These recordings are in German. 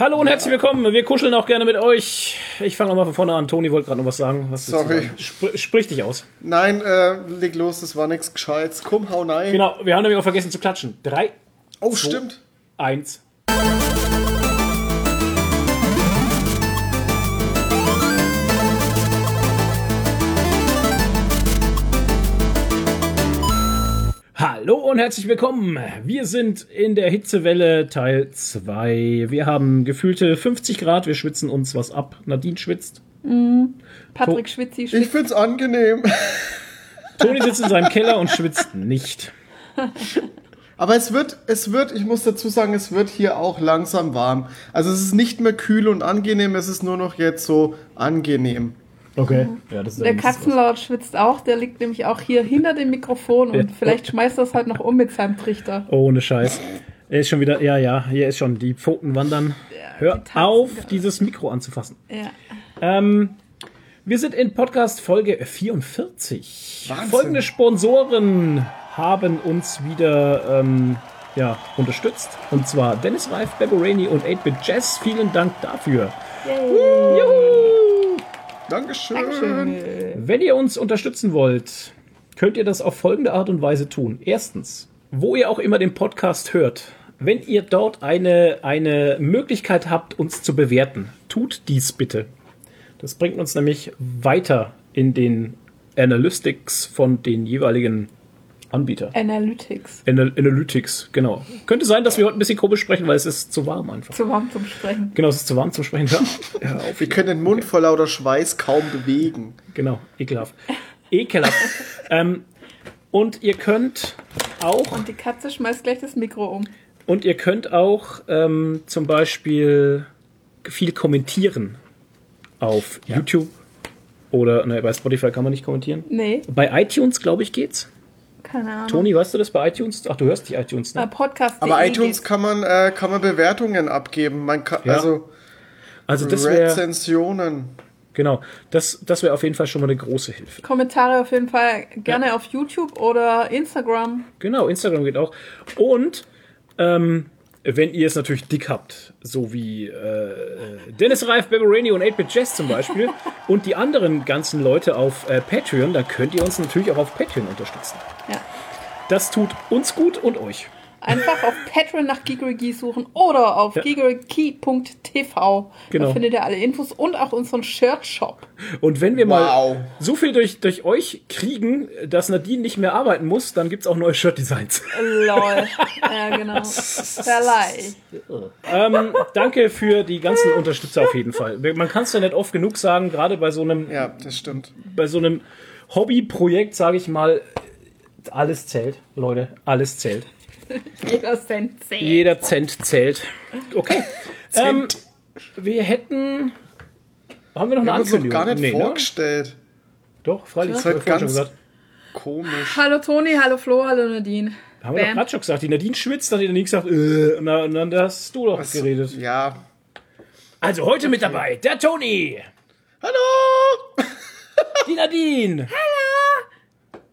Hallo und herzlich willkommen. Wir kuscheln auch gerne mit euch. Ich fange nochmal von vorne an. Toni wollte gerade noch was sagen. Was Sorry. sagen? Spr sprich dich aus. Nein, äh, leg los, das war nichts Gescheites. Komm, hau nein. Genau, wir haben nämlich auch vergessen zu klatschen. Drei, Oh, stimmt. eins. Und herzlich willkommen. Wir sind in der Hitzewelle Teil 2. Wir haben gefühlte 50 Grad, wir schwitzen uns was ab. Nadine schwitzt. Patrick Schwitzi, Ich Schwitzi. find's angenehm. Toni sitzt in seinem Keller und schwitzt nicht. Aber es wird, es wird, ich muss dazu sagen, es wird hier auch langsam warm. Also es ist nicht mehr kühl und angenehm, es ist nur noch jetzt so angenehm. Okay. Ja, das ist Der Katzenlaut schwitzt auch, der liegt nämlich auch hier hinter dem Mikrofon und Ja. vielleicht schmeißt er es halt noch um mit seinem Trichter. Ohne Scheiß. Er ist schon wieder, ja, ja, hier ist schon, die Pfoten wandern. Hör die tanzen auf, gerade. dieses Mikro anzufassen. Ja. Ähm, wir sind in Podcast Folge 44. Wahnsinn. Folgende Sponsoren haben uns wieder ähm, ja, unterstützt. Und zwar Dennis Reif, Beborani und 8-Bit Jazz. Vielen Dank dafür. Juhu! Dankeschön. Dankeschön. Wenn ihr uns unterstützen wollt, könnt ihr das auf folgende Art und Weise tun. Erstens, wo ihr auch immer den Podcast hört, wenn ihr dort eine, eine Möglichkeit habt, uns zu bewerten, tut dies bitte. Das bringt uns nämlich weiter in den Analytics von den jeweiligen Anbietern. Analytics. Anal Analytics, genau. Könnte sein, dass wir heute ein bisschen komisch sprechen, weil es ist zu warm einfach. Zu warm zum Sprechen. Genau, es ist zu warm zum Sprechen. Hör auf. Wir können den Mund vor lauter Schweiß kaum bewegen. Genau, ekelhaft. Ekelhaft. ähm, und ihr könnt auch, Und die Katze schmeißt gleich das Mikro um. und ihr könnt auch ähm, zum Beispiel viel kommentieren auf YouTube oder ne, bei Spotify kann man nicht kommentieren. Nee, Bei iTunes, glaube ich, geht's. Keine Ahnung. Toni, weißt du das bei iTunes? Ach, du hörst die iTunes, ne? Podcast. Aber iTunes kann man, äh, kann man Bewertungen abgeben. Man kann, Ja. also Also das wäre, Rezensionen. genau, das, das wäre auf jeden Fall schon mal eine große Hilfe. Kommentare auf jeden Fall gerne auf YouTube oder Instagram. Genau, Instagram geht auch. Und ähm, wenn ihr es natürlich dick habt, so wie äh, Dennis Reif, Beborani und 8-Bit Jazz zum Beispiel und die anderen ganzen Leute auf äh, Patreon, dann könnt ihr uns natürlich auch auf Patreon unterstützen. Ja. Das tut uns gut und euch. Einfach auf Patreon nach Gigerigi suchen oder auf Ja. gigerigi.tv. Genau. Da findet ihr alle Infos und auch unseren Shirt-Shop. Und wenn wir mal Wow. so viel durch, durch euch kriegen, dass Nadine nicht mehr arbeiten muss, dann gibt's auch neue Shirt-Designs. Lol. ja, genau. Verleih. ähm, danke für die ganzen Unterstützer auf jeden Fall. Man kann es ja nicht oft genug sagen, gerade bei so einem Ja, das stimmt. bei so einem Hobbyprojekt, sage ich mal, alles zählt, Leute, alles zählt. Jeder Cent zählt. Jeder Cent zählt. Okay. Ähm, wir hätten. Haben wir noch Wir eine haben uns noch Ankündigung? gar nicht Nee, ne? vorgestellt. Doch, freilich. Das wir vorhin schon ganz- gesagt. Komisch. Hallo Toni, hallo Flo, hallo Nadine. Haben wir doch Bam. gerade schon gesagt. Die Nadine schwitzt, hat die Nadine gesagt, äh, und dann, dann hast du doch geredet. Ja. Also heute mit dabei der Toni, Hallo! die Nadine. Hallo.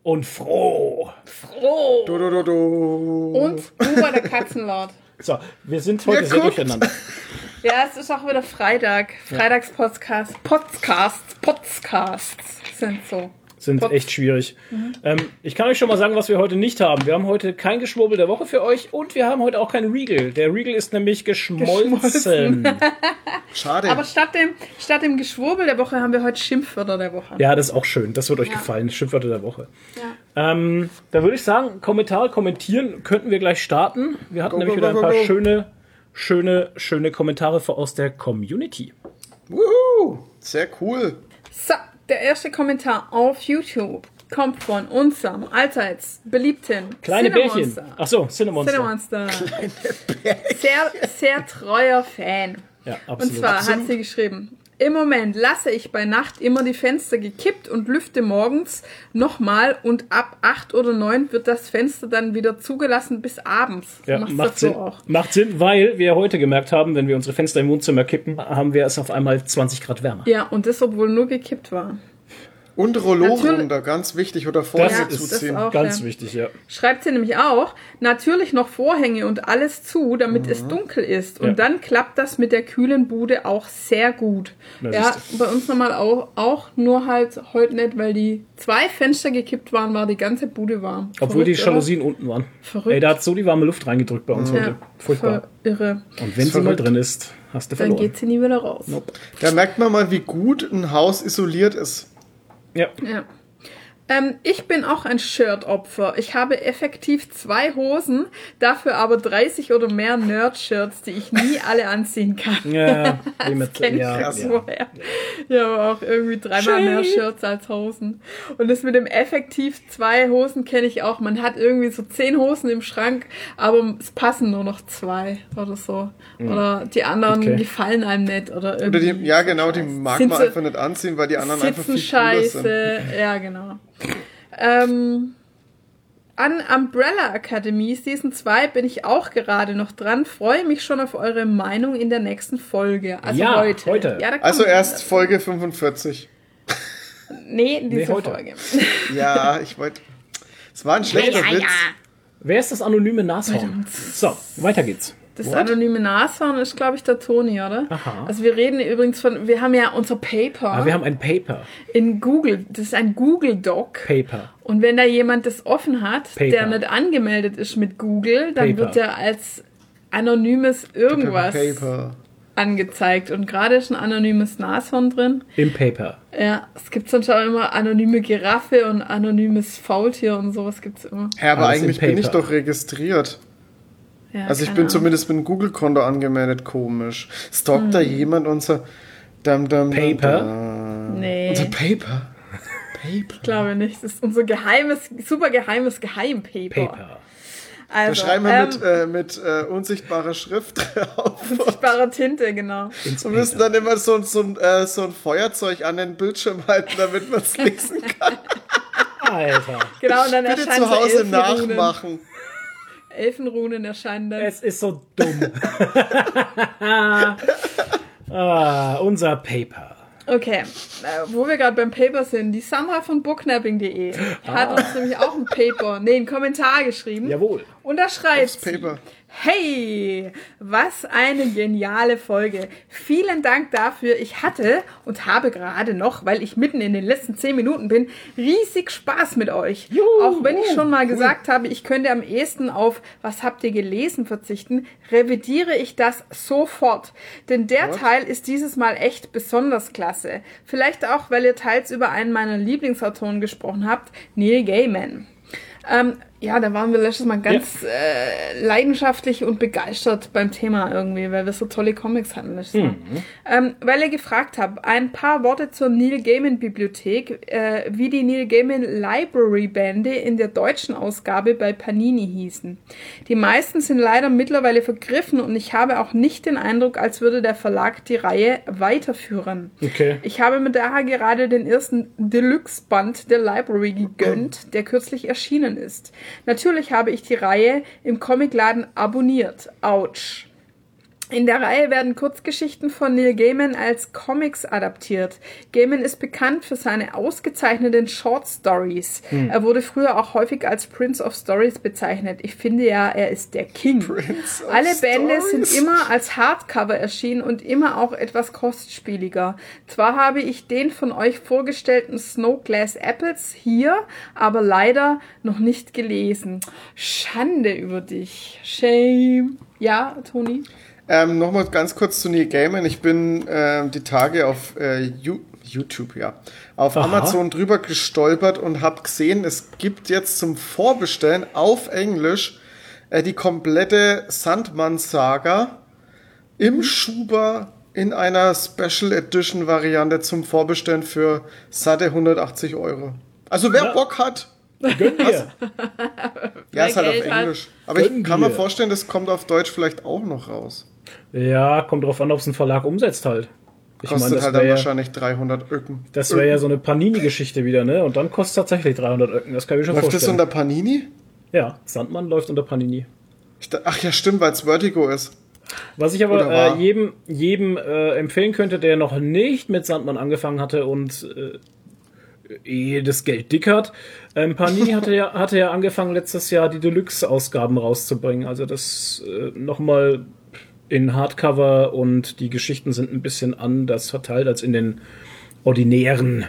Und Froh. Oh. Du, du, du, du. Und Uber der Katzenlaut. So, wir sind heute Ja, sehr guckt. durcheinander. Ja, es ist auch wieder Freitag. Freitagspodcast. Podcasts. Podcasts sind so. Sind Pot- echt schwierig. Ähm, ich kann euch schon mal sagen, was wir heute nicht haben. Wir haben heute kein Geschwurbel der Woche für euch und wir haben heute auch keinen Regal. Der Regal ist nämlich geschmolzen. Geschmolzen. Schade. Aber statt dem, statt dem Geschwurbel der Woche haben wir heute Schimpfwörter der Woche. ja, das ist auch schön. Das wird euch Ja. gefallen. Schimpfwörter der Woche. Ja. Ähm, da würde ich sagen, Kommentar, kommentieren könnten wir gleich starten. Wir hatten Go, nämlich go, wieder ein go, paar go, go. schöne, schöne, schöne Kommentare aus der Community. Wuhu. Sehr cool. So, der erste Kommentar auf YouTube kommt von unserem allseits beliebten Kleine Bärchen. Cinemonster. Ach so, Cinnamon. Cinemonster. Sehr, sehr treuer Fan. Ja, absolut. Und zwar hat sie geschrieben, im Moment lasse ich bei Nacht immer die Fenster gekippt und lüfte morgens nochmal und ab 8 oder 9 wird das Fenster dann wieder zugelassen bis abends. Ja, Machst macht so Sinn. auch. Macht Sinn, weil wir heute gemerkt haben, wenn wir unsere Fenster im Wohnzimmer kippen, haben wir es auf einmal 20 Grad wärmer. Ja, und das, obwohl nur gekippt war. Und Rollo runter, ganz wichtig. Oder Das Ja, ist zuziehen. auch. Ganz ja. wichtig, ja. Schreibt sie nämlich auch, natürlich noch Vorhänge und alles zu, damit es dunkel ist. Und Ja. dann klappt das mit der kühlen Bude auch sehr gut. Na, ja, bei uns nochmal auch, auch nur halt heute nicht, weil die zwei Fenster gekippt waren, war die ganze Bude warm. Obwohl die Verrückt, oder? Jalousien unten waren. Verrückt. Ey, da hat so die warme Luft reingedrückt bei uns heute. Ja, Furchtbar. voll irre. Und wenn sie mal drin ist, hast du Dann verloren. geht sie nie wieder raus. Da merkt man mal, wie gut ein Haus isoliert ist. Ja. Ja. Ähm, ich bin auch ein Shirt-Opfer. Ich habe effektiv zwei Hosen, dafür aber 30 oder mehr Nerd-Shirts, die ich nie alle anziehen kann. Ja, wie mit, Kenn ich ja, das ja. Ich habe auch irgendwie dreimal mehr Shirts als Hosen. Und das mit dem effektiv zwei Hosen kenne ich auch. Man hat irgendwie so zehn Hosen im Schrank, aber es passen nur noch zwei oder so. Oder die anderen Okay. gefallen einem nicht oder Oder irgendwie. die, ja, genau, die mag man einfach nicht anziehen, weil die anderen einfach Sitzen viel sind. scheiße. Ja, genau. Ähm, an Umbrella Academy Season 2 bin ich auch gerade noch dran. Freue mich schon auf eure Meinung in der nächsten Folge. Also Ja, heute. heute. Ja, Also erst dazu. Folge 45. Nee, in dieser heute. Folge. Ja, ich wollte. Es war ein schlechter Witz. Wer ist das anonyme Nashorn? So, weiter geht's. Das anonyme Nashorn ist, glaube ich, der Toni, oder? Aha. Also wir reden übrigens von, wir haben ja unser Paper Ah, wir haben ein Paper. in Google. Das ist ein Google Doc. Paper. Und wenn da jemand das offen hat, Paper. der nicht angemeldet ist mit Google, dann Paper. wird der als anonymes irgendwas Paper. angezeigt. Und gerade ist ein anonymes Nashorn drin. Im Paper. Ja, es gibt sonst auch immer anonyme Giraffe und anonymes Faultier und sowas gibt's immer. Ja, aber Alles eigentlich bin ich doch registriert. Ja, Also ich bin Ahnung. zumindest mit einem Google-Konto angemeldet. Komisch. Stalkt da jemand unser Dum, dum, dum, Paper? dum. Nee. Unser Paper. Ich glaube nicht. Das ist unser geheimes, super geheimes Geheimpaper. Paper. Da Also, schreiben wir ähm, mit, äh, mit äh, unsichtbarer Schrift drauf. unsichtbarer Tinte, genau. Ins Wir müssen Paper. dann immer so, so, ein, äh, so ein Feuerzeug an den Bildschirm halten, damit man es lesen kann. Alter. Genau, und dann Bitte zu Hause nachmachen. Elfenrunen erscheinen dann. Es ist so dumm. ah, unser Paper. Okay, äh, wo wir gerade beim Paper sind, die Sandra von booknapping.de hat uns nämlich auch ein Paper, nee, einen Kommentar geschrieben. Jawohl. Und da schreibt Aufs Paper. Hey, was eine geniale Folge. Vielen Dank dafür. Ich hatte und habe gerade noch, weil ich mitten in den letzten zehn Minuten bin, riesig Spaß mit euch. Auch wenn ich schon mal gesagt habe, ich könnte am ehesten auf was habt ihr gelesen verzichten, revidiere ich das sofort. Denn der Teil ist dieses Mal echt besonders klasse. Vielleicht auch, weil ihr teils über einen meiner Lieblingsautoren gesprochen habt, Neil Gaiman. Ähm, ja, da waren wir letztes Mal ganz äh, leidenschaftlich und begeistert beim Thema irgendwie, weil wir so tolle Comics hatten letztes Mal. Ähm, weil ihr gefragt habt, ein paar Worte zur Neil Gaiman Bibliothek, äh, wie die Neil Gaiman Library Bände in der deutschen Ausgabe bei Panini hießen. Die meisten sind leider mittlerweile vergriffen und ich habe auch nicht den Eindruck, als würde der Verlag die Reihe weiterführen. Okay. Ich habe mir daher gerade den ersten Deluxe-Band der Library gegönnt, der kürzlich erschienen ist. Natürlich habe ich die Reihe im Comicladen abonniert. Autsch. In der Reihe werden Kurzgeschichten von Neil Gaiman als Comics adaptiert. Gaiman ist bekannt für seine ausgezeichneten Short Stories. Er wurde früher auch häufig als Prince of Stories bezeichnet. Ich finde ja, er ist der King. Alle Bände Stories. sind immer als Hardcover erschienen und immer auch etwas kostspieliger. Zwar habe ich den von euch vorgestellten Snow Glass Apples hier, aber leider noch nicht gelesen. Schande über dich. Shame. Ja, Toni? Ähm, Nochmal ganz kurz zu Neil Gaiman. Ich bin ähm, die Tage auf äh, You YouTube, ja, auf Aha. Amazon drüber gestolpert und habe gesehen, es gibt jetzt zum Vorbestellen auf Englisch äh, die komplette Sandmann-Saga im Schuber in einer Special Edition Variante zum Vorbestellen für satte 180 Euro. Also wer Ja. Bock hat, Gönn dir. ja, ist halt auf. Englisch. Aber ich Gönn kann mir dir. vorstellen, das kommt auf Deutsch vielleicht auch noch raus. Ja, kommt drauf an, ob es ein Verlag umsetzt halt. Ich Kostet meine, das halt dann wäre ja, wahrscheinlich 300 Öcken. das wär ja so eine Panini-Geschichte wieder, ne? Und dann kostet es tatsächlich 300 Öcken. Das kann ich mir schon Läuft das vorstellen. unter Panini? ja, Sandmann läuft unter Panini. Ach ja, stimmt, weil es Vertigo ist. Was ich aber äh, jedem, jedem äh, empfehlen könnte, der noch nicht mit Sandmann angefangen hatte und äh, ehe das Geld dickert. Ähm, Panini hatte ja, hatte ja angefangen letztes Jahr die Deluxe-Ausgaben rauszubringen. Also das äh, nochmal in Hardcover und die Geschichten sind ein bisschen anders verteilt als in den ordinären,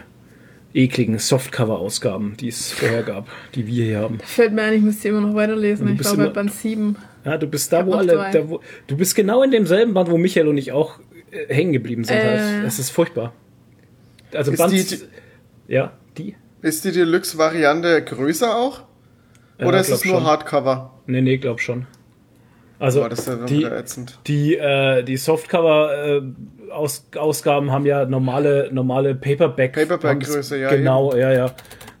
ekligen Softcover-Ausgaben, die es vorher gab, die wir hier haben. Fällt mir ein, ich müsste immer noch weiterlesen. Du Ich bist war bei Band 7. Ja, du bist da, wo alle, da, wo, du bist genau in demselben Band, wo Michael und ich auch äh, hängen geblieben sind. Äh. Halt. Das ist furchtbar. Also Ist Band, die- die- ja, die? Ist die Deluxe-Variante größer auch? Oder Ja, ist es nur schon. Hardcover? Nee, nee, glaub schon. Also Boah, das ist ja dann die, wieder ätzend. die, äh, die Softcover-Ausgaben haben ja normale, normale Paperback. Paperback-Größe, ja, Genau, ja, ja.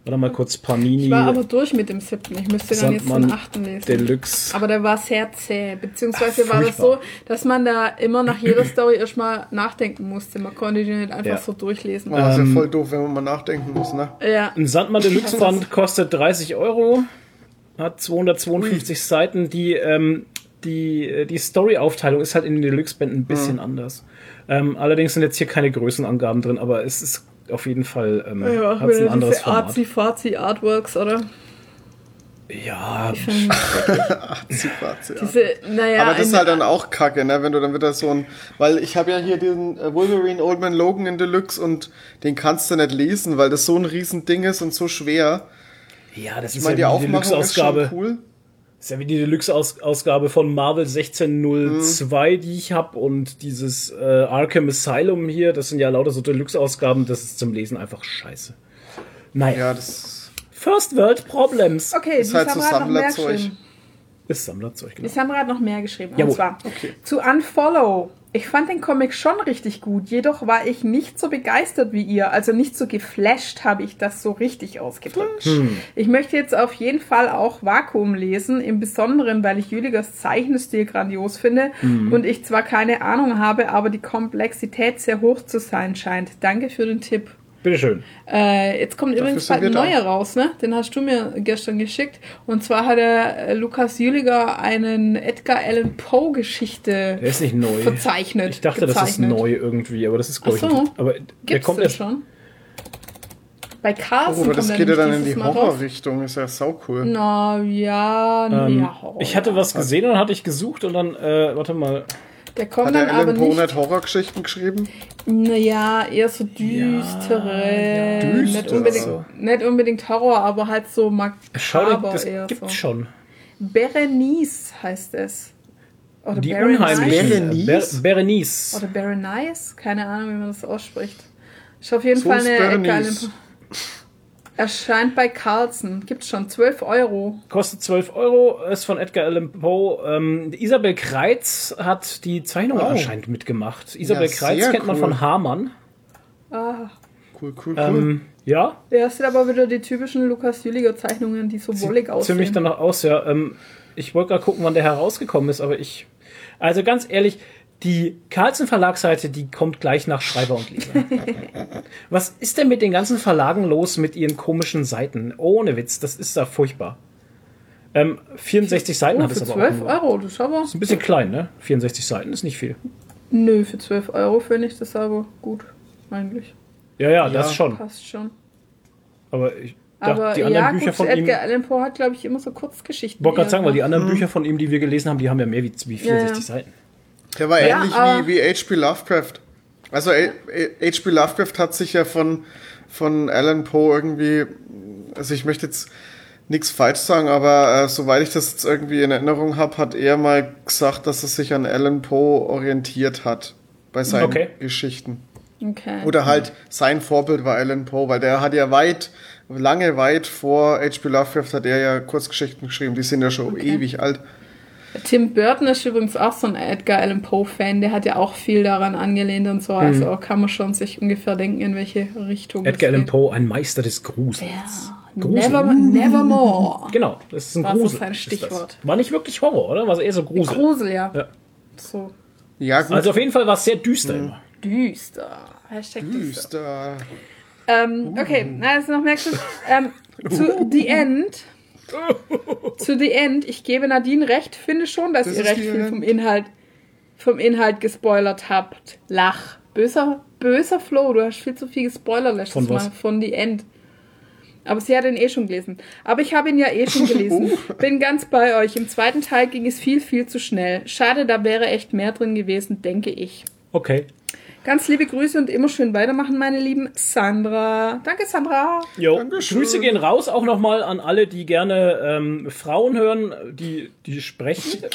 Warte mal kurz, Panini. Ich war aber durch mit dem siebten. Ich müsste dann jetzt den achten lesen. Deluxe. Aber der war sehr zäh. Beziehungsweise Ach, war das so, dass man da immer nach jeder Story erstmal nachdenken musste. Man konnte die nicht einfach Ja. so durchlesen. Oh, das ist ja Ähm, voll doof, wenn man mal nachdenken muss, ne? Ja. Ein Sandmann Deluxe Band kostet 30 Euro, hat 252 Seiten. Die, ähm, die, äh, die Story-Aufteilung ist halt in den Deluxe-Bänden ein bisschen anders. Ähm, allerdings sind jetzt hier keine Größenangaben drin, aber es ist auf jeden Fall ähm, Ja, hat's ein wieder anderes diese Format. Artsy-Fartsy-Artworks, oder? Ja, Zipazi, ja. diese, naja, Aber das ist halt dann auch kacke, ne? Wenn du dann wieder so ein. Weil ich habe ja hier diesen äh, Wolverine Old Man Logan in Deluxe und den kannst du nicht lesen, weil das so ein Riesending ist und so schwer. ja, das Ich ist meine, die ja wie die Aufmachung ist schon cool. Das ist ja wie die Deluxe-Ausgabe von Marvel 1602, Mhm. die ich habe und dieses äh, Arkham Asylum hier, das sind ja lauter so Deluxe-Ausgaben, das ist zum Lesen einfach scheiße. Naja, Ja, das First World Problems. Okay, Ist die halt so Sammlerzeug. geschrieben. Ist Sammlerzeug, genau. Die Sandra hat noch mehr geschrieben. Jawohl. Und zwar Okay. zu Unfollow. Ich fand den Comic schon richtig gut, jedoch war ich nicht so begeistert wie ihr. Also nicht so geflasht habe ich das so richtig ausgedrückt. Hm. Ich möchte jetzt auf jeden Fall auch Vakuum lesen, im Besonderen, weil ich Jüligers Zeichenstil grandios finde Hm. und ich zwar keine Ahnung habe, aber die Komplexität sehr hoch zu sein scheint. Danke für den Tipp. Bitteschön. Äh, jetzt kommt übrigens sind bald ein neuer raus, ne? Den hast du mir gestern geschickt. Und zwar hat der äh, Lukas Jüliger einen Edgar Allan Poe Geschichte Der ist nicht neu. verzeichnet. Ich dachte, das ist gezeichnet. neu irgendwie, aber das ist, glaube ich, Ach so. nicht. Aber der Gibt's kommt den erst. schon? Bei Carlsen Oh, aber das kommt geht er ja dann in die. Horrorrichtung. Ist ja sau cool. Na ja, Ähm, ja. Horror. ich hatte was gesehen und dann hatte ich gesucht und dann, äh, warte mal. Der kommt Hat dann aber Alan Poe nicht. nicht Horrorgeschichten geschrieben? Naja, eher so düstere. ja, nicht, düster. unbedingt, nicht unbedingt Horror, aber halt so makaber das eher gibt's so. schon. Berenice heißt es. Oder Die Berenice. Berenice? Ber Berenice. Oder Berenice? Keine Ahnung, wie man das ausspricht. Ist auf jeden So Fall eine. Poe. Erscheint bei Carlsen. Gibt's schon 12 Euro. Kostet 12 Euro, ist von Edgar Allan Poe. Ähm, Isabel Kreitz hat die Zeichnung Oh. anscheinend mitgemacht. Isabel Ja, Kreitz kennt man cool. von Hamann. Ah. Cool, cool, cool. Ähm, ja, Ja, es sind aber wieder die typischen Lukas Jüliger Zeichnungen, die so wollig aussehen. ziemlich danach aus, ja. Ähm, ich wollte gerade gucken, wann der herausgekommen ist, aber ich. Also ganz ehrlich, die Carlsen Verlagsseite, die kommt gleich nach Schreiber und Leser. Was ist denn mit den ganzen Verlagen los mit ihren komischen Seiten? Ohne Witz, das ist da furchtbar. Ähm, 64 Seiten oh, hat es für aber 12 auch. nur. Euro, das ist aber. Ist ein bisschen klein, ne? 64 Seiten ist nicht viel. Nö, für 12 Euro finde ich das aber gut. Eigentlich. Ja, ja, das schon. Passt schon. Aber ich dachte, Aber die anderen ja, Bücher gut, von ihm. Edgar Allan Poe hat, glaube ich, immer so Kurzgeschichten. wollte gerade sagen, weil die anderen Bücher von ihm, die wir gelesen haben, die haben ja mehr wie, wie 64 ja. Seiten. Der war Ja, ähnlich aber- wie, wie H.P. Lovecraft. Also H.P. Lovecraft hat sich ja von, von Alan Poe irgendwie, also ich möchte jetzt nichts falsch sagen, aber äh, soweit ich das jetzt irgendwie in Erinnerung habe, hat er mal gesagt, dass er sich an Alan Poe orientiert hat bei seinen Okay. Geschichten. Okay. Oder halt sein Vorbild war Alan Poe, weil der hat ja weit, lange weit vor H.P. Lovecraft hat er ja Kurzgeschichten geschrieben, die sind ja schon Okay. ewig alt. Tim Burton ist übrigens auch so ein Edgar Allan Poe-Fan. Der hat ja auch viel daran angelehnt und so. Also kann man schon sich ungefähr denken, in welche Richtung. Edgar Allan. Poe, ein Meister des Grusels. Ja. Grusel. Never, nevermore. Genau, das ist ein War so Grusel. sein ist Stichwort. Das. War nicht wirklich Horror, oder? War eher so Grusel. Grusel, ja. Ja. So Ja, gut. Also auf jeden Fall war es sehr düster immer. düster. Hashtag düster. düster. Ähm, okay, na, jetzt noch merkst du. Ähm, zu The End. Zu The End. Ich gebe Nadine recht. Finde schon, dass Das ihr recht viel vom Inhalt, vom Inhalt gespoilert habt. Lach. Böser, böser Flo. Du hast viel zu viel gespoilert letztes Von was? Mal. Von The End. Aber sie hat ihn eh schon gelesen. Aber ich habe ihn ja eh schon gelesen. Bin ganz bei euch. Im zweiten Teil ging es viel, viel zu schnell. Schade, da wäre echt mehr drin gewesen, denke ich. Okay. Ganz liebe Grüße und immer schön weitermachen, meine lieben Sandra. Danke, Sandra. Jo, Dankeschön. Grüße gehen raus auch nochmal an alle, die gerne ähm, Frauen hören, die, die sprechen.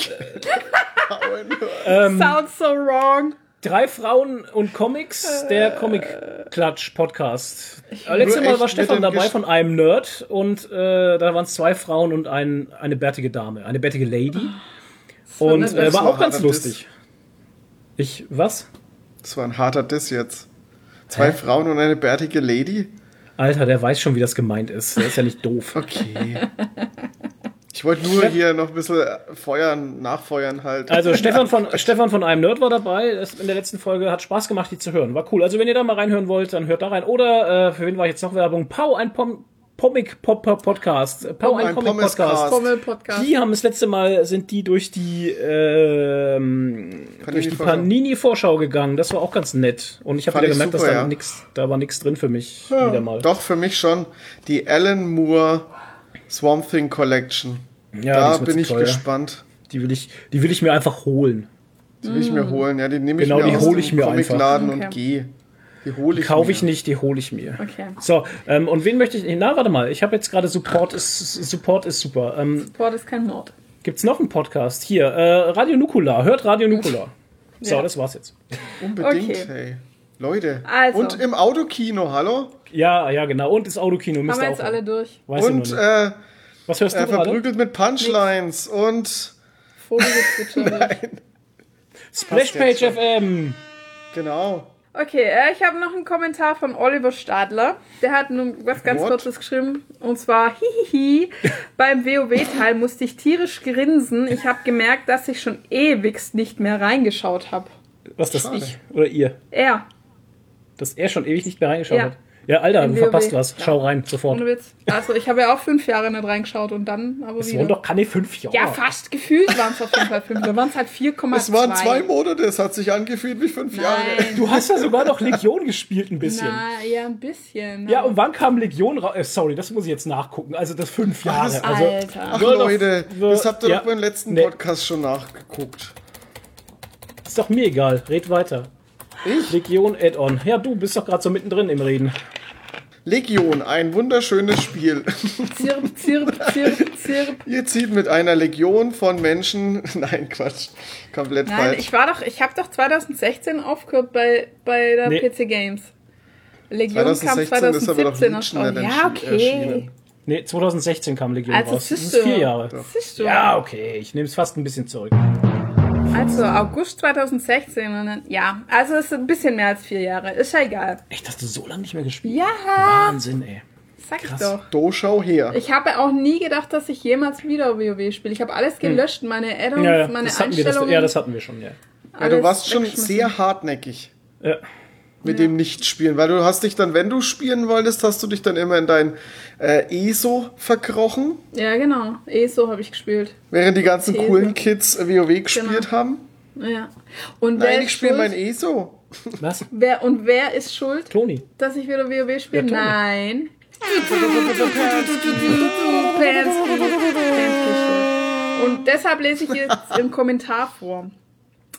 Ähm, Sounds so wrong. Drei Frauen und Comics, der Comic-Klatsch-Podcast. Äh, Letztes Mal war Stefan dabei Gesch- von einem Nerd und äh, da waren es zwei Frauen und ein, eine bärtige Dame, eine bärtige Lady. Und nett. äh, war auch ganz lustig. Ich, was? Das war ein harter Diss jetzt. Zwei Hä? Frauen und eine bärtige Lady? Alter, der weiß schon, wie das gemeint ist. Der ist ja nicht doof. Okay. Ich wollte nur hier noch ein bisschen feuern, nachfeuern halt. Also Stefan von, Stefan von einem Nerd war dabei in der letzten Folge. Hat Spaß gemacht, die zu hören. War cool. Also wenn ihr da mal reinhören wollt, dann hört da rein. Oder äh, für wen war jetzt noch Werbung? Pau, ein Pom Comic Pop Podcast. Äh, Pau, ein, ein Comic Pommescast. Podcast. Pommel-Podcast. Die haben das letzte Mal, sind die durch die, ähm, durch die Panini-Vorschau. Gegangen. Das war auch ganz nett. Und ich habe wieder gemerkt, super, dass da ja. nix, da war nichts drin für mich. Wieder mal. Doch, für mich schon. Die Alan Moore Swamp Thing Collection. Ja, da bin ich teuer. gespannt. Die will ich, die will ich mir einfach holen. Die will ich mir holen. Ja, die nehme ich Genau, mir die aus hol dem ich mir einfach. Comicladen Okay. und gehe. Die hole ich kaufe mir. ich nicht, die hole ich mir. Okay. So, ähm, und wen möchte ich. Na, warte mal, ich habe jetzt gerade Support ist, Support ist super. Ähm, Sport ist kein Mord. Gibt es noch einen Podcast? Hier, äh, Radio Nukula. Hört Radio Nukula. So, Ja. das war's jetzt. Unbedingt, Okay. hey. Leute. Also. Und im Autokino, hallo? Ja, ja, genau. Und das Autokino Haben wir jetzt alle durch. Weiß und äh, Was hörst du äh, verprügelt mit Punchlines und Vogelgezwitscher. Splashpage FM. genau. Okay, äh, ich habe noch einen Kommentar von Oliver Stadler. Der hat nun was ganz What? Kurzes geschrieben. Und zwar, hihihi, beim WoW-Teil musste ich tierisch grinsen. Ich habe gemerkt, dass ich schon ewigst nicht mehr reingeschaut habe. Was das Schade. ich oder ihr? Er, Dass er schon ewig nicht mehr reingeschaut Ja. hat. Ja, Alter, du verpasst was. Ja. Schau rein, sofort. ohne Witz. Also ich habe ja auch fünf Jahre nicht reingeschaut und dann aber Es wieder. waren doch keine fünf Jahre. ja, fast gefühlt waren es auf jeden Fall fünf. Da waren es halt 4,2. Es waren zwei Monate, es hat sich angefühlt wie fünf Jahre. Nein. Du hast ja sogar noch Legion gespielt ein bisschen. Na, ja, ein bisschen. Ja, und wann kam Legion raus? Äh, sorry, das muss ich jetzt nachgucken. Also das fünf Jahre. das- also, Alter. Ach Leute, the- das habt ihr ja. doch beim letzten Nee. Podcast schon nachgeguckt. ist doch mir egal. Red weiter. Ich? Legion Add-on. Ja, du bist doch gerade so mittendrin im Reden. Legion, ein wunderschönes Spiel. Zirp, zirp, zirp, zirp. Ihr zieht mit einer Legion von Menschen. Nein, Quatsch. Komplett Nein, falsch. ich war doch, ich habe doch 2016 aufgehört bei, bei der Nee. PC Games. Legion 2016 kam ist aber doch 2017 Legion Ja, okay. erschienen. Nee, 2016 kam Legion Also, raus. Das ist vier Jahre. Ja, okay. Ich nehme es fast ein bisschen zurück. Also August 2016 und dann, ja, also es ist ein bisschen mehr als vier Jahre. Ist ja egal. Echt, hast du so lange nicht mehr gespielt? Ja, Wahnsinn, ey. sag ich krass. doch. Do, schau her. Ich habe auch nie gedacht, dass ich jemals wieder WoW spiele. Ich habe alles gelöscht, meine Add-ons, Hm. Ja, ja, meine das hatten wir. Das, Einstellungen. ja, das hatten wir schon, ja. Ja, du warst schon sehr hartnäckig ja. Mit dem Nichtspielen, weil du hast dich dann, wenn du spielen wolltest, hast du dich dann immer in dein äh, ESO verkrochen, Ja, genau. ESO habe ich gespielt. während die ganzen These. coolen Kids WoW gespielt Genau. haben. Ja. Und wer Nein, ist ich spiele schuld? mein ESO. Was? Wer, und wer ist schuld, Toni. dass ich wieder WoW spiele? Ja. Nein. Pansky. Pansky. Und deshalb lese ich jetzt im Kommentar vor.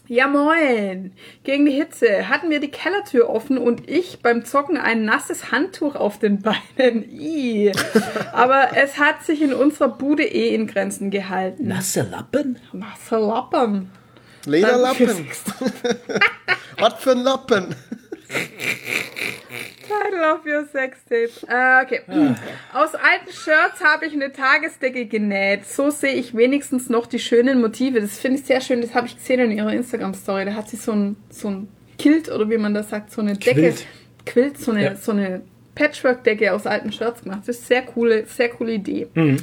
Ja moin! Gegen die Hitze hatten wir die Kellertür offen und ich beim Zocken ein nasses Handtuch auf den Beinen. Ih. Aber es hat sich in unserer Bude eh in Grenzen gehalten. Nasse Lappen? Nasse Lappen. Lederlappen. Was für ein Lappen. Title of your Sextape. Äh, okay. Aus alten Shirts habe ich eine Tagesdecke genäht. So sehe ich wenigstens noch die schönen Motive. Das finde ich sehr schön. Das habe ich gesehen in ihrer Instagram-Story. Da hat sie so ein, so ein Kilt oder wie man das sagt, so eine Decke. Quilt. Quilt, so eine, Ja. so eine Patchwork-Decke aus alten Shirts gemacht. Das ist sehr coole, sehr coole Idee. Ähm,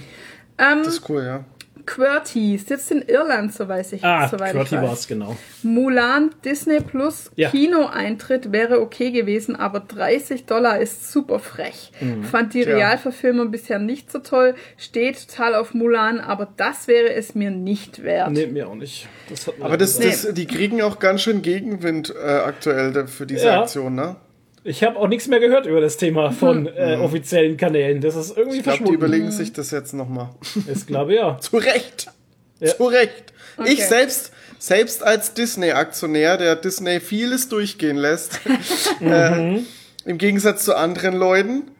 Das ist cool, ja. QWERTY sitzt in Irland, so weiß ich. Ah, soweit weiß. war es, genau. Mulan Disney Plus Ja. Kinoeintritt wäre okay gewesen, aber 30 Dollar ist super frech. Mhm. Fand die. Realverfilmung bisher nicht so toll, steht total auf Mulan, aber das wäre es mir nicht wert. Nee, mir auch nicht. Das Aber das, das, die kriegen auch ganz schön Gegenwind äh, aktuell für diese Ja. Aktion, ne? Ich habe auch nichts mehr gehört über das Thema von äh, offiziellen Kanälen. Das ist irgendwie Ich glaube, die verschwunden. überlegen sich das jetzt nochmal. Ich glaube ja. Zu Recht. Ja. Zu Recht. Okay. Ich selbst, selbst als Disney-Aktionär, der Disney vieles durchgehen lässt, äh, im Gegensatz zu anderen Leuten,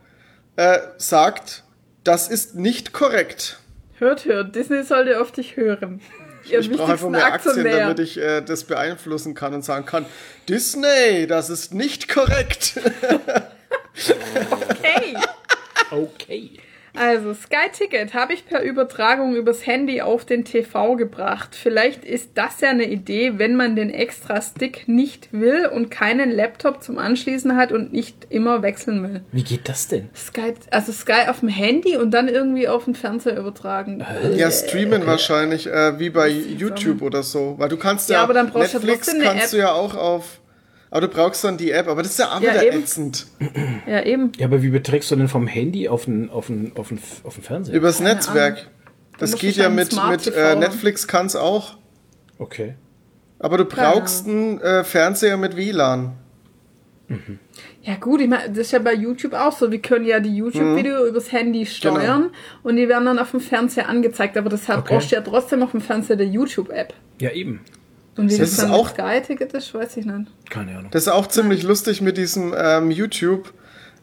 äh, sagt, das ist nicht korrekt. Hört, hört, Disney sollte auf dich hören. Ihr Ich brauche einfach mehr Aktien, Aktionär. damit ich äh, das beeinflussen kann und sagen kann, Disney, das ist nicht korrekt. Hey! Okay. Also, Sky Ticket habe ich per Übertragung übers Handy auf den TV gebracht. Vielleicht ist das ja eine Idee, wenn man den extra Stick nicht will und keinen Laptop zum Anschließen hat und nicht immer wechseln will. Wie geht das denn? Sky, also Sky auf dem Handy und dann irgendwie auf den Fernseher übertragen. Ja, streamen wahrscheinlich, äh, wie bei YouTube oder so. Weil du kannst ja, Ja, aber dann brauchst du ja Netflix eine kannst App. du ja auch auf. Aber du brauchst dann die App, aber das ist ja auch Ja, wieder eben. ätzend. Ja, eben. Ja, aber wie beträgst du denn vom Handy auf den, auf den, auf den, auf den Fernseher? Übers Keine Netzwerk. Ahnung. Das geht ja mit, mit äh. Netflix kann's auch. Okay. Aber du brauchst einen äh, Fernseher mit WLAN. Ja gut, ich meine, das ist ja bei YouTube auch so. Wir können ja die YouTube-Video übers Handy steuern und die werden dann auf dem Fernseher angezeigt. Aber deshalb Okay. brauchst du ja trotzdem auf dem Fernseher der YouTube-App. Ja, eben. Und wie Das das, ist dann auch- Sky-Ticket ist, weiß ich nicht. Keine Ahnung. Das ist auch ziemlich lustig mit diesem ähm, YouTube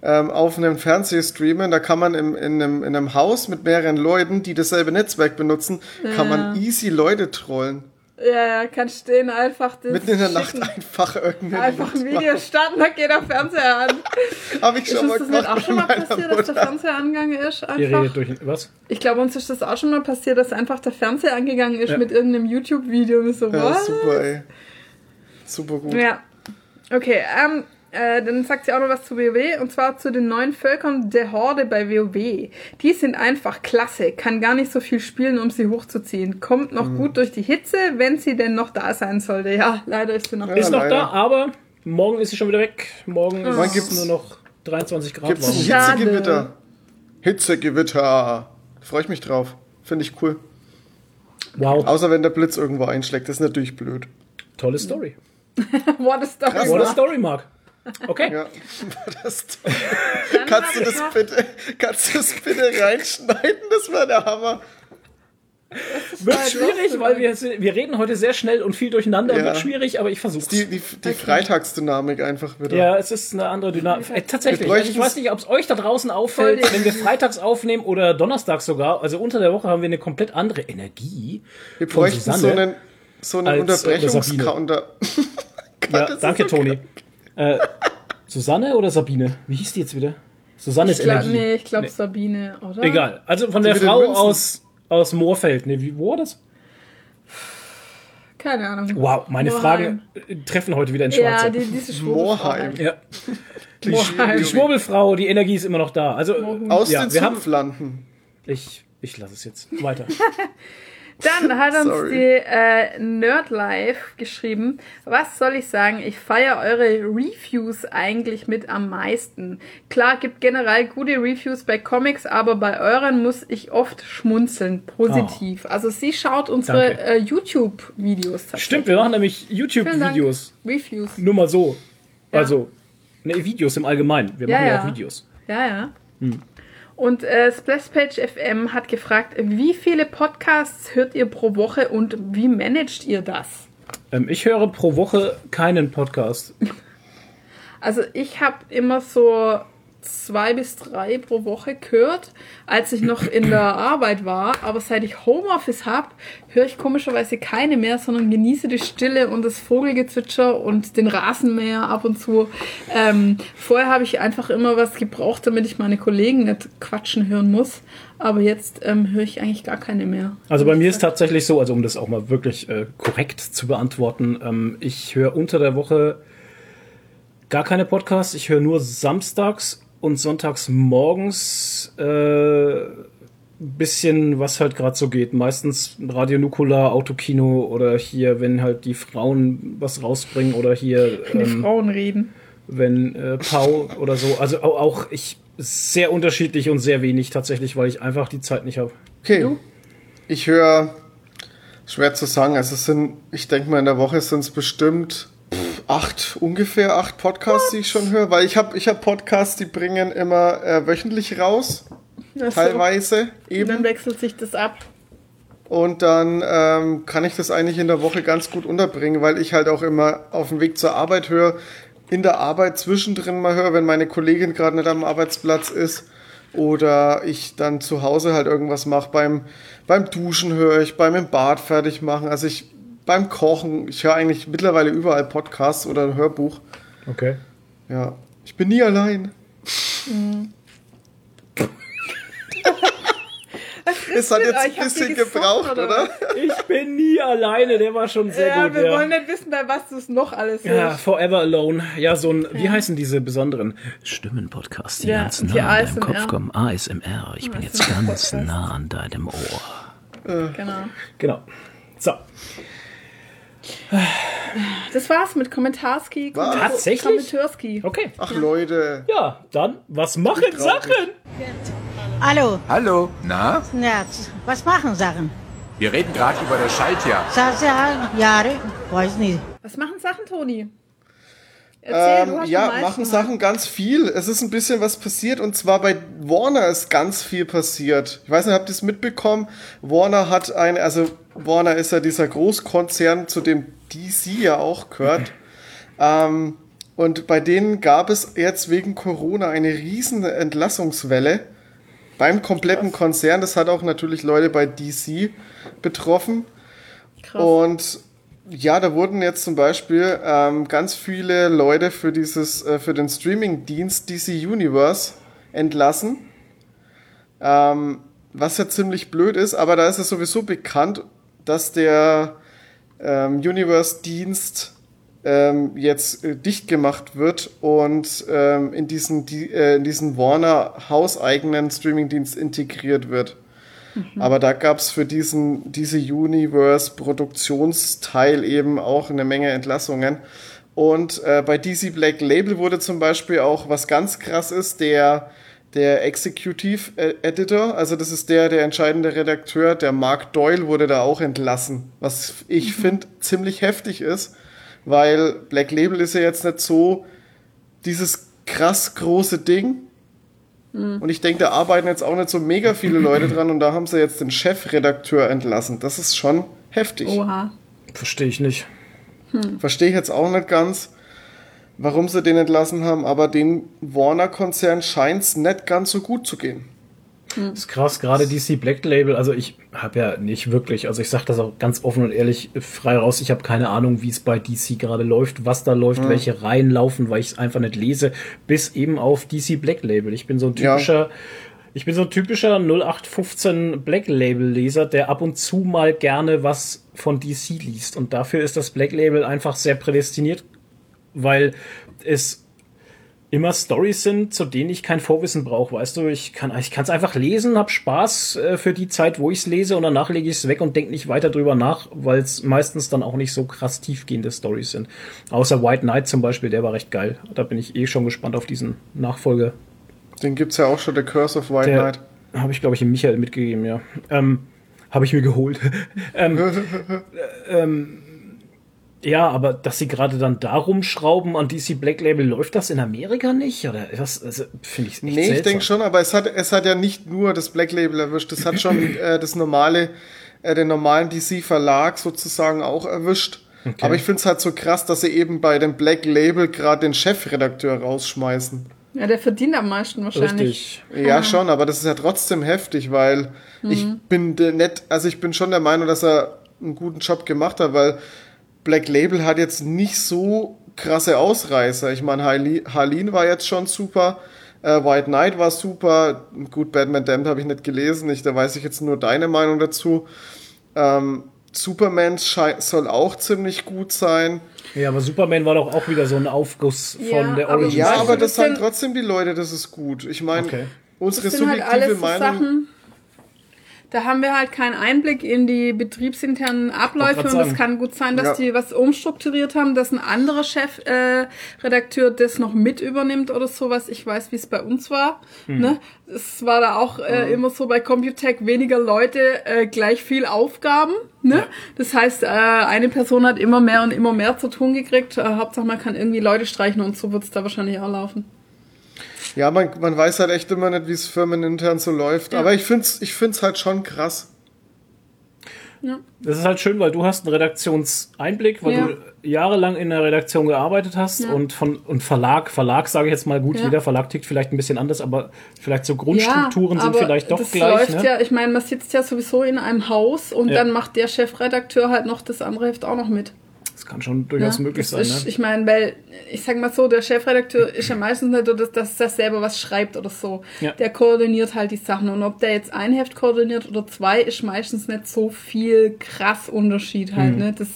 ähm, auf einem Fernsehstreamen. Da kann man im, in, einem, in einem Haus mit mehreren Leuten, die dasselbe Netzwerk benutzen, kann man easy Leute trollen. Ja, ja, kannst du denen einfach das Mitten in der Nacht einfach irgendeinen Einfach ein Video starten, dann geht der Fernseher an. Habe ich Ist schon mal uns das gemacht auch schon mal passiert, dass der Mutter. Fernseher angegangen ist? Ihr Einfach? redet durch. Was? Ich glaube, uns ist das auch schon mal passiert, dass einfach der Fernseher angegangen ist Ja. mit irgendeinem YouTube-Video. Und so, Ja, was? super, ey. Super gut. Ja. Okay, ähm, äh, dann sagt sie auch noch was zu WoW und zwar zu den neuen Völkern der Horde bei WoW. Die sind einfach klasse, kann gar nicht so viel spielen, um sie hochzuziehen. Kommt Mhm. noch gut durch die Hitze, wenn sie denn noch da sein sollte. Ja, leider ist sie noch Ja, Ist noch leider. da, aber morgen ist sie schon wieder weg. Morgen ist Wann es gibt's- nur noch 23 Grad Gibt's. Hitzegewitter? Hitzegewitter. Freue ich mich drauf. Finde ich cool. Wow, Außer wenn der Blitz irgendwo einschlägt. Das ist natürlich blöd. tolle Story. What a story. Krass, What a? Story, Mark. Okay. Ja. Kannst, du das bitte, kannst du das bitte reinschneiden? Das wäre der Hammer. Wird Halt schwierig, weil wir, wir reden heute sehr schnell und viel durcheinander. Ja. Wird schwierig, aber ich versuch's. Die, die, die Freitagsdynamik einfach wieder. ja, es ist eine andere Dynamik. Äh, tatsächlich. Also ich weiß nicht, ob es euch da draußen auffällt, wenn wir freitags aufnehmen oder donnerstags sogar. Also unter der Woche haben wir eine komplett andere Energie. Wir bräuchten so Susanne. einen, so einen äh, Unterbrechungscounter. Ja, danke, okay. Toni. Äh, Susanne oder Sabine? Wie hieß die jetzt wieder? Susanne ist Energie. nee, ich glaube Sabine, oder? Egal. Also von der den Frau Münzen. aus, aus Moorfeld. Nee, wie, wo war das? Keine Ahnung. Wow, meine Moorheim. Fragen äh, treffen heute wieder ins Schwarze. Ja, die, diese Schwurbelfrau Moorheim. ja. Die, Moorheim. Die Schwurbelfrau, die Energie ist immer noch da. Also, Aus ja, den wir haben. Zupflanden. Ich, ich lasse es jetzt weiter. Dann hat uns die äh, Nerdlife geschrieben, was soll ich sagen, ich feiere eure Reviews eigentlich mit am meisten. Klar, gibt generell gute Reviews bei Comics, aber bei euren muss ich oft schmunzeln, positiv. Also sie schaut unsere äh, YouTube-Videos. Stimmt, wir machen nämlich. YouTube-Videos. Reviews. Nur mal so. Ja. Also, ne, Videos im Allgemeinen. Wir Ja, machen ja, ja. auch Videos. Ja, ja. Und äh, Splashpage FM hat gefragt, wie viele Podcasts hört ihr pro Woche und wie managt ihr das? Ähm, ich höre pro Woche keinen Podcast. Also ich habe immer so zwei bis drei pro Woche gehört, als ich noch in der Arbeit war. Aber seit ich Homeoffice habe, höre ich komischerweise keine mehr, sondern genieße die Stille und das Vogelgezwitscher und den Rasenmäher ab und zu. Ähm, vorher habe ich einfach immer was gebraucht, damit ich meine Kollegen nicht quatschen hören muss. Aber jetzt ähm, höre ich eigentlich gar keine mehr. Also bei mir ist tatsächlich so, also um das auch mal wirklich äh, korrekt zu beantworten, ähm, ich höre unter der Woche gar keine Podcasts. Ich höre nur samstags und sonntags morgens äh, bisschen, was halt gerade so geht. Meistens Radio Nukular, Autokino oder hier, wenn halt die Frauen was rausbringen oder hier Die ähm, Frauen reden. wenn äh, Pau oder so. Also au- auch ich sehr unterschiedlich und sehr wenig tatsächlich, weil ich einfach die Zeit nicht habe. Okay. Du? Ich höre, schwer zu sagen, also es sind, ich denke mal in der Woche sind es bestimmt acht, ungefähr acht Podcasts, die ich schon höre, weil ich habe ich hab Podcasts, die bringen immer äh, wöchentlich raus, so. teilweise Und dann eben. wechselt sich das ab. Und dann ähm, kann ich das eigentlich in der Woche ganz gut unterbringen, weil ich halt auch immer auf dem Weg zur Arbeit höre, in der Arbeit zwischendrin mal höre, wenn meine Kollegin gerade nicht am Arbeitsplatz ist. Oder ich dann zu Hause halt irgendwas mache. Beim, beim Duschen höre ich, beim im Bad fertig machen. Also ich beim Kochen, ich höre eigentlich mittlerweile überall Podcasts oder ein Hörbuch. Okay. Ja. Ich bin nie allein. Es hat jetzt ein bisschen gebraucht, oder oder? Ich bin nie alleine, der war schon sehr ja, gut. wir ja. wollen nicht wissen, bei was du es noch alles Ja, hörst. Forever Alone. Ja, so ein, wie heißen diese besonderen Stimmenpodcasts, die Ja, ganz die nah an deinem ASMR. Kopf kommen? ASMR. Ich bin jetzt ganz nah an deinem Ohr. Genau. Genau. So. Das war's mit Kommentarski. Was? Tatsächlich? Kommentarski. Okay. Ach Leute. Ja, dann, was machen. Sachen? Hallo, Hallo, na? Nerz. Was machen Sachen? Wir reden gerade über das Schaltjahr. Sasa, Jahre, weiß nicht. Was machen Sachen, Toni? Erzähl, du Ähm, ja, machen. Sachen ganz viel. Es ist ein bisschen was passiert und zwar bei Warner ist ganz viel passiert. Ich weiß nicht, habt ihr es mitbekommen? Warner hat ein, also Warner ist ja dieser Großkonzern, zu dem DC ja auch gehört. ähm, und bei denen gab es jetzt wegen Corona eine riesen Entlassungswelle beim kompletten Konzern. Das hat auch natürlich Leute bei DC betroffen. Krass. Und ja, da wurden jetzt zum Beispiel ähm, ganz viele Leute für dieses, äh, für den Streaming-Dienst DC Universe entlassen. Ähm, was ja ziemlich blöd ist, aber da ist es sowieso bekannt, dass der ähm, Universe-Dienst ähm, jetzt äh, dicht gemacht wird und ähm, in diesen, die, äh, in diesen Warner hauseigenen Streaming-Dienst integriert wird. Aber da gab es für diesen, diese Universe-Produktionsteil eben auch eine Menge Entlassungen. Und äh, bei DC Black Label wurde zum Beispiel auch, was ganz krass ist, der, der Executive äh, Editor, also das ist der, der entscheidende Redakteur, der Mark Doyle wurde da auch entlassen. Was ich finde ziemlich heftig ist, weil Black Label ist ja jetzt nicht so dieses krass große Ding, und ich denke, da arbeiten jetzt auch nicht so mega viele Leute dran und da haben sie jetzt den Chefredakteur entlassen. Das ist schon heftig. Oha. Verstehe ich nicht. Verstehe ich jetzt auch nicht ganz, warum sie den entlassen haben, aber den Warner-Konzern scheint es nicht ganz so gut zu gehen. Das ist krass, gerade DC Black Label, also ich habe ja nicht wirklich, also ich sage das auch ganz offen und ehrlich frei raus, ich habe keine Ahnung, wie es bei DC gerade läuft, was da läuft, welche Reihen laufen, weil ich es einfach nicht lese, bis eben auf DC Black Label. Ich bin so ein Ja. typischer, ich bin so ein typischer 0815 Black Label Leser, der ab und zu mal gerne was von DC liest und dafür ist das Black Label einfach sehr prädestiniert, weil es immer Stories sind, zu denen ich kein Vorwissen brauche, weißt du, ich kann ich kann es einfach lesen, hab Spaß äh, für die Zeit, wo ich es lese und danach lege ich es weg und denke nicht weiter drüber nach, weil es meistens dann auch nicht so krass tiefgehende Stories sind. Außer White Knight zum Beispiel, der war recht geil. Da bin ich eh schon gespannt auf diesen Nachfolger. Den gibt's ja auch schon, The Curse of White Der Knight. habe ich glaube ich dem Michael mitgegeben, ja. Ähm, habe ich mir geholt. ähm, äh, ähm, ja, aber dass sie gerade dann darum schrauben an DC Black Label, läuft das in Amerika nicht? Oder das also, finde ich echt Nee, ich seltsam. denke schon, aber es hat, es hat ja nicht nur das Black Label erwischt, es hat schon äh, das normale, äh, den normalen DC-Verlag sozusagen auch erwischt. Aber ich finde es halt so krass, dass sie eben bei dem Black Label gerade den Chefredakteur rausschmeißen. Ja, der verdient am meisten wahrscheinlich. Richtig. Ja, schon, aber das ist ja trotzdem heftig, weil ich bin de- nicht, also ich bin schon der Meinung, dass er einen guten Job gemacht hat, weil Black Label hat jetzt nicht so krasse Ausreißer. Ich meine, Harleen war jetzt schon super, äh, White Knight war super, gut, Batman Damned habe ich nicht gelesen, ich, da weiß ich jetzt nur deine Meinung dazu. Ähm, Superman soll auch ziemlich gut sein. Ja, aber Superman war doch auch wieder so ein Aufguss von Ja, der Origin. Ja, aber das sagen sind- trotzdem die Leute, das ist gut. Ich meine, Okay. unsere Das sind halt subjektive so Meinung. Sachen, Da haben wir halt keinen Einblick in die betriebsinternen Abläufe und es kann gut sein, dass Ja. die was umstrukturiert haben, dass ein anderer Chefredakteur äh, das noch mit übernimmt oder sowas. Ich weiß, wie es bei uns war. Hm. Ne? Es war da auch äh, immer so bei Computech weniger Leute, äh, gleich viel Aufgaben. Ne? Das heißt, äh, eine Person hat immer mehr und immer mehr zu tun gekriegt. Äh, Hauptsache, man kann irgendwie Leute streichen und so wird es da wahrscheinlich auch laufen. Ja, man, man weiß halt echt immer nicht, wie es firmenintern so läuft. Ja. Aber ich find's, ich find's halt schon krass. Das ist halt schön, weil du hast einen Redaktionseinblick, weil Ja. du jahrelang in der Redaktion gearbeitet hast Ja. und von und Verlag, Verlag sage ich jetzt mal gut, Ja. jeder Verlag tickt vielleicht ein bisschen anders, aber vielleicht so Grundstrukturen sind vielleicht doch das gleich. Läuft Ne? ja, ich meine, man sitzt ja sowieso in einem Haus und Ja. dann macht der Chefredakteur halt noch das andere Heft auch noch mit. Das kann schon durchaus Ja, möglich sein. Ist, ne? Ich meine, weil, ich sag mal so, der Chefredakteur ist ja meistens nicht so, dass, dass er selber was schreibt oder so. Ja. Der koordiniert halt die Sachen. Und ob der jetzt ein Heft koordiniert oder zwei, ist meistens nicht so viel krass Unterschied halt. Ne? Das,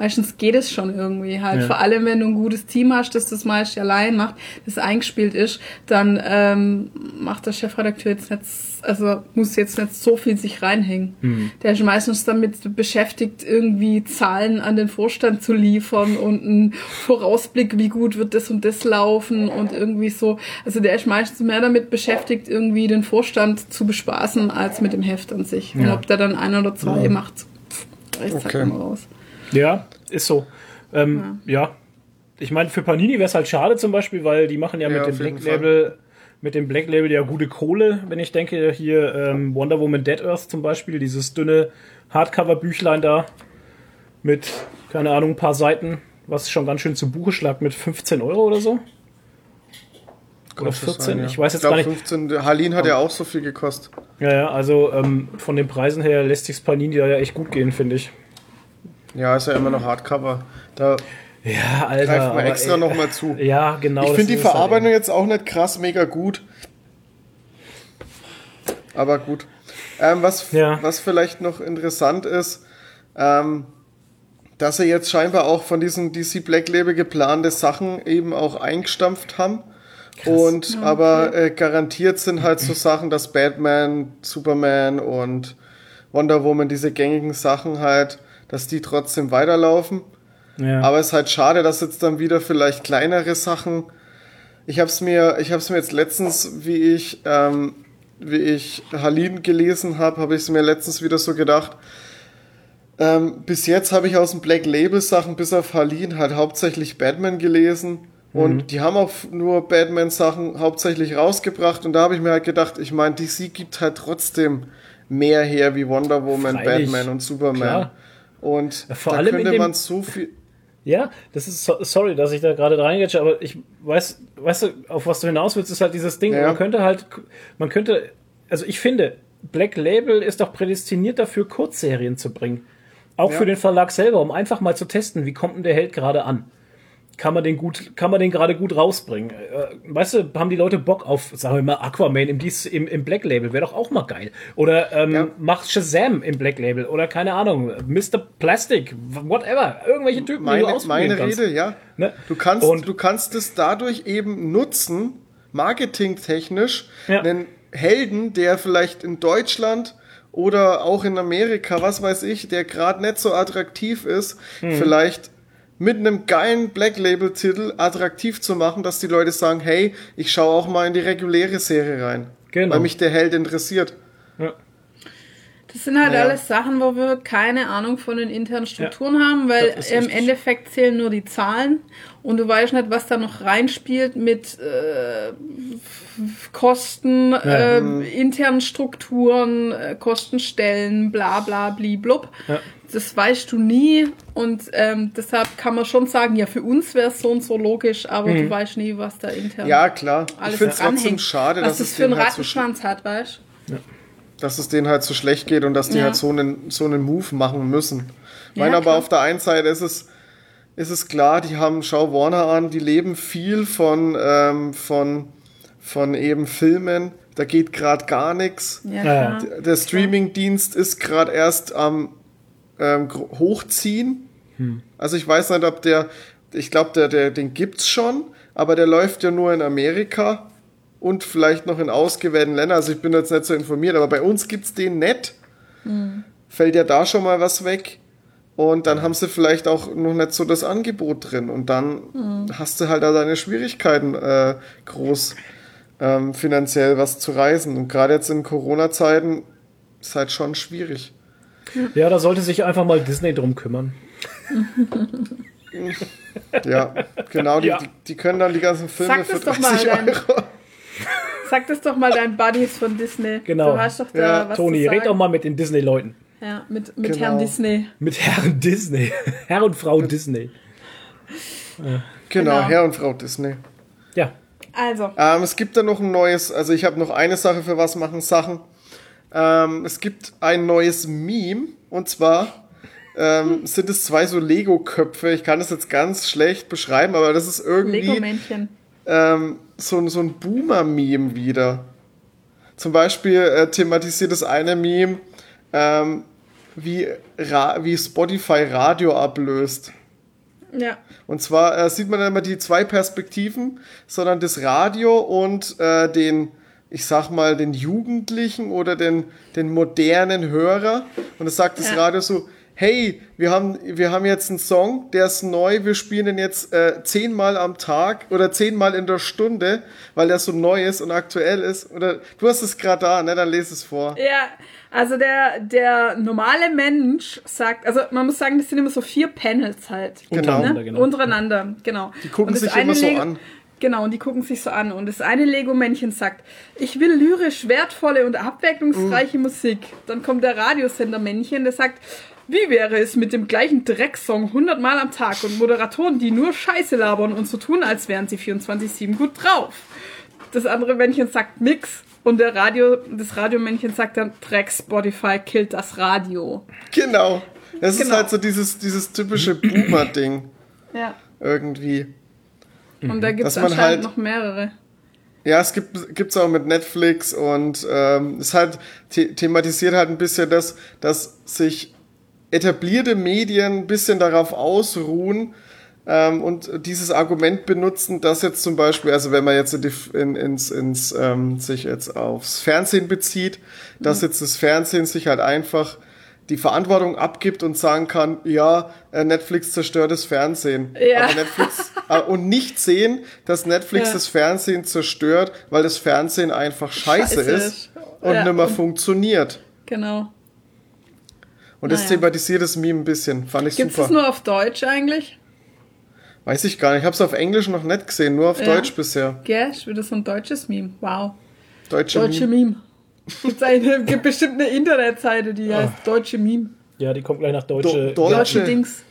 meistens geht es schon irgendwie halt. Ja. Vor allem, wenn du ein gutes Team hast, das das meist allein macht, das eingespielt ist, dann ähm, macht der Chefredakteur jetzt nicht, also muss jetzt nicht so viel sich reinhängen. Mhm. Der ist meistens damit beschäftigt, irgendwie Zahlen an den Vorstand zu liefern und einen Vorausblick, wie gut wird das und das laufen und irgendwie so. Also der ist meistens mehr damit beschäftigt, irgendwie den Vorstand zu bespaßen, als mit dem Heft an sich. Und Ja. ob der dann ein oder zwei macht, pff, reißt Okay. halt immer raus. Ja, ist so. Ähm, ja. Ich meine, für Panini wäre es halt schade zum Beispiel, weil die machen ja, Ja, mit dem Black Label, mit dem Black Label ja gute Kohle, wenn ich denke, hier ähm, Wonder Woman Dead Earth zum Beispiel, dieses dünne Hardcover-Büchlein da mit, keine Ahnung, ein paar Seiten, was schon ganz schön zu Buche schlagt mit 15 Euro oder so. Oder Könnte 14, sein, ja. ich weiß jetzt glaub, gar nicht. 15, der Halin hat ja auch so viel gekostet. Ja, ja, also ähm, von den Preisen her lässt sich Panini da ja echt gut gehen, finde ich. Ja, ist ja immer noch Hardcover. Da Ja, Alter. wir aber, extra nochmal zu. Ja, genau. ich finde die halt Verarbeitung eben. jetzt auch nicht krass mega gut. Aber gut. Ähm, was, Ja. was vielleicht noch interessant ist, ähm, dass sie jetzt scheinbar auch von diesen DC Black Label geplante Sachen eben auch eingestampft haben. Und aber äh, garantiert sind halt so Sachen, dass Batman, Superman und Wonder Woman, diese gängigen Sachen halt, dass die trotzdem weiterlaufen. Ja. Aber es ist halt schade, dass jetzt dann wieder vielleicht kleinere Sachen. Ich habe es mir, ich habe es mir jetzt letztens, wie ich, ähm, wie ich Halin gelesen habe, habe ich es mir letztens wieder so gedacht. Ähm, bis jetzt habe ich aus den Black Label Sachen bis auf Halin halt hauptsächlich Batman gelesen. Und die haben auch nur Batman-Sachen hauptsächlich rausgebracht. Und da habe ich mir halt gedacht, ich meine, DC gibt halt trotzdem mehr her wie Wonder Woman, Freilich. Batman und Superman. Klar. Und vor da allem in könnte dem- man so viel. Ja, das ist so, sorry, dass ich da gerade reingetsche, aber ich weiß, weißt du, auf was du hinaus willst, ist halt dieses Ding. Ja. Man könnte halt, man könnte, also ich finde, Black Label ist doch prädestiniert dafür, Kurzserien zu bringen. Auch Ja. für den Verlag selber, um einfach mal zu testen, wie kommt denn der Held gerade an? Kann man den gut, kann man den gerade gut rausbringen? Äh, weißt du, haben die Leute Bock auf, sagen wir mal, Aquaman im, dies, im, im Black Label? Wäre doch auch mal geil. Oder ähm, Ja. mach Shazam im Black Label. Oder keine Ahnung, Mr. Plastic, whatever. Irgendwelche Typen, die du Meine, meine kannst. Rede, ja. Ne? Du kannst, Und- du kannst es dadurch eben nutzen, marketingtechnisch, Ja. einen Helden, der vielleicht in Deutschland oder auch in Amerika, was weiß ich, der gerade nicht so attraktiv ist, Mhm. vielleicht mit einem geilen Black Label Titel attraktiv zu machen, dass die Leute sagen, hey, ich schaue auch mal in die reguläre Serie rein, Genau. weil mich der Held interessiert. Ja. Das sind halt Naja. alles Sachen, wo wir keine Ahnung von den internen Strukturen haben, weil im richtig. Endeffekt zählen nur die Zahlen und du weißt nicht, was da noch reinspielt mit äh, Kosten, äh, internen Strukturen, äh, Kostenstellen, bla bla bli blub. Ja. Das weißt du nie und ähm, deshalb kann man schon sagen, ja, für uns wäre es so und so logisch, aber Mhm. du weißt nie, was da intern Ja, klar. alles ich finde es trotzdem schade, dass das es für einen denen halt so Rattenschwanz hat, weißt du? dass es denen halt so schlecht geht und dass die Ja. halt so einen, so einen Move machen müssen. Ich Ja, meine, aber klar. auf der einen Seite ist es, ist es klar, die haben, schau Warner an, die leben viel von, ähm, von, von eben Filmen. Da geht gerade gar nichts. Ja, Ja. Der Streamingdienst ist gerade erst am ähm, Hochziehen. Also ich weiß nicht, ob der, ich glaube, der, der, den gibt's schon, aber der läuft ja nur in Amerika und vielleicht noch in ausgewählten Ländern. Also ich bin jetzt nicht so informiert, aber bei uns gibt's den nicht. fällt ja da schon mal was weg. Und dann haben sie vielleicht auch noch nicht so das Angebot drin. Und dann hast du halt da deine Schwierigkeiten äh, groß ähm, finanziell was zu reisen. Und gerade jetzt in Corona-Zeiten ist halt schon schwierig. Ja, da sollte sich einfach mal Disney drum kümmern. Ja, genau. Die, Ja. die, die können dann die ganzen Filme Sag für das doch mal, 30 dein- Euro. Sag das doch mal deinen Buddies von Disney. Genau. Du hast doch da Ja, was Toni, zu red doch mal mit den Disney-Leuten. Ja, mit, mit Genau. Herrn Disney. Mit Herrn Disney. Herr und Frau Disney. Genau, Genau. Herr und Frau Disney. Ja. Also, Ähm, es gibt da noch ein neues, also ich habe noch eine Sache für was machen Sachen. Ähm, es gibt ein neues Meme und zwar ähm, sind es zwei so Lego-Köpfe. Ich kann das jetzt ganz schlecht beschreiben, aber das ist irgendwie Lego-Männchen. ähm, so, ein- so ein Boomer-Meme wieder. Zum Beispiel äh, thematisiert das eine Meme, ähm, wie, Ra wie Spotify Radio ablöst. Ja. Und zwar äh, sieht man dann immer die zwei Perspektiven, sondern das Radio und äh, den, ich sag mal, den Jugendlichen oder den, den modernen Hörer. Und es sagt das Ja. Radio so, hey, wir haben, wir haben jetzt einen Song, der ist neu, wir spielen den jetzt äh, zehnmal am Tag oder zehnmal in der Stunde, weil der so neu ist und aktuell ist. Oder du hast es gerade da, ne? Dann lese es vor. Ja, also der, der normale Mensch sagt, also man muss sagen, das sind immer so vier Panels halt. Untereinander, ne? genau. Untereinander, genau. Die gucken sich immer so an. Genau, und die gucken sich so an. Und das eine Lego-Männchen sagt, ich will lyrisch wertvolle und abwechslungsreiche Mm. Musik. Dann kommt der Radiosender-Männchen, der sagt, wie wäre es mit dem gleichen Drecksong 100 Mal am Tag und Moderatoren, die nur Scheiße labern und so tun, als wären sie 24-7 gut drauf. Das andere Männchen sagt Mix und der Radio, das Radiomännchen sagt dann, Dreck Spotify killt das Radio. Genau. Das ist Genau. halt so dieses, dieses typische Boomer-Ding Ja. irgendwie. Und da gibt es Dass man anscheinend halt- noch mehrere. Ja, es gibt gibt's auch mit Netflix und ähm, es halt the thematisiert halt ein bisschen das, dass sich etablierte Medien ein bisschen darauf ausruhen ähm, und dieses Argument benutzen, dass jetzt zum Beispiel, also wenn man jetzt in die, in, ins, ins ähm, sich jetzt aufs Fernsehen bezieht, dass jetzt das Fernsehen sich halt einfach die Verantwortung abgibt und sagen kann, ja, äh, Netflix zerstört das Fernsehen. Ja. Aber Netflix äh, und nicht sehen, dass Netflix Ja. das Fernsehen zerstört, weil das Fernsehen einfach scheiße, Scheiße ist und Ja. nicht mehr funktioniert. Genau. Und das Naja. thematisiert das Meme ein bisschen. Fand ich Gibt es super. nur auf Deutsch eigentlich? Weiß ich gar nicht. Ich habe es auf Englisch noch nicht gesehen, nur auf Ja. Deutsch bisher. Gell, ist wieder so ein deutsches Meme. Wow. Deutsche, Deutsche Meme. Meme. Gibt's eine, gibt bestimmt eine Internetseite, die heißt Deutsche Meme. Ja, die kommt gleich nach Deutsche. Do- Deutsche Deutsche. Dings.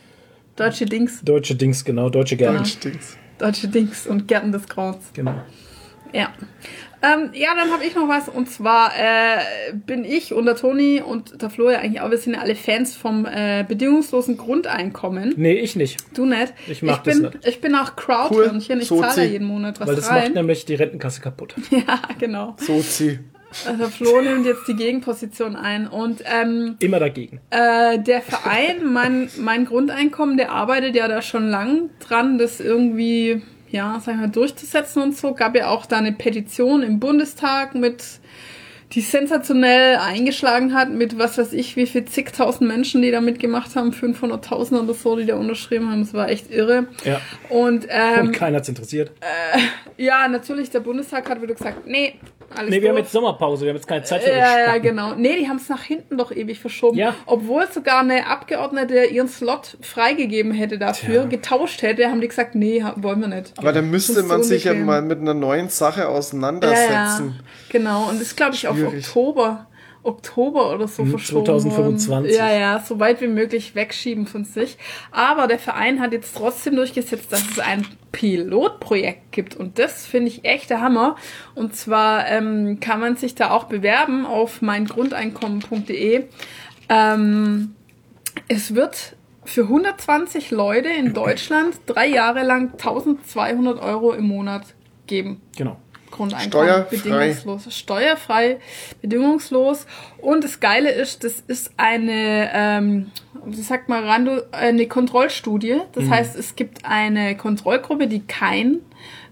Deutsche Dings. Deutsche Dings, genau. Deutsche Gärten. Deutsch Dings. Deutsche Dings und Gärten des Grauens. Genau. Ja. Ähm, ja, dann habe ich noch was und zwar äh, bin ich und der Toni und der Flo ja eigentlich auch, wir sind ja alle Fans vom äh, bedingungslosen Grundeinkommen. Nee, ich nicht. Du nicht? Ich mag bin, das nicht. Ich bin auch Crowdhörnchen, ich Sozi. zahle jeden Monat was Weil das macht rein. nämlich die Rentenkasse kaputt. Ja, genau. Sozi. Also Flo nimmt jetzt die Gegenposition ein und ähm, Immer dagegen. Äh, der Verein, mein, mein Grundeinkommen, der arbeitet ja da schon lang dran, das irgendwie, ja, sag ich mal, durchzusetzen und so. Gab ja auch da eine Petition im Bundestag mit, die sensationell eingeschlagen hat, mit was weiß ich, wie viel zigtausend Menschen, die da mitgemacht haben, 500.000 oder so, die da unterschrieben haben. Das war echt irre. Ja. Und, ähm, Und keiner hat's interessiert. ja, natürlich, der Bundestag hat wieder gesagt, nee, alles nee, wir haben doof. jetzt Sommerpause, wir haben jetzt keine Zeit für Ja, ja, Spacken. genau. Nee, die haben es nach hinten doch ewig verschoben. Ja. Obwohl sogar eine Abgeordnete ihren Slot freigegeben hätte dafür, Tja. getauscht hätte, haben die gesagt, nee, wollen wir nicht. Aber da Das müsste man so sich ja mal mit einer neuen Sache Ja, ja, auseinandersetzen. genau. Und das ist, glaube ich, auf Schwierig. Oktober. Oktober oder so Hm, verschoben 2025. worden. Ja, ja, so weit wie möglich wegschieben von sich. Aber der Verein hat jetzt trotzdem durchgesetzt, dass es ein Pilotprojekt gibt. Und das finde ich echt der Hammer. Und zwar ähm, kann man sich da auch bewerben auf meingrundeinkommen.de. Ähm, es wird für 120 Leute in Deutschland drei Jahre lang 1200 Euro im Monat geben. Genau. Grundeinkommen. Steuerfrei. Bedingungslos. Steuerfrei, bedingungslos. Und das Geile ist, das ist eine, ähm, wie sagt man, Rando, eine Kontrollstudie. Das heißt, es gibt eine Kontrollgruppe, die kein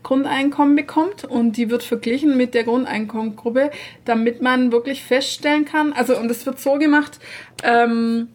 Grundeinkommen bekommt und die wird verglichen mit der Grundeinkommengruppe, damit man wirklich feststellen kann, also und es wird so gemacht, ähm,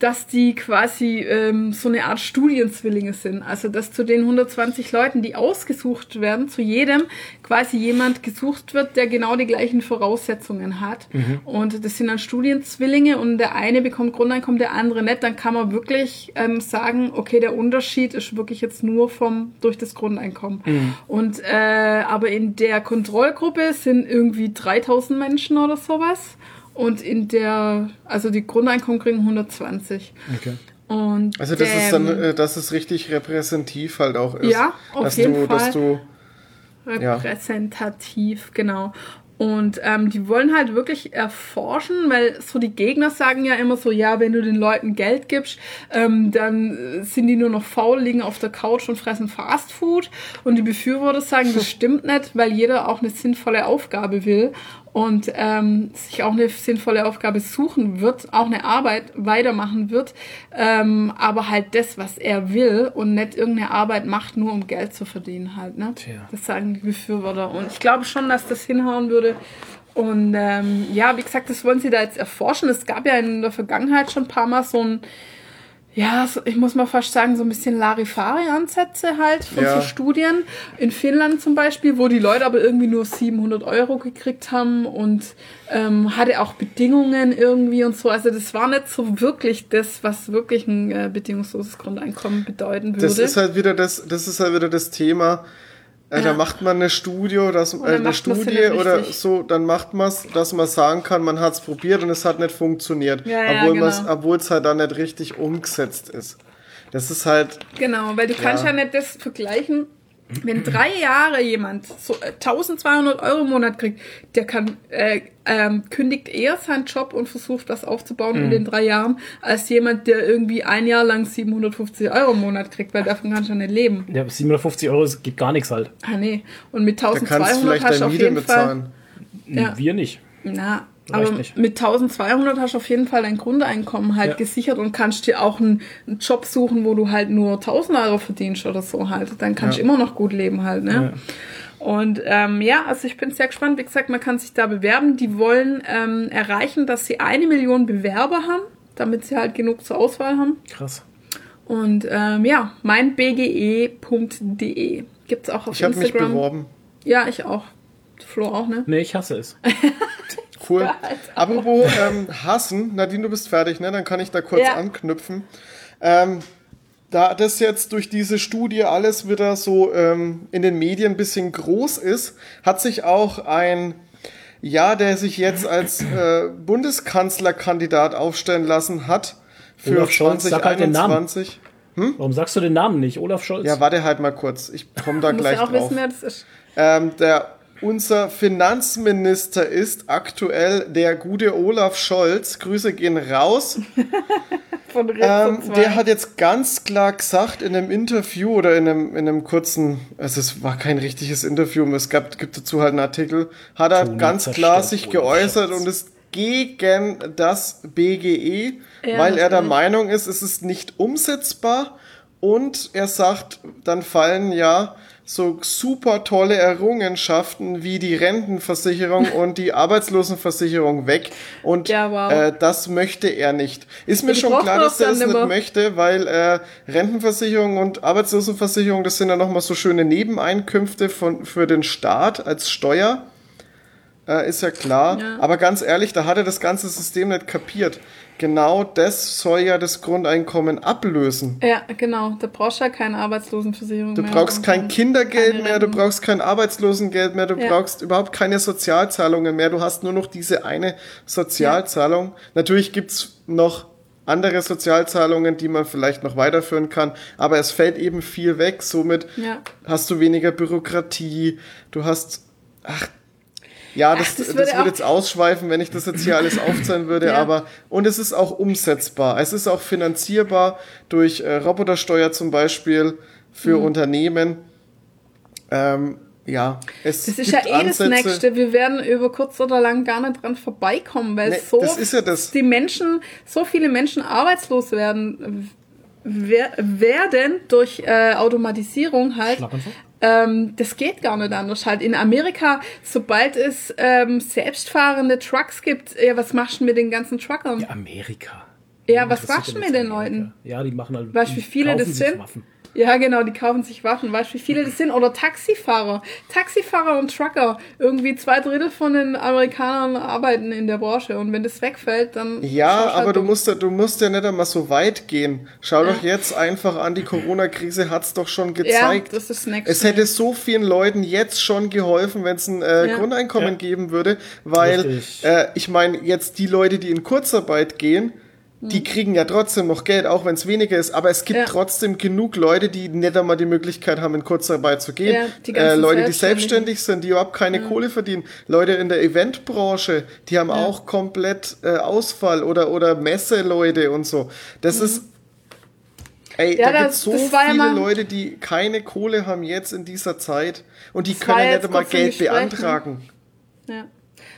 dass die quasi ähm, so eine Art Studienzwillinge sind. Also dass zu den 120 Leuten, die ausgesucht werden, zu jedem quasi jemand gesucht wird, der genau die gleichen Voraussetzungen hat. Und das sind dann Studienzwillinge und der eine bekommt Grundeinkommen, der andere nicht. Dann kann man wirklich ähm, sagen, okay, der Unterschied ist wirklich jetzt nur vom durch das Grundeinkommen. Und äh, aber in der Kontrollgruppe sind irgendwie 3000 Menschen oder sowas. Und in der, also die Grundeinkommen kriegen 120. Okay. Und Also das ist dann, äh, dass es richtig repräsentativ halt auch ist. Ja, auf dass jeden du, Fall. Dass du, ja. repräsentativ, genau. Und ähm, die wollen halt wirklich erforschen, weil so die Gegner sagen ja immer so, ja, wenn du den Leuten Geld gibst, ähm, dann äh, sind die nur noch faul, liegen auf der Couch und fressen Fastfood. Und die Befürworter sagen, das stimmt nicht, weil jeder auch eine sinnvolle Aufgabe will und ähm, sich auch eine sinnvolle Aufgabe suchen wird, auch eine Arbeit weitermachen wird, ähm, aber halt das, was er will und nicht irgendeine Arbeit macht, nur um Geld zu verdienen halt. Ne? Tja. Das sagen die Befürworter. Und ich glaube schon, dass das hinhauen würde. Und ähm, ja, wie gesagt, das wollen sie da jetzt erforschen. Es gab ja in der Vergangenheit schon ein paar Mal so ein, ja, ich muss mal fast sagen, so ein bisschen Larifari-Ansätze halt von Ja. so Studien. In Finnland zum Beispiel, wo die Leute aber irgendwie nur 700 Euro gekriegt haben und ähm, hatte auch Bedingungen irgendwie und so. Also das war nicht so wirklich das, was wirklich ein äh, bedingungsloses Grundeinkommen bedeuten würde. das ist halt wieder das, das ist halt wieder das Thema. Äh, Da Ja. macht man eine Studie, dass, äh, eine Studie oder so, dann macht man es, dass man sagen kann, man hat es probiert und es hat nicht funktioniert. Ja, ja, obwohl genau. es halt dann nicht richtig umgesetzt ist. Das ist halt, Genau, weil du kannst ja nicht das vergleichen. Wenn drei Jahre jemand so äh, 1200 Euro im Monat kriegt, der kann äh, ähm, kündigt eher seinen Job und versucht was aufzubauen Mhm. in den drei Jahren, als jemand, der irgendwie ein Jahr lang 750 Euro im Monat kriegt, weil davon kannst du ja nicht leben. Ja, 750 Euro das geht gar nichts halt. Ah nee. Und mit da kannst du 1200 vielleicht hast du auf Miete jeden Fall. bezahlen. Ja. Wir nicht. Na, Reicht aber nicht. mit 1200 hast du auf jeden Fall dein Grundeinkommen halt Ja. gesichert und kannst dir auch einen, einen Job suchen, wo du halt nur 1000 Euro verdienst oder so halt. Dann kannst du Ja. immer noch gut leben halt, ne? Und ähm, ja, also ich bin sehr gespannt. Wie gesagt, man kann sich da bewerben. Die wollen ähm, erreichen, dass sie eine Million Bewerber haben, damit sie halt genug zur Auswahl haben. Krass. Und ähm, ja, meinbge.de gibt's auch auf Ich habe mich Instagram. beworben. Ja, ich auch. Flo auch, ne? Nee, ich hasse es. Cool. Apropos ähm, hassen, Nadine, du bist fertig, ne? Dann kann ich da kurz Ja. anknüpfen. Ähm, da das jetzt durch diese Studie alles wieder so ähm, in den Medien ein bisschen groß ist, hat sich auch ein ja, der sich jetzt als äh, Bundeskanzlerkandidat aufstellen lassen hat für Olaf Scholz, sag halt den Namen. 2021. Warum sagst du den Namen nicht? Olaf Scholz? Ja, warte halt mal kurz. Ich komme da gleich ja auch drauf. wissen, wer das ist. Ähm, der, unser Finanzminister ist aktuell der gute Olaf Scholz. Grüße gehen raus. Von Ähm, der hat jetzt ganz klar gesagt in einem Interview oder in einem, in einem kurzen, also es war kein richtiges Interview, es gab, gibt dazu halt einen Artikel, hat er Toni ganz klar sich geäußert und ist gegen das BGE, Ja, weil er der. Meinung ist, es ist nicht umsetzbar und er sagt, dann fallen ja so super tolle Errungenschaften wie die Rentenversicherung und die Arbeitslosenversicherung weg und Ja, wow. äh, das möchte er nicht. Ist mir Die schon braucht klar, dass er es dann nicht möchte, weil äh, Rentenversicherung und Arbeitslosenversicherung, das sind ja nochmal so schöne Nebeneinkünfte von, für den Staat als Steuer. Äh, ist ja klar. Ja. Aber ganz ehrlich, da hat er das ganze System nicht kapiert. Genau das soll ja das Grundeinkommen ablösen. Ja, genau. Da brauchst du ja keine Arbeitslosenversicherung Du mehr. brauchst und kein Kindergeld mehr, du brauchst kein Arbeitslosengeld mehr, du Ja. brauchst überhaupt keine Sozialzahlungen mehr. Du hast nur noch diese eine Sozialzahlung. Natürlich gibt's noch andere Sozialzahlungen, die man vielleicht noch weiterführen kann, aber es fällt eben viel weg. Somit Ja. hast du weniger Bürokratie, du hast. Ach. Ja, das, Ach, das das, würde jetzt ausschweifen, wenn ich das jetzt hier alles aufzählen würde, Ja. aber und es ist auch umsetzbar. Es ist auch finanzierbar durch äh, Robotersteuer zum Beispiel für Mhm. Unternehmen. Ähm, ja, es Das ist ja eh das Ansätze. Nächste. Wir werden über kurz oder lang gar nicht dran vorbeikommen, weil Nee, so das ist ja das. die Menschen, so viele Menschen arbeitslos werden, wer, werden durch äh, Automatisierung halt. Schlaganfall? Ähm, das geht gar nicht anders. Halt in Amerika, sobald es ähm, selbstfahrende Trucks gibt, ja, was machst du mit den ganzen Truckern? Ja, Amerika. Ja, was Interessiert machst du mit den Amerika? Leuten? Ja, die machen halt. Weißt du, wie viele das sind? Waffen. Ja, genau, die kaufen sich Waffen. Weißt du, wie viele das sind? Oder Taxifahrer. Taxifahrer und Trucker. Irgendwie zwei Drittel von den Amerikanern arbeiten in der Branche. Und wenn das wegfällt, dann. Ja, halt aber du musst, ja- du musst ja nicht einmal so weit gehen. Schau doch jetzt einfach an, die Corona-Krise hat's doch schon gezeigt. Ja, das ist das es hätte so vielen Leuten jetzt schon geholfen, wenn es ein äh, Ja. Grundeinkommen Ja. geben würde, weil Richtig. äh, ich meine, jetzt die Leute, die in Kurzarbeit gehen, die kriegen ja trotzdem noch Geld, auch wenn es weniger ist, aber es gibt Mhm. Ja. trotzdem genug Leute, die nicht einmal die Möglichkeit haben, in Kurzarbeit zu gehen. Ja, die äh, Leute, die selbstständig sind, die überhaupt keine Kohle verdienen. Leute in der Eventbranche, die haben auch komplett äh, Ausfall oder, oder Messeleute und so. Das ist. Ey, Ja, da das- gibt so ja viele Leute, die keine Kohle haben jetzt in dieser Zeit und die können ja nicht einmal Geld beantragen. Ja.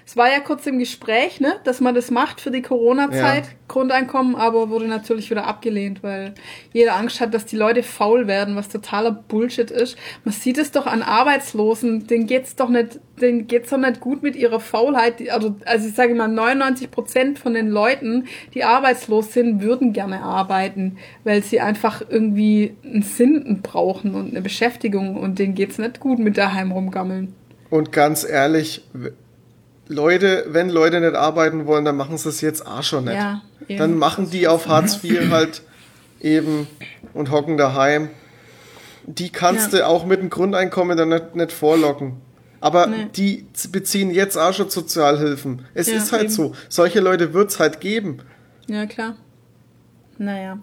Es war ja kurz im Gespräch, ne, dass man das macht für die Corona-Zeit, Ja. Grundeinkommen, aber wurde natürlich wieder abgelehnt, weil jeder Angst hat, dass die Leute faul werden, was totaler Bullshit ist. Man sieht es doch an Arbeitslosen, denen geht's doch nicht, denen geht's doch nicht gut mit ihrer Faulheit. Also, also ich sage mal, 99 Prozent von den Leuten, die arbeitslos sind, würden gerne arbeiten, weil sie einfach irgendwie einen Sinn brauchen und eine Beschäftigung und denen geht's nicht gut mit daheim rumgammeln. Und ganz ehrlich, Leute, wenn Leute nicht arbeiten wollen, dann machen sie es jetzt auch schon nicht. Ja, dann machen die auf Hartz IV halt eben und hocken daheim. Die kannst Ja. du auch mit dem Grundeinkommen dann nicht, nicht vorlocken. Aber Nee. die beziehen jetzt auch schon Sozialhilfen. Es Ja, ist halt eben. so. Solche Leute wird's halt geben. Ja, klar. Naja.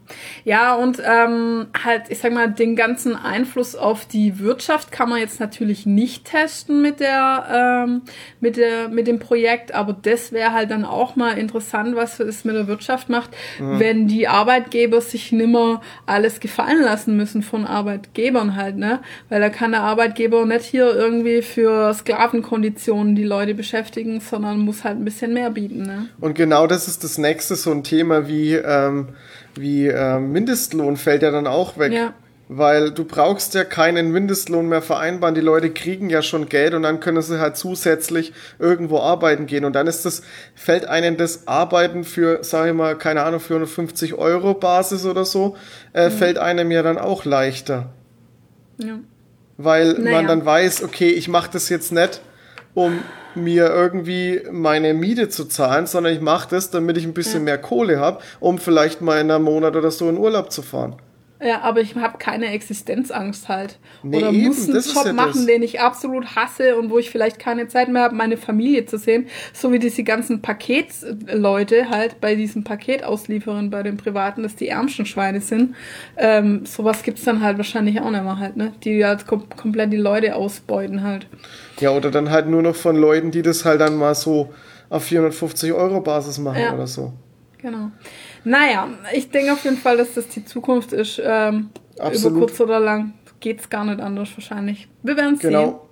Ja, und ähm, halt, ich sag mal, den ganzen Einfluss auf die Wirtschaft kann man jetzt natürlich nicht testen mit der, ähm, mit der, mit dem Projekt, aber das wäre halt dann auch mal interessant, was es mit der Wirtschaft macht, wenn die Arbeitgeber sich nimmer alles gefallen lassen müssen von Arbeitgebern halt, ne? Weil da kann der Arbeitgeber nicht hier irgendwie für Sklavenkonditionen die Leute beschäftigen, sondern muss halt ein bisschen mehr bieten, ne? Und genau das ist das nächste, so ein Thema wie, ähm, wie ähm, Mindestlohn fällt ja dann auch weg. Ja. Weil du brauchst ja keinen Mindestlohn mehr vereinbaren. Die Leute kriegen ja schon Geld und dann können sie halt zusätzlich irgendwo arbeiten gehen. Und dann ist das, fällt einem das Arbeiten für, sag ich mal, keine Ahnung, für eine 50 Euro Basis oder so, äh, fällt einem ja dann auch leichter. Ja. Weil Naja. man dann weiß, okay, ich mache das jetzt nicht, um mir irgendwie meine Miete zu zahlen, sondern ich mache das, damit ich ein bisschen mehr Kohle habe, um vielleicht mal in einem Monat oder so in Urlaub zu fahren. Ja, aber ich habe keine Existenzangst halt. Nee, Oder eben, muss einen Job ja machen, das. den ich absolut hasse und wo ich vielleicht keine Zeit mehr habe, meine Familie zu sehen. So wie diese ganzen Paketleute halt bei diesen Paketauslieferern bei den Privaten, dass die ärmsten Schweine sind. Ähm, sowas gibt's dann halt wahrscheinlich auch nicht mehr halt, ne? Die halt kom komplett die Leute ausbeuten halt. Ja, oder dann halt nur noch von Leuten, die das halt dann mal so auf 450 Euro Basis machen Ja. oder so. Genau. Naja, ich denke auf jeden Fall, dass das die Zukunft ist. Ähm, über Absolut. kurz oder lang geht's gar nicht anders wahrscheinlich. Wir werden sehen. Genau.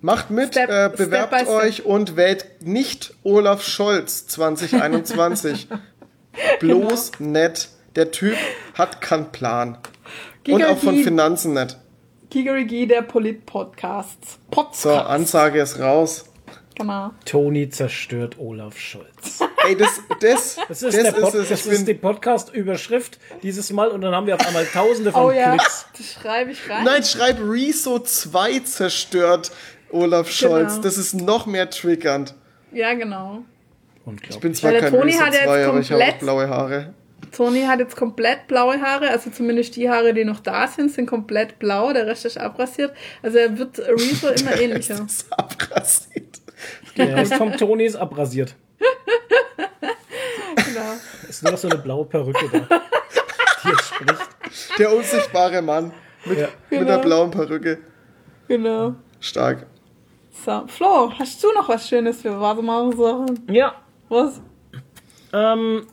Macht mit, Step- äh, bewerbt step. euch und wählt nicht Olaf Scholz 2021. Bloß Genau. nett. Der Typ hat keinen Plan. Und auch von Finanzen nicht. Gigerigi, der Polit-Podcast. Podcast. So, Ansage ist raus. Genau. Toni zerstört Olaf Scholz. Ey, das, das, Das ist, der Pod es. das ist die Podcast-Überschrift dieses Mal und dann haben wir auf einmal tausende von Oh ja, Klicks. das schreibe ich rein. nein, schreib Rezo 2 zerstört Olaf Scholz. Genau. Das ist noch mehr triggernd. Ja, genau. Ich bin zwar Weil kein Toni Rezo hat jetzt 2, aber ich habe komplett- blaue Haare. Toni hat jetzt komplett blaue Haare, also zumindest die Haare, die noch da sind, sind komplett blau, der Rest ist abrasiert. Also er wird Rezo immer ähnlicher. Das ist abrasiert. Der Rest vom Toni ist abrasiert. Genau. Ist nur noch so eine blaue Perücke da. Die jetzt spricht. Der unsichtbare Mann mit, Ja. mit Genau. der blauen Perücke. genau. Stark. So, Flo, hast du noch was Schönes für Warte mal Sachen? Ja, Was? ähm,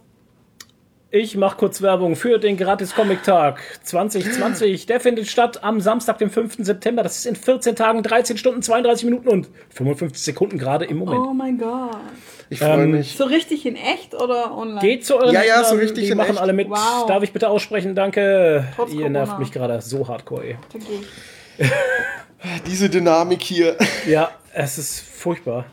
Ich mache kurz Werbung für den Gratis-Comic-Tag 2020. Der findet statt am Samstag, dem 5. September. Das ist in 14 Tagen, 13 Stunden, 32 Minuten und 55 Sekunden gerade im Moment. Oh mein Gott. Ich freue Ähm, mich. So richtig in echt oder online? Geht zu euren Ja, ja, so richtig Die in machen echt. alle mit. Wow. Darf ich bitte aussprechen? Danke. Trotz Ihr nervt Corona. mich gerade so hardcore. Ey. Diese Dynamik hier. Ja, es ist furchtbar.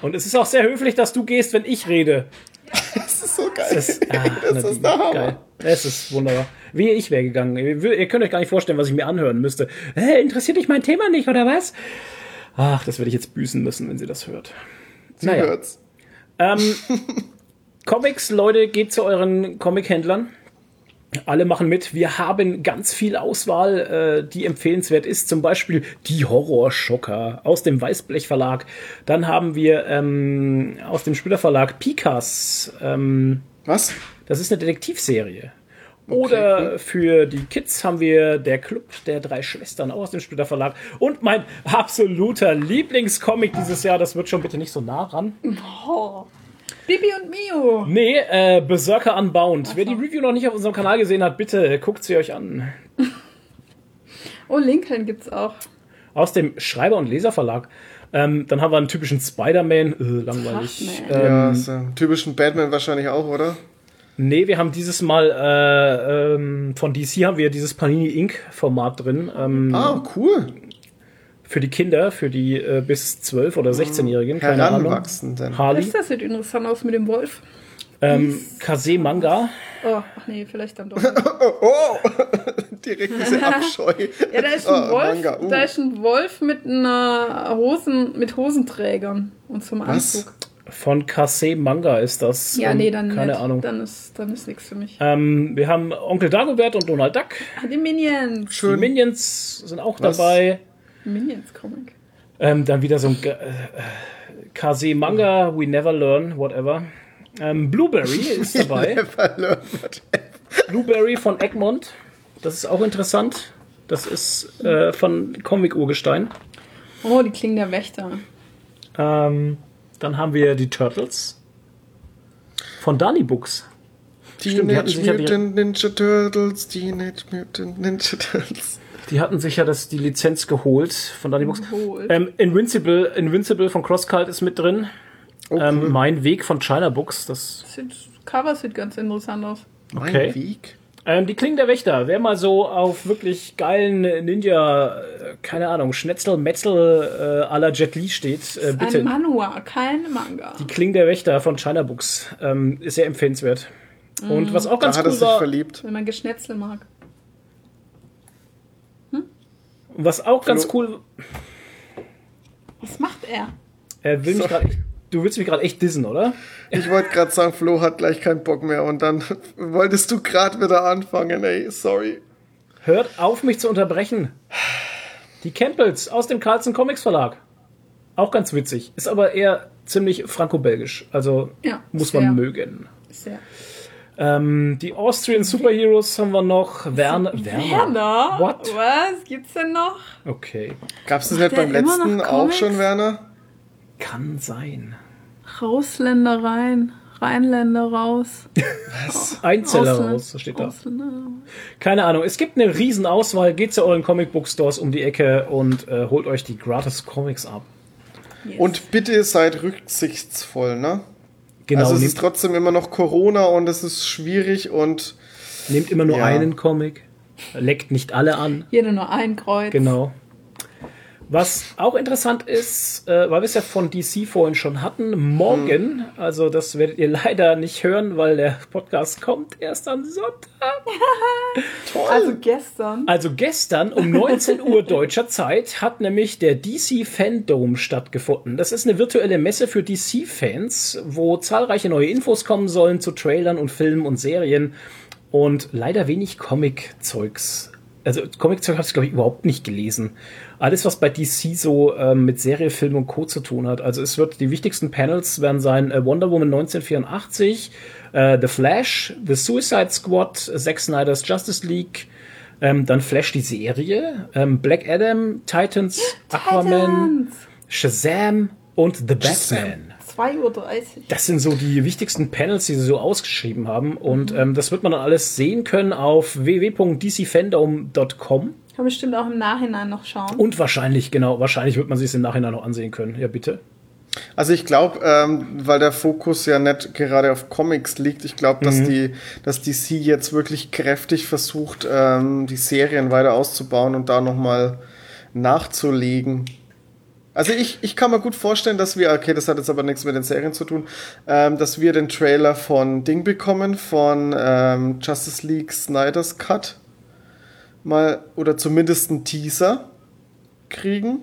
Und es ist auch sehr höflich, dass du gehst, wenn ich rede. Das ist so geil. Das, ist- ah, Das ist der Hammer. geil. Es ist wunderbar. Wie ich wäre gegangen. Ihr könnt euch gar nicht vorstellen, was ich mir anhören müsste. Hä, interessiert dich mein Thema nicht, oder was? Ach, das werde ich jetzt büßen müssen, wenn sie das hört. Sie naja. hört's. Ähm, Comics, Leute, geht zu euren Comic-Händlern. Alle machen mit. Wir haben ganz viel Auswahl, äh, die empfehlenswert ist. Zum Beispiel die Horrorschocker aus dem Weißblech Verlag. Dann haben wir ähm, aus dem Splitter Verlag Pikas. Ähm, Was? das ist eine Detektivserie. Oder für die Kids haben wir der Club der drei Schwestern auch aus dem Splitter Verlag. Und mein absoluter Lieblingscomic dieses Jahr, das wird schon bitte nicht so nah ran. Oh. Bibi und Mio. Nee, äh, Berserker Unbound. Wer die Review noch nicht auf unserem Kanal gesehen hat, bitte guckt sie euch an. Oh, Lincoln gibt's auch. Aus dem Schreiber- und Leserverlag. Ähm, dann haben wir einen typischen Spider-Man. Äh, langweilig. Ach, Ähm, ja, so einen typischen Batman wahrscheinlich auch, oder? Nee, wir haben dieses Mal äh, ähm, von DC haben wir dieses Panini Inc. Format drin. Ähm, Ah, cool. Für die Kinder, für die äh, bis 12- oder 16-Jährigen. Keine Ahnung. Harley. Das sieht interessant aus mit dem Wolf. Ähm, Kase Manga. Oh, ach nee, vielleicht dann doch. Oh, direkt diese Abscheu. Ja, da ist ein Ah, Wolf, Manga, uh. da ist ein Wolf mit einer Hosen, mit Hosenträgern und zum Was? Anzug. Von Kase Manga ist das. Ja, Ähm, nee, dann Keine nicht. Ahnung. Dann ist, dann ist nichts für mich. Ähm, wir haben Onkel Dagobert und Donald Duck. Ah, die Minions. Die Schön. Minions sind auch Was? dabei. Minions Comic. Ähm, dann wieder so ein äh, Kase Manga, We Never Learn, whatever. Ähm, Blueberry ist dabei. Blueberry von Egmont. Das ist auch interessant. Das ist äh, von Comic Urgestein. Oh, die klingen der Wächter. Ähm, dann haben wir die Turtles von Dani Books. Teenage Mutant Ninja Turtles, Teenage Mutant Ninja Turtles. Die hatten sich ja das, die Lizenz geholt von Dani Books. Ähm, Invincible, Invincible von CrossCult ist mit drin. Oh, Ähm, mein Weg von China Books. Das, Sieht, Cover sieht ganz interessant aus. mein okay. Weg. ähm, die Klingen der Wächter. Wer mal so auf wirklich geilen Ninja, äh, keine Ahnung, Schnetzel, Metzel äh, à la Jet Li steht, äh, bitte. Ein Manhwa, kein Manga. Die Klingen der Wächter von China Books ähm, ist sehr empfehlenswert. Und was auch Da ganz hat er cool sich war, verliebt. Wenn man Geschnetzel mag. Was auch ganz cool, Was macht er? er will mich grad, du willst mich gerade echt dissen, oder? Ich wollte gerade sagen, Flo hat gleich keinen Bock mehr und dann wolltest du gerade wieder anfangen, ey, sorry. Hört auf, mich zu unterbrechen. Die Campbells aus dem Carlsen Comics Verlag. Auch ganz witzig. Ist aber eher ziemlich franco-belgisch. Also Ja, muss sehr. man mögen. Sehr. Ähm, die Austrian Superheroes haben wir noch. Werner. Werner. Werner? What? Was gibt's denn noch? Okay. Gab's das nicht der beim letzten auch schon, Werner? Kann sein. Rausländer rein, Rheinländer raus. Einzeller Ausland- raus, so steht da. Ausländer. Keine Ahnung. Es gibt eine Riesenauswahl. Geht zu euren Comic Book Stores um die Ecke und äh, holt euch die gratis Comics ab. Yes. Und bitte seid rücksichtsvoll, ne? Genau. also es ist trotzdem immer noch Corona und es ist schwierig und nehmt immer nur Ja. einen Comic. Leckt nicht alle an. Jeder nur ein Kreuz. Genau. Was auch interessant ist, äh, weil wir es ja von DC vorhin schon hatten, morgen, also das werdet ihr leider nicht hören, weil der Podcast kommt erst am Sonntag. Also gestern. Also gestern um 19 Uhr deutscher Zeit hat nämlich der DC Fandom stattgefunden. Das ist eine virtuelle Messe für DC-Fans, wo zahlreiche neue Infos kommen sollen zu Trailern und Filmen und Serien und leider wenig Comic-Zeugs. Also Comic-Zeug habe ich glaube ich überhaupt nicht gelesen. Alles, was bei DC so ähm, mit Serie, Film und Co. zu tun hat. Also es wird die wichtigsten Panels werden sein äh, Wonder Woman 1984, äh, The Flash, The Suicide Squad, Zack Snyder's Justice League, ähm, dann Flash die Serie, ähm, Black Adam, Titans, Aquaman, Titans. Shazam, und The Batman. 2.30 Uhr. Das sind so die wichtigsten Panels, die sie so ausgeschrieben haben. Und ähm, das wird man dann alles sehen können auf www.dcfandom.com. Kann bestimmt auch im Nachhinein noch schauen. Und wahrscheinlich, genau, wahrscheinlich wird man sich es im Nachhinein noch ansehen können. Ja, bitte. Also ich glaube, ähm, weil der Fokus ja nicht gerade auf Comics liegt, ich glaube, dass die, dass DC jetzt wirklich kräftig versucht, ähm, die Serien weiter auszubauen und da nochmal nachzulegen. Also ich, ich kann mir gut vorstellen, dass wir, okay, das hat jetzt aber nichts mit den Serien zu tun, ähm, dass wir den Trailer von Ding bekommen, von ähm, Justice League Snyder's Cut. Mal, oder zumindest einen Teaser kriegen.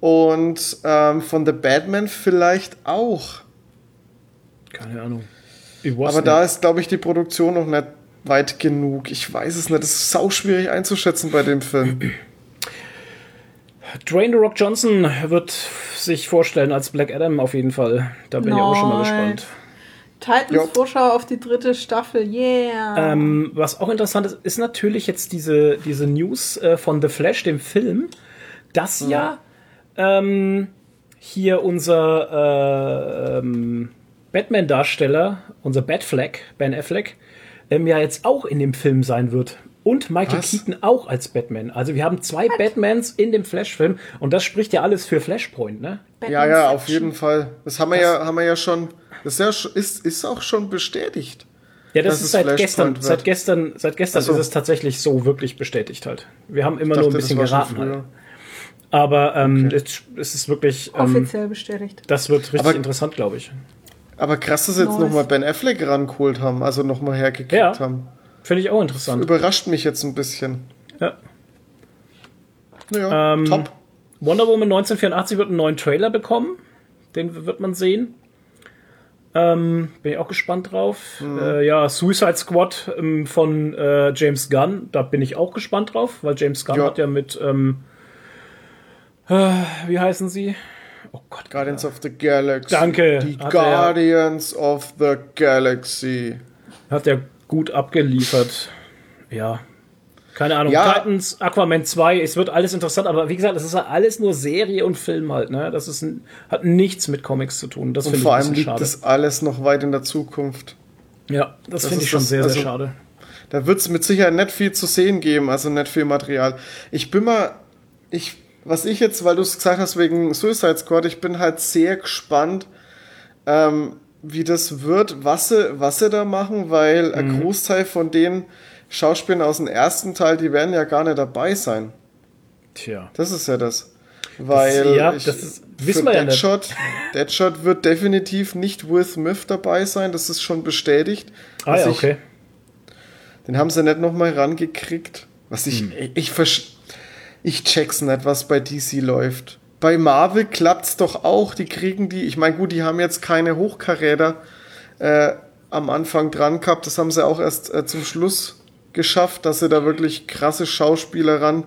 Und ähm, von The Batman vielleicht auch. Keine Ahnung. Aber nicht. da ist, glaube ich, die Produktion noch nicht weit genug. Ich weiß es nicht. Das ist sau schwierig einzuschätzen bei dem Film. Dwayne The Rock Johnson wird sich vorstellen als Black Adam auf jeden Fall. Da bin ich auch schon mal gespannt. Titans Ja. Vorschau auf die dritte Staffel. Yeah. Ähm, was auch interessant ist, ist natürlich jetzt diese, diese News äh, von The Flash, dem Film, dass ja ähm, hier unser äh, ähm, Batman-Darsteller, unser Batfleck, Ben Affleck, ähm, ja jetzt auch in dem Film sein wird. Und Michael Was? Keaton auch als Batman. Also wir haben zwei Batmans in dem Flash-Film und das spricht ja alles für Flashpoint, ne? ja, ja, auf jeden Fall. Das haben wir ja, haben wir ja schon. Das ist, ja, ist, ist auch schon bestätigt. Ja, das ist seit gestern, seit gestern, seit gestern so. ist es tatsächlich so wirklich bestätigt halt. Wir haben immer Ich nur ein dachte, bisschen das geraten halt. Aber ähm, es, es ist wirklich, ähm, Offiziell bestätigt. das wird richtig Aber- interessant, glaube ich. Aber krass, dass sie jetzt Nice. nochmal Ben Affleck rangeholt haben, also nochmal hergekriegt Ja. haben. Finde ich auch interessant. Überrascht mich jetzt ein bisschen. Ja. Naja, Ähm, top. Wonder Woman 1984 wird einen neuen Trailer bekommen. Den wird man sehen. Ähm, bin ich auch gespannt drauf. Mhm. Äh, ja, Suicide Squad ähm, von äh, James Gunn, da bin ich auch gespannt drauf, weil James Gunn Ja. hat ja mit, ähm, äh, wie heißen sie? Oh Gott, Guardians of the Galaxy. Danke. Die Hat er- Guardians of the Galaxy. hat er gut abgeliefert. Ja. Keine Ahnung. Ja. Titans, Aquaman 2, es wird alles interessant, aber wie gesagt, das ist ja alles nur Serie und Film halt, ne? Das ist ein, hat nichts mit Comics zu tun. Das Und finde ich vor ein allem liegt schade. das alles noch weit in der Zukunft. ja, das, das finde ich schon das- sehr, also- sehr schade. Da wird es mit Sicherheit nicht viel zu sehen geben, also nicht viel Material. Ich bin mal, ich, was ich jetzt, weil du es gesagt hast wegen Suicide Squad, ich bin halt sehr gespannt, ähm, wie das wird, was sie, was sie da machen, weil Mhm. ein Großteil von den Schauspielern aus dem ersten Teil, die werden ja gar nicht dabei sein. Tja. Das ist ja das. Weil ja, ich, das ist- wissen wir ja nicht. Deadshot, Deadshot wird definitiv nicht Will Smith dabei sein, das ist schon bestätigt. Ah ja, ich- okay. Den haben sie nicht nochmal rangekriegt. Was ich, Hm. ich, ich, ich check's nicht, was bei DC läuft. Bei Marvel klappt's doch auch. Die kriegen die, ich meine, gut, die haben jetzt keine Hochkaräter äh, am Anfang dran gehabt. Das haben sie auch erst äh, zum Schluss geschafft, dass sie da wirklich krasse Schauspieler ran,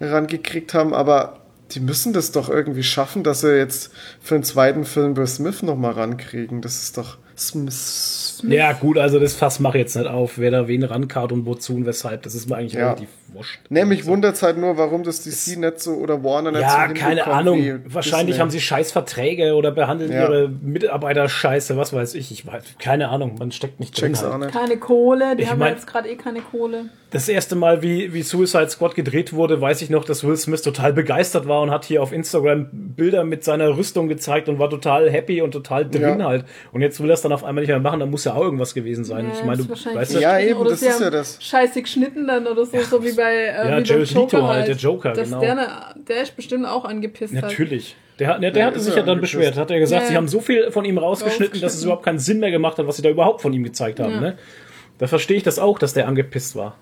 rangekriegt haben. Aber die müssen das doch irgendwie schaffen, dass sie jetzt für den zweiten Film Will Smith nochmal rankriegen. Das ist doch Smith. Ja, gut, also das Fass mache ich jetzt nicht auf, wer da wen rankart und wozu und weshalb. Das ist mir eigentlich Ja. relativ wurscht. Nee, mich wundert's halt nur, warum das DC nicht so oder Warner nicht so Ja, keine Ahnung. Wahrscheinlich Disney. haben sie scheiß Verträge oder behandeln Ja. ihre Mitarbeiter scheiße, was weiß ich. Ich weiß, keine Ahnung, man steckt nicht drin. Check's auch Halt. nicht. Keine Kohle, die Ich haben mein- ja jetzt gerade eh keine Kohle. Das erste Mal, wie, wie Suicide Squad gedreht wurde, weiß ich noch, dass Will Smith total begeistert war und hat hier auf Instagram Bilder mit seiner Rüstung gezeigt und war total happy und total drin Ja. halt. Und jetzt will er es dann auf einmal nicht mehr machen, dann muss ja auch irgendwas gewesen sein. ich meine, du weißt ja, Ja, eben, oder das sie ist haben ja das. Scheiße geschnitten dann oder so, so wie bei, äh, Ja, wie Jared Joker Leto halt, halt. der Joker, Dass genau. Der, ne, der ist bestimmt auch angepisst. Halt. natürlich. Der, hat- der, der Ja, hatte sich ja dann beschwert. Hat er gesagt, Ja, sie ja. haben so viel von ihm rausgeschnitten, dass es überhaupt keinen Sinn mehr gemacht hat, was sie da überhaupt von ihm gezeigt haben. Ja. Ne? Da verstehe ich das auch, dass der angepisst war.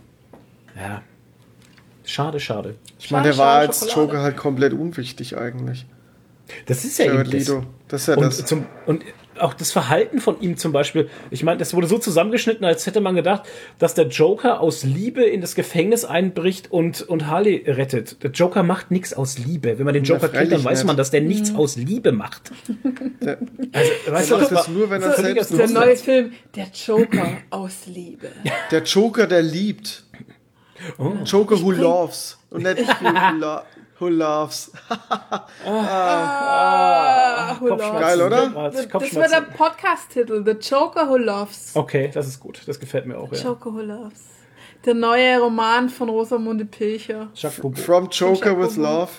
Ja. Schade, schade. Ich meine, der war schade, als Schokolade. Joker halt komplett unwichtig eigentlich. Das ist ja Jared eben das. Leto. Das ist ja Und, das. zum, und auch das Verhalten von ihm zum Beispiel, ich meine, das wurde so zusammengeschnitten, als hätte man gedacht, dass der Joker aus Liebe in das Gefängnis einbricht und, und Harley rettet. Der Joker macht nichts aus Liebe. Wenn man den Ja, Joker kennt, dann weiß nicht. man, dass der nichts aus Liebe macht. Der, Also, weißt der du, das das nur, wenn er völliger selbst Der neue Film, der Joker aus Liebe. Der Joker, der liebt. Oh. Joker who loves. Und nicht who, lo who loves. Ah, who Who Loves. Geil, oder? Das, das Kopfschmerzen. war der Podcast-Titel. The Joker Who Loves. Okay, das ist gut. Das gefällt mir auch, ja. Joker Who Loves. Der neue Roman von Rosamunde Pilcher. From Joker with Love.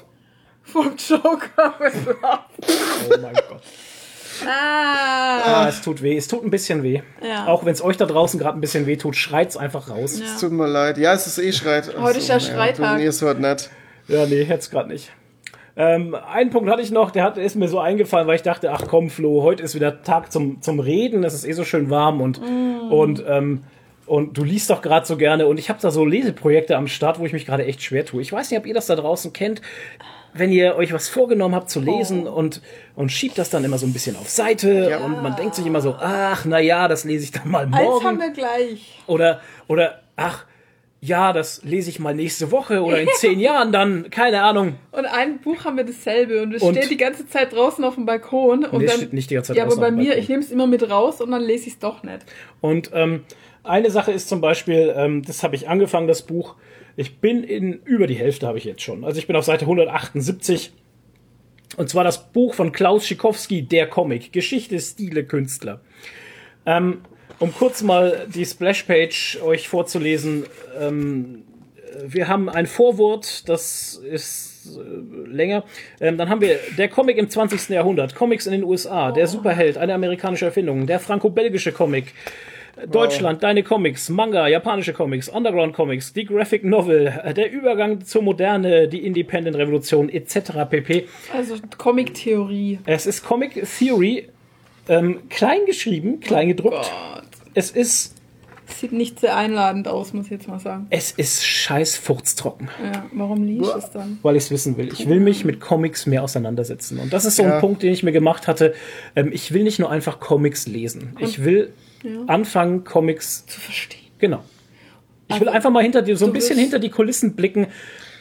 Vom Joker Who Loves. Oh mein Gott. Ah. Ah, es tut weh. Es tut ein bisschen weh. Ja. Auch wenn es euch da draußen gerade ein bisschen weh tut, schreit's einfach raus. Es tut mir leid. Ja, es ist eh Schreit. Heute ist ja Schreitag. Du, nee, es wird nett. Ja, nee, jetzt gerade nicht. Ähm, einen Punkt hatte ich noch, der hat, ist mir so eingefallen, weil ich dachte, ach komm, Flo, heute ist wieder Tag zum, zum Reden, es ist eh so schön warm und, und, ähm, und du liest doch gerade so gerne und ich habe da so Leseprojekte am Start, wo ich mich gerade echt schwer tue. Ich weiß nicht, ob ihr das da draußen kennt, wenn ihr euch was vorgenommen habt zu lesen und, und schiebt das dann immer so ein bisschen auf Seite Ja. und man denkt sich immer so, ach, na ja, das lese ich dann mal Eins haben morgen wir gleich. oder, oder, ach, ja, das lese ich mal nächste Woche oder in zehn Jahren dann, keine Ahnung. Und ein Buch haben wir dasselbe und es Und- steht die ganze Zeit draußen auf dem Balkon. Und Nee, dann, steht nicht die ganze Zeit Ja, aber bei mir, ich nehme es immer mit raus und dann lese ich es doch nicht. Und ähm, eine Sache ist zum Beispiel, ähm, das habe ich angefangen, das Buch. Ich bin in über die Hälfte habe ich jetzt schon. Also ich bin auf Seite 178. Und zwar das Buch von Klaus Schikowski, der Comic, Geschichte, Stile, Künstler. Ähm, um kurz mal die Splashpage euch vorzulesen. Ähm, wir haben ein Vorwort, das ist äh, länger. Ähm, dann haben wir der Comic im 20. Jahrhundert, Comics in den USA, der Superheld, eine amerikanische Erfindung, der franco-belgische Comic, Deutschland, deine Comics, Manga, japanische Comics, Underground Comics, die Graphic Novel, äh, der Übergang zur Moderne, die Independent Revolution etc. pp. Also Comic-Theorie. Es ist Comic Theory, ähm, klein geschrieben, klein gedruckt. Gott. Es ist Sieht nicht sehr einladend aus, muss ich jetzt mal sagen. es ist scheiß furztrocken. Ja, warum liest es dann? weil ich es wissen will. Ich will mich mit Comics mehr auseinandersetzen. Und das ist so Ja. ein Punkt, den ich mir gemacht hatte. Ähm, ich will nicht nur einfach Comics lesen. Ich will anfangen, Comics. Zu verstehen. Genau. Ich will Also, einfach mal hinter die, so ein du bisschen willst- hinter die Kulissen blicken.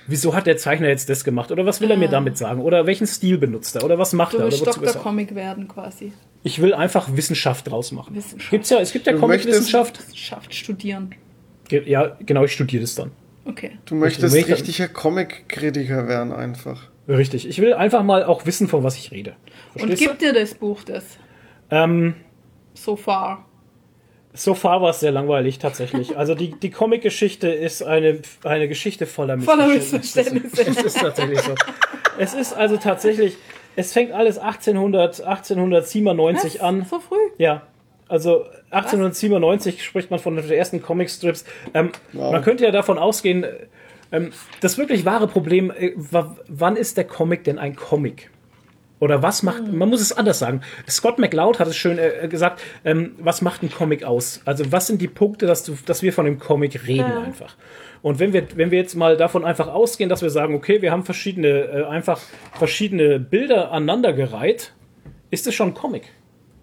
Wieso hat der Zeichner jetzt das gemacht? Oder was will er mir damit sagen? Oder welchen Stil benutzt er? Oder was macht. Du er? Oder willst wozu ist Dr. Comic werden quasi. Ich will einfach Wissenschaft draus machen. Wissenschaft. Gibt's ja, es gibt ja Comic-Wissenschaft. Schafft studieren. Ja, genau, ich studiere das dann. Okay. Du möchtest Welcher- richtiger Comic-Kritiker werden einfach. Richtig. Ich will einfach mal auch wissen, von was ich rede. Und Verstehst du? gibt dir das Buch das? Ähm, So far. So far war es sehr langweilig tatsächlich. Also die, die Comic-Geschichte ist eine, eine Geschichte voller Voller Missverständnisse. Missverständnisse. Es ist tatsächlich so. Es ist also tatsächlich, es fängt alles 1800, 1897 an. So früh? Ja, also 1897 spricht man von den ersten Comicstrips. Ähm, Man könnte ja davon ausgehen, äh, ähm, das wirklich wahre Problem, äh, wa- wann ist der Comic denn ein Comic? Oder was macht, man muss es anders sagen. Scott McLeod hat es schön äh, gesagt, ähm, was macht ein Comic aus? Also was sind die Punkte, dass, du, dass wir von dem Comic reden Ja. einfach? Und wenn wir, wenn wir jetzt mal davon einfach ausgehen, dass wir sagen, okay, wir haben verschiedene, äh, einfach verschiedene Bilder aneinandergereiht, ist es schon ein Comic.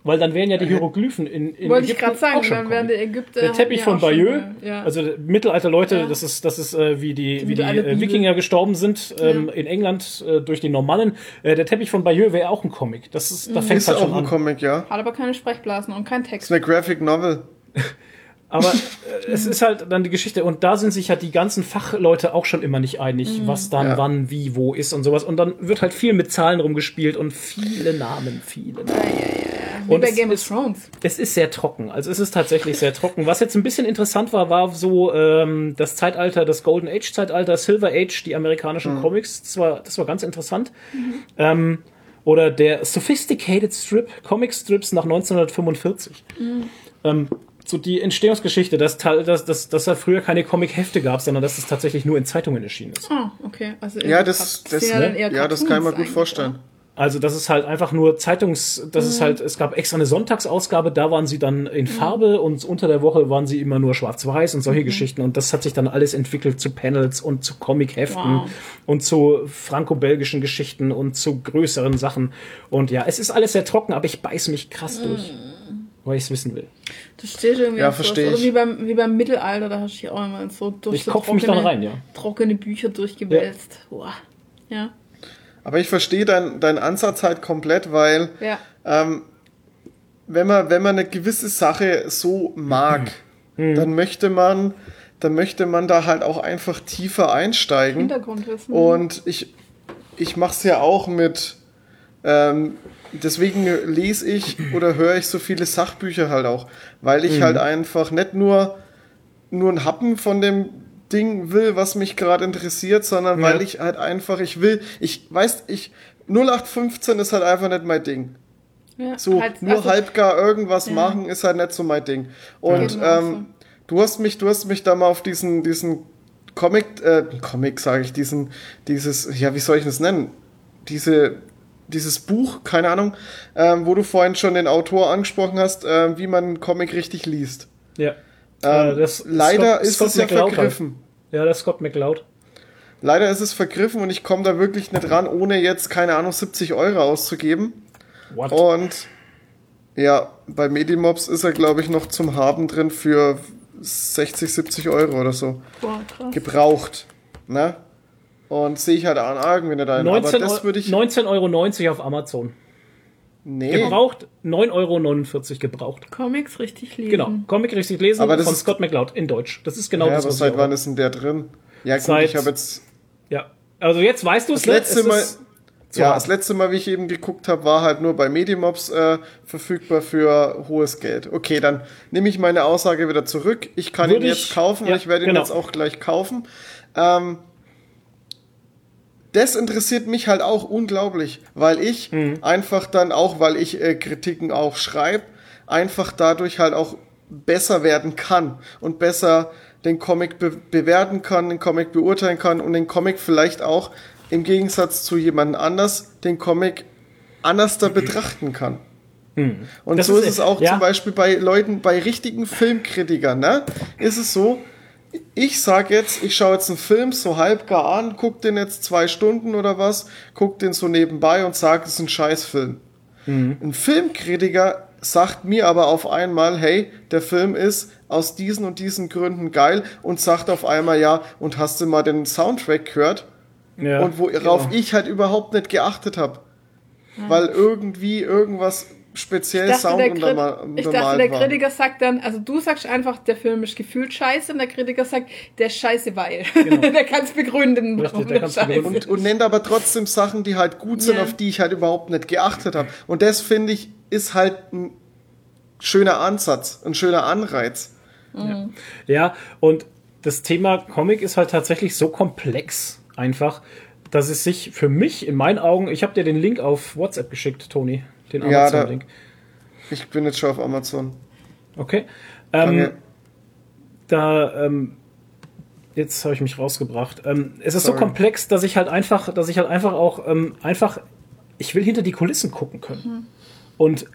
Weil dann wären ja die Hieroglyphen in, in Wollte ich Ägypten gerade sagen, auch schon dann wären die Ägypter. Der Teppich von auch schon, Bayeux, äh, Ja. also Mittelalter-Leute, Ja. das ist, das ist äh, wie die, wie die äh. Wikinger gestorben sind ähm, Ja. in England äh, durch die Normannen. Äh, der Teppich von Bayeux wäre auch ein Comic. Das ist, da fängt Ist halt auch schon ein an. Comic, ja. Hat aber keine Sprechblasen und kein Text. Ist eine Graphic Novel. Aber äh, es ist halt dann die Geschichte und da sind sich halt die ganzen Fachleute auch schon immer nicht einig, Mhm. was dann Ja. wann, wie, wo ist und sowas. Und dann wird halt viel mit Zahlen rumgespielt und viele Namen, viele Namen. Wie Und bei es Game of Thrones. Es ist sehr trocken. Also es ist tatsächlich sehr trocken. Was jetzt ein bisschen interessant war, war so ähm, das Zeitalter, das Golden Age Zeitalter, Silver Age, die amerikanischen Comics. Das war, das war ganz interessant. Ähm, oder der Sophisticated Strip, Comic Strips nach 1945. Ähm, so die Entstehungsgeschichte, dass, Teil- dass, dass, dass da früher keine Comic-Hefte gab, sondern dass es tatsächlich nur in Zeitungen erschienen ist. Ah, okay. Also Ja, das, das, sind ja das kann ich mir gut vorstellen. oder? Also das ist halt einfach nur Zeitungs, das ist halt, es gab extra eine Sonntagsausgabe, da waren sie dann in Farbe und unter der Woche waren sie immer nur schwarz-weiß und solche Geschichten und das hat sich dann alles entwickelt zu Panels und zu Comic-Heften Wow. und zu franco-belgischen Geschichten und zu größeren Sachen und ja, es ist alles sehr trocken, aber ich beiß mich krass durch, weil ich es wissen will. Das steht irgendwie Ja, auf sowas. versteh Oder ich. wie beim, wie beim Mittelalter, da hast du dich auch immer so durch Ich so kopf mich dann rein, ja. trockene Bücher durchgewälzt. Boah. Ja. Aber ich verstehe deinen dein Ansatz halt komplett, weil Ja. ähm, wenn man, wenn man eine gewisse Sache so mag, Mhm. dann möchte man, dann möchte man da halt auch einfach tiefer einsteigen. Hintergrundwissen. Und ich, ich mache es ja auch mit, Ähm, deswegen lese ich oder höre ich so viele Sachbücher halt auch, weil ich halt einfach nicht nur, nur ein Happen von dem Ding will, was mich gerade interessiert, sondern Ja. weil ich halt einfach, ich will, ich weiß, ich 0815 ist halt einfach nicht mein Ding. Ja, So, halt, nur also, halbgar irgendwas machen ist halt nicht so mein Ding. Und auch ähm, du hast mich, du hast mich da mal auf diesen, diesen Comic, äh, Comic sage ich, diesen, dieses, ja, wie soll ich das nennen? Diese, dieses Buch, keine Ahnung, ähm, wo du vorhin schon den Autor angesprochen hast, äh, wie man einen Comic richtig liest. Ja. Ähm, Äh, das- leider Scott- ist Scott es ja McCloud halt. vergriffen. Ja, das ist Scott McLeod. Leider ist es vergriffen und ich komme da wirklich nicht ran, ohne jetzt, keine Ahnung, 70 Euro auszugeben. What? Und ja, bei Medimobs ist er, glaube ich, noch zum Haben drin für 60, 70 Euro oder so. Boah, krass. Gebraucht. Ne? Und sehe ich halt an irgendwie nicht ein. 19 Aber das würde ich. 19,90 Euro auf Amazon. nee. Gebraucht 9,49 Euro gebraucht. Comics richtig lesen. Genau, Comic richtig lesen Aber das von ist- Scott McLeod in Deutsch. Das ist genau Ja, das, aber was seit ich wann ist denn der drin? Ja, gut, Seit- ich habe jetzt. Ja, also jetzt weißt du es, Das ne? letzte Es Mal. Ja, hart. das letzte Mal, wie ich eben geguckt habe, war halt nur bei Medimobs äh, verfügbar für hohes Geld. Okay, dann nehme ich meine Aussage wieder zurück. Ich kann Würde ihn ich- jetzt kaufen ja, und ich werde ihn genau. jetzt auch gleich kaufen. Ähm, das interessiert mich halt auch unglaublich, weil ich Mhm. einfach dann auch, weil ich äh, Kritiken auch schreibe, einfach dadurch halt auch besser werden kann und besser den Comic be bewerten kann, den Comic beurteilen kann und den Comic vielleicht auch im Gegensatz zu jemand anders den Comic anders da betrachten kann. Und Hm. Das so ist- ist es auch ja. zum Beispiel bei Leuten, bei richtigen Filmkritikern, ne? Ist es so, ich sag jetzt, ich schaue jetzt einen Film so halbgar an, guck den jetzt zwei Stunden oder was, guck den so nebenbei und sag, es ist ein Scheißfilm. Mhm. Ein Filmkritiker sagt mir aber auf einmal, hey, der Film ist aus diesen und diesen Gründen geil und sagt auf einmal, ja, und hast du mal den Soundtrack gehört? ja, und worauf genau. ich halt überhaupt nicht geachtet habe. Weil irgendwie irgendwas speziell Ich dachte, Sound der, unterma- Krit ich dachte, untermalt der war. Kritiker sagt dann, also du sagst einfach, der Film ist gefühlt scheiße und der Kritiker sagt, der ist scheiße, weil. der kann es begründen, Genau. Richtig, der der kann's begründen. und, und nennt aber trotzdem Sachen, die halt gut sind, Ja. auf die ich halt überhaupt nicht geachtet habe. Und das finde ich ist halt ein schöner Ansatz, ein schöner Anreiz. Ja, und das Thema Comic ist halt tatsächlich so komplex einfach, dass es sich für mich in meinen Augen, ich habe dir den Link auf WhatsApp geschickt, Toni, den Ja, da- Amazon-Link. Ich bin jetzt schon auf Amazon. Okay. Ähm, da, ähm, jetzt habe ich mich rausgebracht. Ähm, es ist Sorry. so komplex, dass ich halt einfach, dass ich halt einfach auch ähm, einfach, ich will hinter die Kulissen gucken können. Und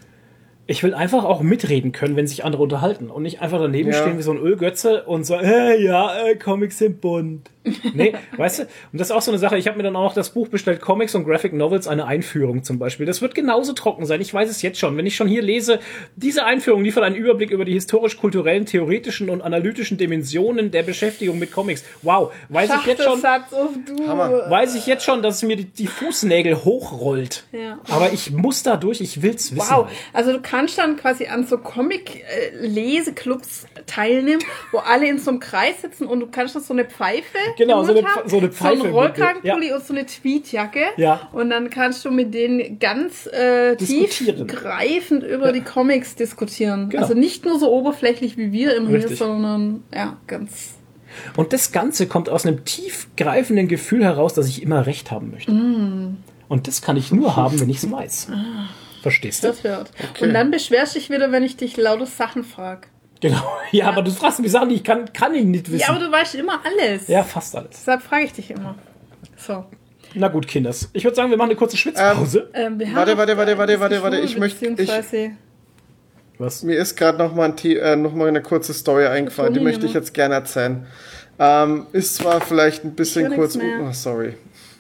ich will einfach auch mitreden können, wenn sich andere unterhalten und nicht einfach daneben Ja. stehen wie so ein Ölgötze und sagen, hey, ja, äh, Comics sind bunt. Nee, weißt du? Und das ist auch so eine Sache. Ich habe mir dann auch noch das Buch bestellt, Comics und Graphic Novels, eine Einführung zum Beispiel. Das wird genauso trocken sein. Ich weiß es jetzt schon. Wenn ich schon hier lese, diese Einführung liefert einen Überblick über die historisch-kulturellen, theoretischen und analytischen Dimensionen der Beschäftigung mit Comics. Wow, weiß ich jetzt schon. Weiß ich jetzt schon, dass es mir die, die Fußnägel hochrollt. Ja. Aber ich muss da durch, ich will's wissen. Wow, also du kannst dann quasi an so Comic-Leseclubs teilnehmen, wo alle in so einem Kreis sitzen und du kannst dann so eine Pfeife Genau, im so eine- so eine Pfeife so einen Rollkragenpulli und so eine Tweetjacke Ja. und dann kannst du mit denen ganz äh, tiefgreifend über die Comics diskutieren. Genau. Also nicht nur so oberflächlich wie wir hier, Richtig. sondern ja, ganz Und das Ganze kommt aus einem tiefgreifenden Gefühl heraus, dass ich immer recht haben möchte. Mm. Und das kann ich nur haben, wenn ich es weiß. Ah. Verstehst du? das hört. Und dann beschwerst dich wieder, wenn ich dich laute Sachen frage. Genau. Ja, aber du fragst mich Sachen, die ich kann, kann ich nicht wissen. Ja, aber du weißt immer alles. Ja, fast alles. Deshalb frage ich dich immer. So. Na gut, Kinders. Ich würde sagen, wir machen eine kurze Schwitzpause. Ähm, haben Warte, warte, warte, warte, warte, warte, ich möchte- ich- Was? Mir ist gerade noch mal, ein The- äh, noch mal eine kurze Story eingefallen, die möchte ich jetzt gerne erzählen. Ähm, ist zwar vielleicht ein bisschen kurz. Oh, sorry.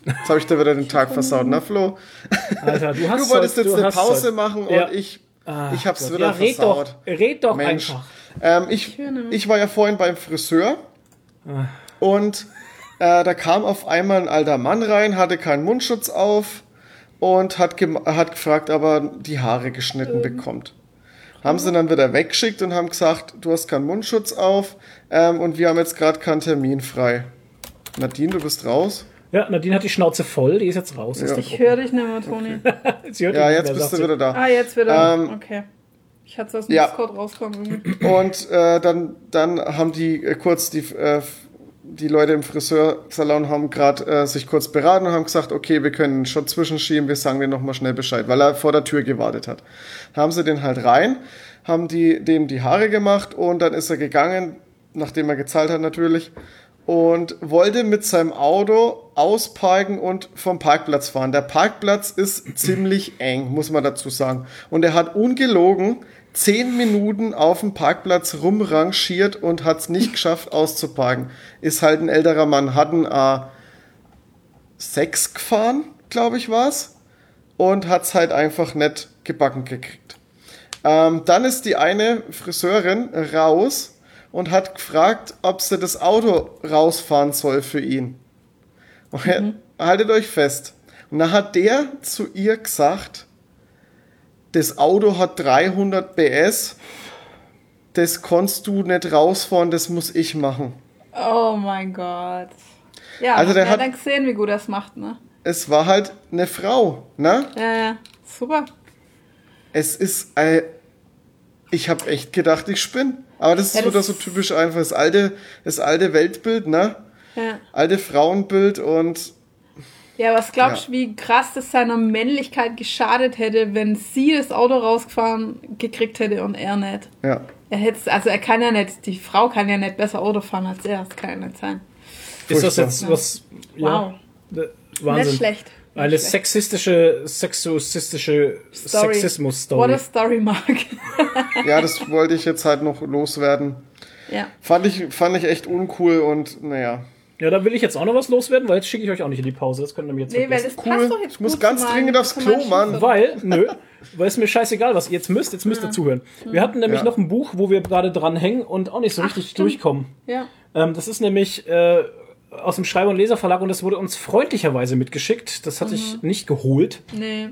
Jetzt habe ich dir wieder den Tag versaut, na Flo? Alter, du hast Du wolltest heute- jetzt du eine hast Pause heute- machen Ja. und ich, Ah, ich hab's Gott. wieder ja, red versaut. Doch, red doch Mensch. einfach. Ähm, ich, ich war ja vorhin beim Friseur und äh, da kam auf einmal ein alter Mann rein, hatte keinen Mundschutz auf und hat, hat gefragt, ob er die Haare geschnitten bekommt. Haben sie dann wieder weggeschickt und haben gesagt, du hast keinen Mundschutz auf ähm, und wir haben jetzt gerade keinen Termin frei. Nadine, du bist raus. Ja, Nadine hat die Schnauze voll, die ist jetzt raus. Ist Ich höre dich nicht mehr, Toni. Sie hört Ja, jetzt bist du wieder da. Ah, jetzt wieder. Ähm, okay. Ich hatte es aus dem ja. Discord rauskommen. Und äh, dann, dann haben die äh, kurz die, äh, die Leute im Friseursalon haben gerade äh, sich kurz beraten und haben gesagt, okay, wir können schon zwischenschieben, wir sagen dir nochmal schnell Bescheid, weil er vor der Tür gewartet hat. Haben sie den halt rein, haben die, dem die Haare gemacht und dann ist er gegangen, nachdem er gezahlt hat natürlich, und wollte mit seinem Auto ausparken und vom Parkplatz fahren. Der Parkplatz ist ziemlich eng, muss man dazu sagen. Und er hat ungelogen zehn Minuten auf dem Parkplatz rumrangiert und hat es nicht geschafft auszuparken. Ist halt ein älterer Mann, hat ein A6 gefahren, glaube ich war's, und hat es halt einfach nicht gebacken gekriegt. Ähm, dann ist die eine Friseurin raus und hat gefragt, ob sie das Auto rausfahren soll für ihn. Und er, haltet euch fest. Und dann hat der zu ihr gesagt, das Auto hat 300 PS, das kannst du nicht rausfahren, das muss ich machen. Oh mein Gott. Ja, Also der ja hat- dann gesehen, wie gut es macht, ne? Es war halt eine Frau, ne? Ja, ja. Super. Es ist, äh, ich habe echt gedacht, ich spinne. Aber das ist Ja, wieder das- so typisch einfach das alte, das alte Weltbild, ne? Ja. Alte Frauenbild und Ja, was glaubst Ja. du, wie krass das seiner Männlichkeit geschadet hätte, wenn sie das Auto rausgefahren gekriegt hätte und er nicht? ja. Er hätte, also er kann ja nicht, die Frau kann ja nicht besser Auto fahren als er, das kann ja nicht sein. Ist das jetzt was? Wow. Ja, äh, Wahnsinn. Nicht schlecht. Eine schlecht. sexistische, sexistische Story. Sexismus-Story. What a story, Mark. ja, das wollte ich jetzt halt noch loswerden. ja. Fand ich, fand ich echt uncool und naja. Ja, da will ich jetzt auch noch was loswerden, weil jetzt schicke ich euch auch nicht in die Pause. Das könnt ihr mir jetzt Nee, weil das Cool. passt doch jetzt Ich muss ganz meinem- dringend aufs Klo, Mann. Weil, nö, weil es mir scheißegal was. Jetzt müsst, jetzt müsst ihr zuhören. Wir hatten nämlich Ja. noch ein Buch, wo wir gerade dran hängen und auch nicht so richtig stimmt. durchkommen. Ja. Ähm, das ist nämlich äh, aus dem Schreiber- und Leserverlag und das wurde uns freundlicherweise mitgeschickt. Das hatte Mhm. ich nicht geholt. Nee.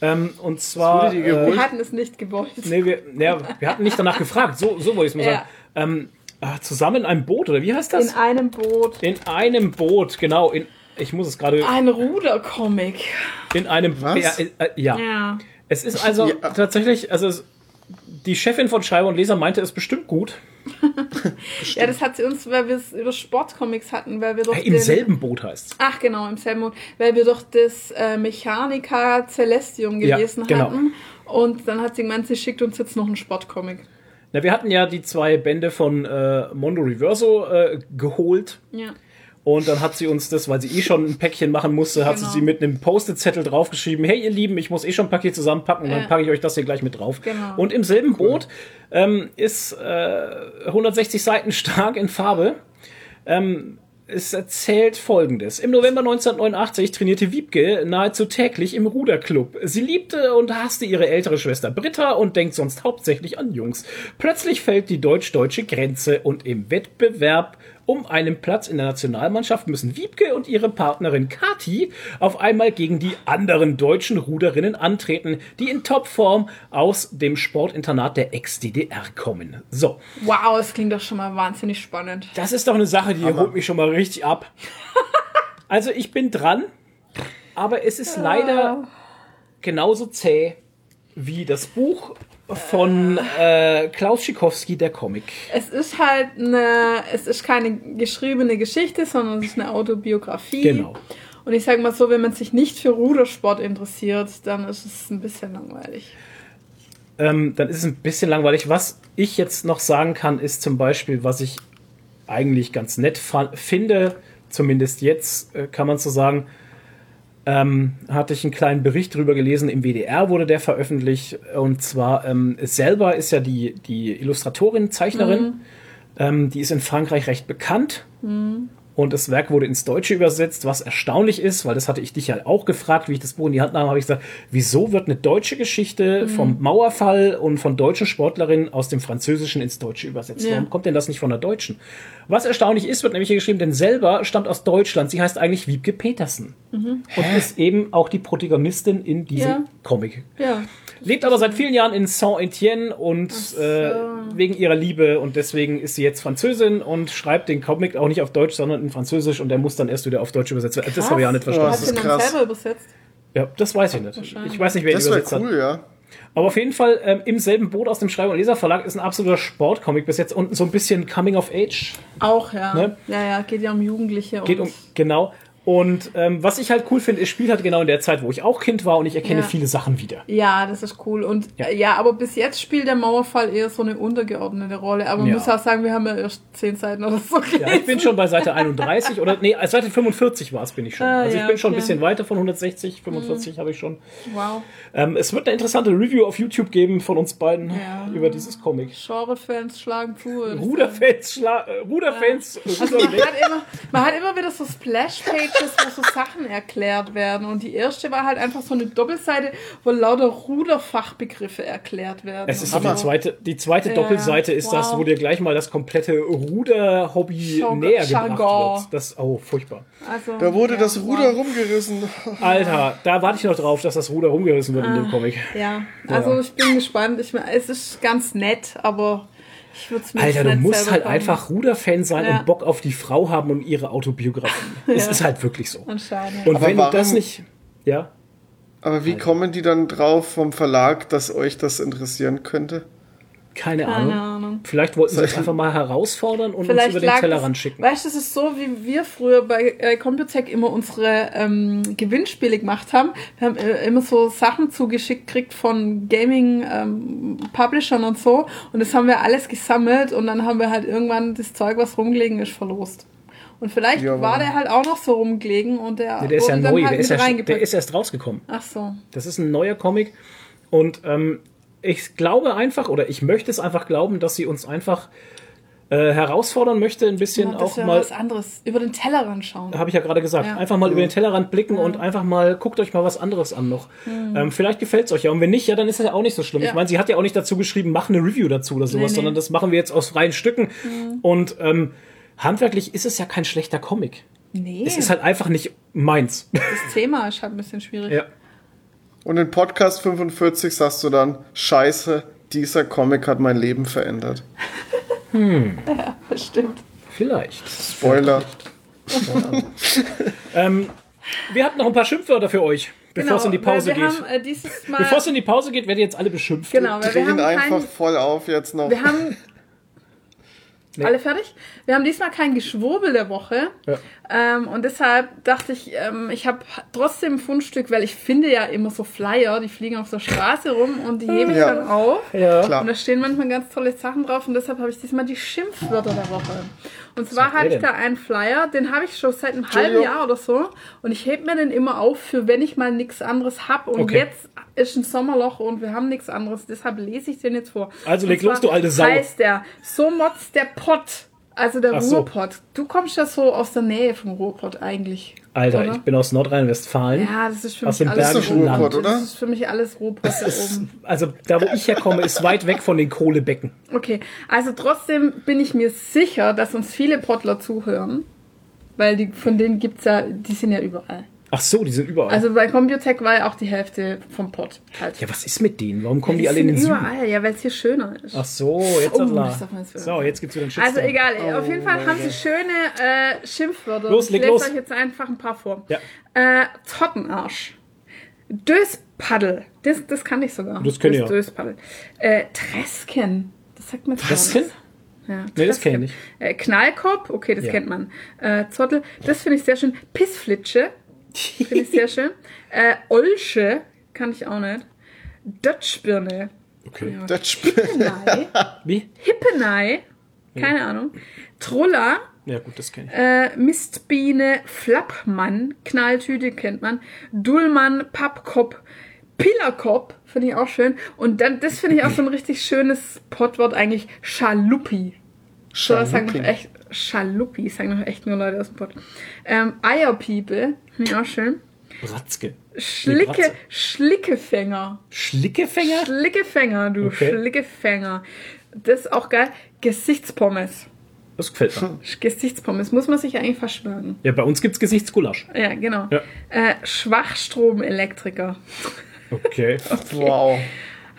Ähm, und zwar. geholt? Wir hatten es nicht gewollt. Nee, wir, ja, wir hatten nicht danach gefragt. So, so wollte ich es mal Ja. sagen. Ähm, ah, zusammen in einem Boot, oder wie heißt das? In einem Boot. In einem Boot, genau. In, ich muss es gerade. Ein Rudercomic. In einem. Was? Ja, äh, ja. Ja. Es ist also Ja. tatsächlich. Also es, die Chefin von Schreiber und Leser meinte es bestimmt gut. Ja, das hat sie uns, weil wir es über Sportcomics hatten, weil wir doch Hey, Im den- selben Boot heißt Ach genau, im selben Boot, weil wir doch das äh, Mechanica Celestium Ja, gelesen genau. hatten. Und dann hat sie gemeint, sie schickt uns jetzt noch einen Sportcomic. Na, wir hatten ja die zwei Bände von äh, Mondo Reverso äh, geholt. Ja. Und dann hat sie uns das, weil sie eh schon ein Päckchen machen musste, hat Genau. sie sie mit einem Post-it-Zettel draufgeschrieben, hey ihr Lieben, ich muss eh schon ein Paket zusammenpacken und Ja. dann packe ich euch das hier gleich mit drauf. Genau. Und im selben Boot ähm, ist äh, 160 Seiten stark in Farbe. Ähm, es erzählt folgendes. Im November 1989 trainierte Wiebke nahezu täglich im Ruderclub. Sie liebte und hasste ihre ältere Schwester Britta und denkt sonst hauptsächlich an Jungs. Plötzlich fällt die deutsch-deutsche Grenze und im Wettbewerb um einen Platz in der Nationalmannschaft müssen Wiebke und ihre Partnerin Kati auf einmal gegen die anderen deutschen Ruderinnen antreten, die in Topform aus dem Sportinternat der Ex-DDR kommen. So, Wow, das klingt doch schon mal wahnsinnig spannend. das ist doch eine Sache, die holt mich schon mal richtig ab. Also ich bin dran, aber es ist leider genauso zäh wie das Buch von äh, Klaus Schikowski, der Comic. Es ist halt eine, es ist keine geschriebene Geschichte, sondern es ist eine Autobiografie. Genau. Und ich sage mal so, wenn man sich nicht für Rudersport interessiert, dann ist es ein bisschen langweilig. Ähm, dann ist es ein bisschen langweilig. Was ich jetzt noch sagen kann, ist zum Beispiel, was ich eigentlich ganz nett finde, zumindest jetzt äh, kann man so sagen, ähm, hatte ich einen kleinen Bericht drüber gelesen, im WDR wurde der veröffentlicht. Und zwar ähm, selber ist ja die, die Illustratorin, Zeichnerin, ähm, die ist in Frankreich recht bekannt und das Werk wurde ins Deutsche übersetzt, was erstaunlich ist, weil das hatte ich dich ja auch gefragt, wie ich das Buch in die Hand nahm, habe ich gesagt, wieso wird eine deutsche Geschichte vom Mauerfall und von deutschen Sportlerinnen aus dem Französischen ins Deutsche übersetzt? Ja. Warum kommt denn das nicht von der Deutschen? Was erstaunlich ist, wird nämlich hier geschrieben, denn selber stammt aus Deutschland. Sie heißt eigentlich Wiebke Petersen und ist eben auch die Protagonistin in diesem Ja. Comic. Ja. Lebt aber seit vielen Jahren in Saint-Étienne und äh, wegen ihrer Liebe und deswegen ist sie jetzt Französin und schreibt den Comic auch nicht auf Deutsch, sondern in Französisch und der muss dann erst wieder auf Deutsch übersetzt werden. Das habe ich auch nicht verstanden. Das Hast du ist ihn dann krass. selber übersetzt? Ja, das weiß ich nicht. Ich weiß nicht, wer ihn Das wäre übersetzt hat. cool, ja. Aber auf jeden Fall ähm, im selben Boot aus dem Schreiber- und Leserverlag ist ein absoluter Sportcomic bis jetzt und so ein bisschen Coming of Age. Auch, ja. Ne? Ja, ja, geht ja um Jugendliche. Geht und um, genau. Und ähm, was ich halt cool finde, es spielt halt genau in der Zeit, wo ich auch Kind war und ich erkenne Ja. viele Sachen wieder. Ja, das ist cool. Und Ja. ja. ja, aber bis jetzt spielt der Mauerfall eher so eine untergeordnete Rolle. Aber man Ja. muss auch sagen, wir haben ja erst zehn Seiten oder so gelesen. Ja, ich bin schon bei Seite 31 oder nee, Seite 45 war es, bin ich schon. Ah, also ich bin schon ein okay. Mhm. bisschen weiter von 160, 45 habe ich schon. Wow. Ähm, es wird eine interessante Review auf YouTube geben von uns beiden über dieses Comic. Genre-Fans schlagen zu. Ruderfans, Schla äh, Ruderfans, Also man hat, immer, man hat immer wieder so Splash-Pages, wo so Sachen erklärt werden. Und die erste war halt einfach so eine Doppelseite, wo lauter Ruderfachbegriffe erklärt werden. Es ist so die so. zweite, die zweite Ja, Doppelseite ist das, wow. wo dir gleich mal das komplette Ruder-Hobby Jargon- näher gebracht Jargon. wird. Das, oh, furchtbar. Also, Da wurde ja, das Ruder wow. rumgerissen. Alter, da warte ich noch drauf, dass das Ruder rumgerissen wird in Ah. dem Comic. Ja, also Ja. ich bin gespannt. Ich, es ist ganz nett, aber es Alter, du musst halt kaufen. einfach Ruder-Fan sein Ja. und Bock auf die Frau haben und ihre Autobiografie. Es Ja. ist halt wirklich so. Anscheinend. Und Aber wenn du warum- das nicht. Ja. Aber wie kommen die dann drauf vom Verlag, dass euch das interessieren könnte? Keine, Keine Ahnung. Ahnung. Vielleicht wollten sie uns einfach mal herausfordern und uns Vielleicht über den Tellerrand es, schicken. Weißt du, es ist so, wie wir früher bei äh, Computec immer unsere ähm, Gewinnspiele gemacht haben. Wir haben äh, immer so Sachen zugeschickt gekriegt von Gaming-Publishern und so. Und das haben wir alles gesammelt und dann haben wir halt irgendwann das Zeug, was rumgelegen ist, verlost. Und vielleicht Ja, war der halt auch noch so rumgelegen und der, Nee, der ist ja neu, halt der, ist ja, der ist erst rausgekommen. Ach so. Das ist ein neuer Comic und ähm, ich glaube einfach, oder ich möchte es einfach glauben, dass sie uns einfach äh, herausfordern möchte, ein bisschen das auch mal, was anderes. Über den Tellerrand schauen. habe ich ja gerade gesagt, Ja. einfach mal über den Tellerrand blicken und einfach mal, guckt euch mal was anderes an noch. Ähm, vielleicht gefällt es euch ja und wenn nicht, ja, dann ist es ja auch nicht so schlimm. Hm. Ja. Ich meine, sie hat ja auch nicht dazu geschrieben, mach eine Review dazu oder sowas, Nee, nee. sondern das machen wir jetzt aus freien Stücken Hm. und ähm, handwerklich ist es ja kein schlechter Comic. Nee, Es ist halt einfach nicht meins. das Thema ist halt ein bisschen schwierig. ja. Und in Podcast 45 sagst du dann, scheiße, dieser Comic hat mein Leben verändert. Bestimmt. Vielleicht. Spoiler. Ähm, wir hatten noch ein paar Schimpfwörter für euch, bevor es in die Pause Genau, geht. Haben, äh, Bevor es in die Pause geht, werdet ihr jetzt alle beschimpft. genau, weil wir haben, einfach kein, voll auf jetzt noch. wir haben Nee. alle fertig. Wir haben diesmal kein Geschwurbel der Woche. Ja. Ähm, und deshalb dachte ich, ähm, ich habe trotzdem ein Fundstück, weil ich finde ja immer so Flyer, die fliegen auf der Straße rum und die hebe ich Ja. dann auf. Ja. Klar. Und da stehen manchmal ganz tolle Sachen drauf und deshalb habe ich diesmal die Schimpfwörter der Woche. Und zwar habe ich da einen Flyer, den habe ich schon seit einem halben. Jahr oder so. Und ich hebe mir den immer auf, für wenn ich mal nichts anderes habe. Und Okay. jetzt ist ein Sommerloch und wir haben nichts anderes. Deshalb lese ich den jetzt vor. Also Und leg los, du alte Sau. heißt der So motzt der Pott. Also der Ach so. Ruhrpott. Du kommst ja so aus der Nähe vom Ruhrpott eigentlich. Alter, oder? ich bin aus Nordrhein-Westfalen. Ja, das ist für Aus mich dem alles Bergischen Ruhrpott, Ruhrpott, oder? Das ist für mich alles Ruhrpott da oben. Also da, wo ich herkomme, ist weit weg von den Kohlebecken. Okay, also trotzdem bin ich mir sicher, dass uns viele Pottler zuhören. Weil die, von denen gibt's ja, die sind ja überall. Ach so, die sind überall. Also bei Computec war ja auch die Hälfte vom Pott. Halt. ja, was ist mit denen? Warum kommen die, die alle in den sind Süden? überall, ja, weil es hier schöner ist. Ach so, jetzt Oh, wieder So, jetzt gibt's wieder einen Shitstorm. Also egal, auf jeden Fall haben sie schöne äh, Schimpfwörter. Los, ich leg lese los. euch jetzt einfach ein paar vor. Ja. Äh, Tottenarsch. Döspaddel. Das, das kann ich sogar. Das kenn ich auch. Döspaddel. Äh, Tresken. Das sagt man Tresken? Ja, Nee, das Tresken. kenn ich. Äh, Knallkopf, okay, das Ja. kennt man. Äh, Zottel, das finde ich sehr schön. Pissflitsche, finde ich sehr schön. Äh, Olsche, kann ich auch nicht. Dötschbirne. Okay. Spiel. Hippenei. Wie? Hippenei. Keine Ahnung. Trulla. Ja, gut, das kenne ich. Äh, Mistbiene, Flappmann, Knalltüte kennt man, Dullmann, Pappkopf, Pillerkopf, finde ich auch schön. Und dann, das finde ich auch so ein richtig schönes Pottwort eigentlich, Schaluppi. So, das sagen noch Schaluppi. echt, Schaluppi, sagen noch echt nur Leute aus dem Pott. Ähm, Eierpiepe, finde ich auch schön. Bratzke. Schlicke. Schlickefänger. Schlickefänger? Schlickefänger, du Okay. Schlickefänger. Das ist auch geil. Gesichtspommes. Das gefällt mir. Gesichtspommes muss man sich eigentlich verschwören. Ja, bei uns gibt's Gesichtsgulasch. Ja, genau. Ja. Äh, Schwachstromelektriker. Okay. Wow.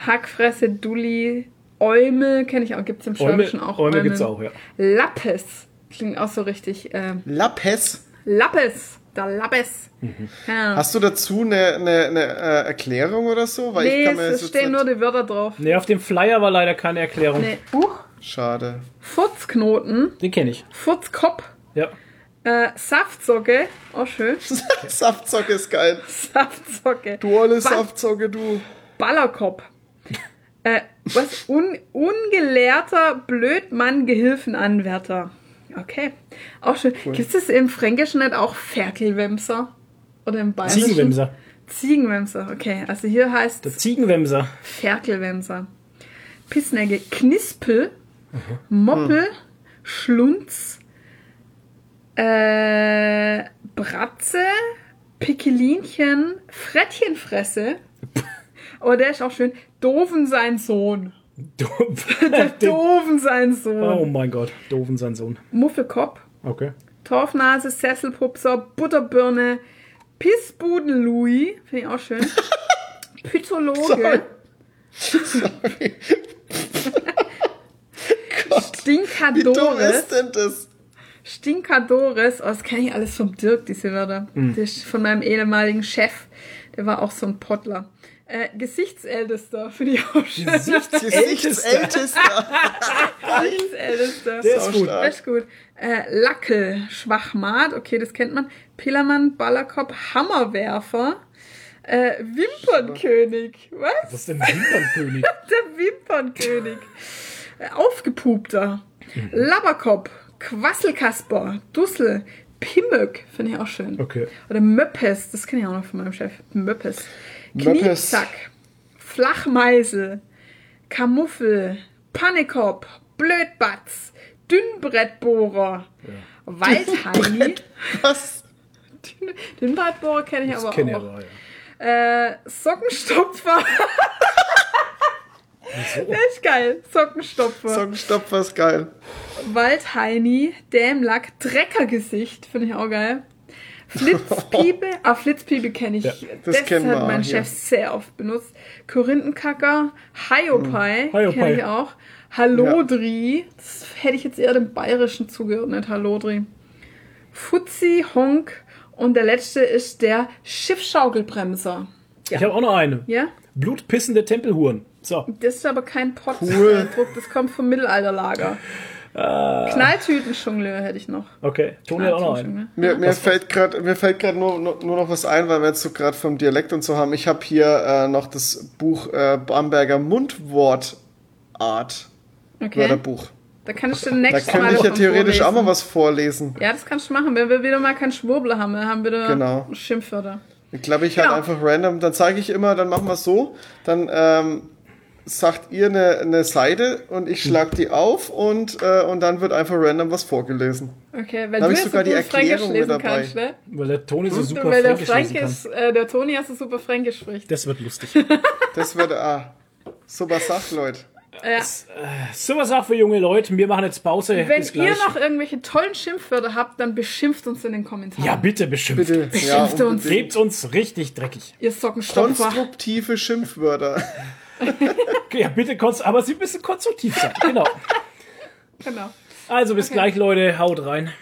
Hackfresse, Dulli, Eumel, kenne ich auch, gibt es im Schwäbischen auch. Eumel Eumel. gibt's auch, ja. Lappes. Klingt auch so richtig. Ähm, Lapes. Lappes. Keine Ahnung. Hast du dazu eine, eine, eine äh, Erklärung oder so? Weil nee, ich kann mir es stehen nicht- nur die Wörter drauf. Nee, auf dem Flyer war leider keine Erklärung. Nee. Huch. Schade. Furzknoten. Den kenne ich. Furzkopf. Ja. Äh, Saftsocke. Oh, schön. Saftzocke ist geil. Saftsocke. Du olle Was? Saftzocke, du. Ballerkopf. Äh, was? Un ungelehrter Blödmann-Gehilfenanwärter. Okay. Auch schön. Gibt es im Fränkischen nicht auch Ferkelwemser? Oder im Bayerischen? Ziegenwemser. Ziegenwemser, okay. Also hier heißt Der Ziegenwemser. Ferkelwemser. Pissnäge, Knispel, Moppel, Schlunz, äh, Bratze, Pickelinchen, Frettchenfresse. Oh, der ist auch schön. Doofen sein Sohn. Doofen sein Sohn. oh mein Gott, doofen sein Sohn. Muffelkopf, Okay. Torfnase, Sesselpupser, Butterbirne, Pissbuden-Louis. Finde ich auch schön. Pythologe. Sorry. Wie Stinkadores. denn das? Stinkadores. Oh, das kenne ich alles vom Dirk, diese Wörter. Hm. Ist von meinem ehemaligen Chef. Der war auch so ein Pottler. Äh, Gesichtsältester, finde ich auch schön. Gesichtsältester. Gesichtsältester. Der ist gut. Das ist gut. Äh, Lackel, Schwachmat, okay, das kennt man. Pillermann, Ballerkopf, Hammerwerfer. Äh, Wimpernkönig. Was? Was ist denn Wimpernkönig? Der Wimpernkönig. Äh, Aufgepupter. Labberkopf. Quasselkasper. Dussel. Pimmöck. Finde ich auch schön. Okay. Oder Möppes. Das kenne ich auch noch von meinem Chef. Möppes. Möppes. Kniepsack. Flachmeisel. Kamuffel. Pannekopf. Blödbatz. Dünnbrettbohrer. Waldheini. Was? Dünn- Dünnbrettbohrer kenne ich aber Das kenne ich auch. aber, ja. Äh, Sockenstopfer. Wieso? Das ist geil. Sockenstopfer. Sockenstopfer ist geil. Waldheini, Dämlack, Treckergesicht, finde ich auch geil. Flitzpiepe, ah, Flitzpiepe kenne ich. Ja, das das hat wir mein Chef ja. sehr oft benutzt. Korinthenkacker, Hiopai, Hiopai. kenne ich auch. Hallodri, das hätte ich jetzt eher dem Bayerischen zugeordnet, Hallodri. Fuzzi, Honk und der letzte ist der Schiffschaukelbremser. Ich habe auch noch eine. Ja? Blutpissende Tempelhuren. So. Das ist aber kein Cool. Potsdruck, das kommt vom Mittelalterlager. Ah. Knalltütenjongleur hätte ich noch. Okay. Toni hat auch noch einen. Mir, mir fällt gerade mir fällt gerade nur, nur, nur noch was ein, weil wir jetzt so gerade vom Dialekt und so haben. Ich habe hier äh, noch das Buch äh, Bamberger Mundwortart Okay. Wörterbuch. Da kannst du Da nächstes könnte Mal ich ja theoretisch auch vorlesen. mal was vorlesen. Ja, das kannst du machen. Wenn wir wieder mal keinen Schwurbler haben, dann haben wir wieder Genau. Schimpfwörter. Ich glaube, ich halt Genau. einfach random. Dann zeige ich immer, dann machen wir es so. Dann ähm, sagt ihr eine, eine Seite und ich schlag die auf und, äh, und dann wird einfach random was vorgelesen. Okay, weil Da du ich jetzt sogar so die Erklärung mit lesen dabei. kannst, ne? Weil der Toni so super weil der Fränkisch lesen Frank kann. ist, äh, der Toni hast du super Fränkisch spricht. Das wird lustig. Das wird, ah, super Sache, Leute. Ja. so was auch für junge Leute. Wir machen jetzt Pause. Wenn Bis ihr noch irgendwelche tollen Schimpfwörter habt, dann beschimpft uns in den Kommentaren. Ja, bitte beschimpft. Bitte. Beschimpft uns. unbedingt. Gebt uns richtig dreckig. Ihr Sockenstopfer. Konstruktive Schimpfwörter. Ja, bitte, konst aber sie müssen konstruktiv sein. Genau. Genau. Also bis Okay. gleich, Leute. Haut rein.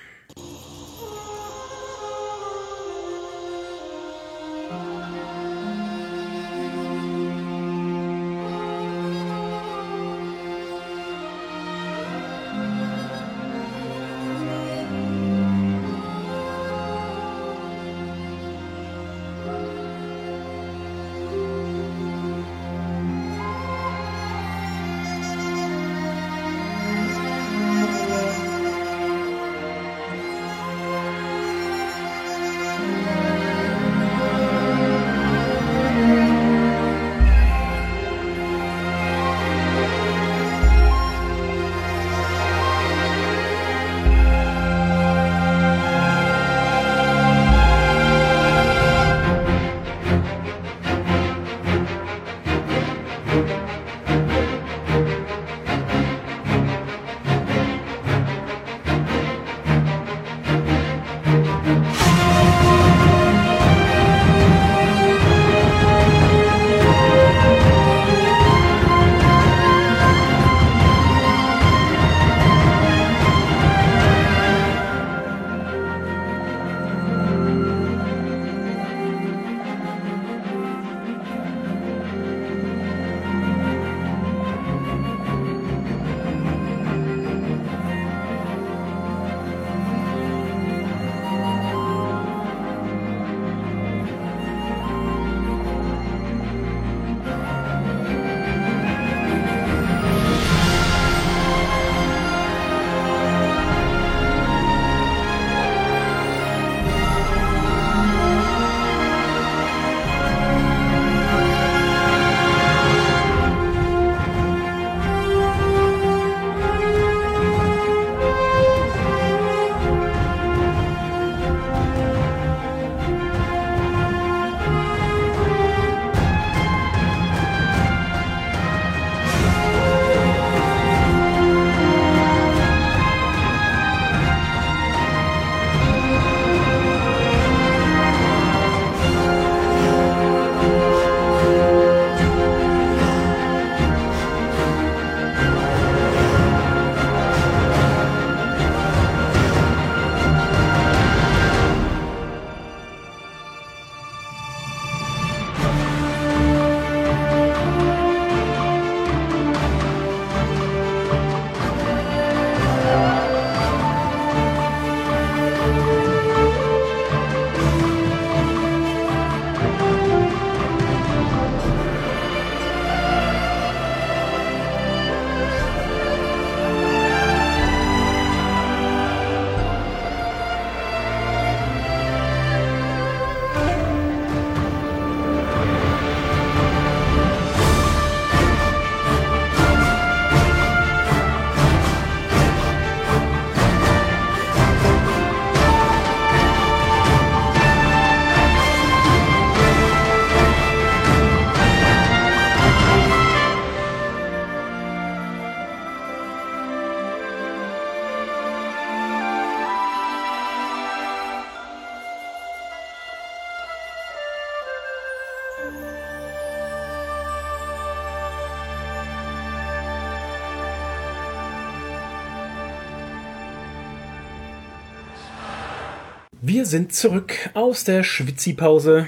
Sind zurück aus der Schwitzi-Pause.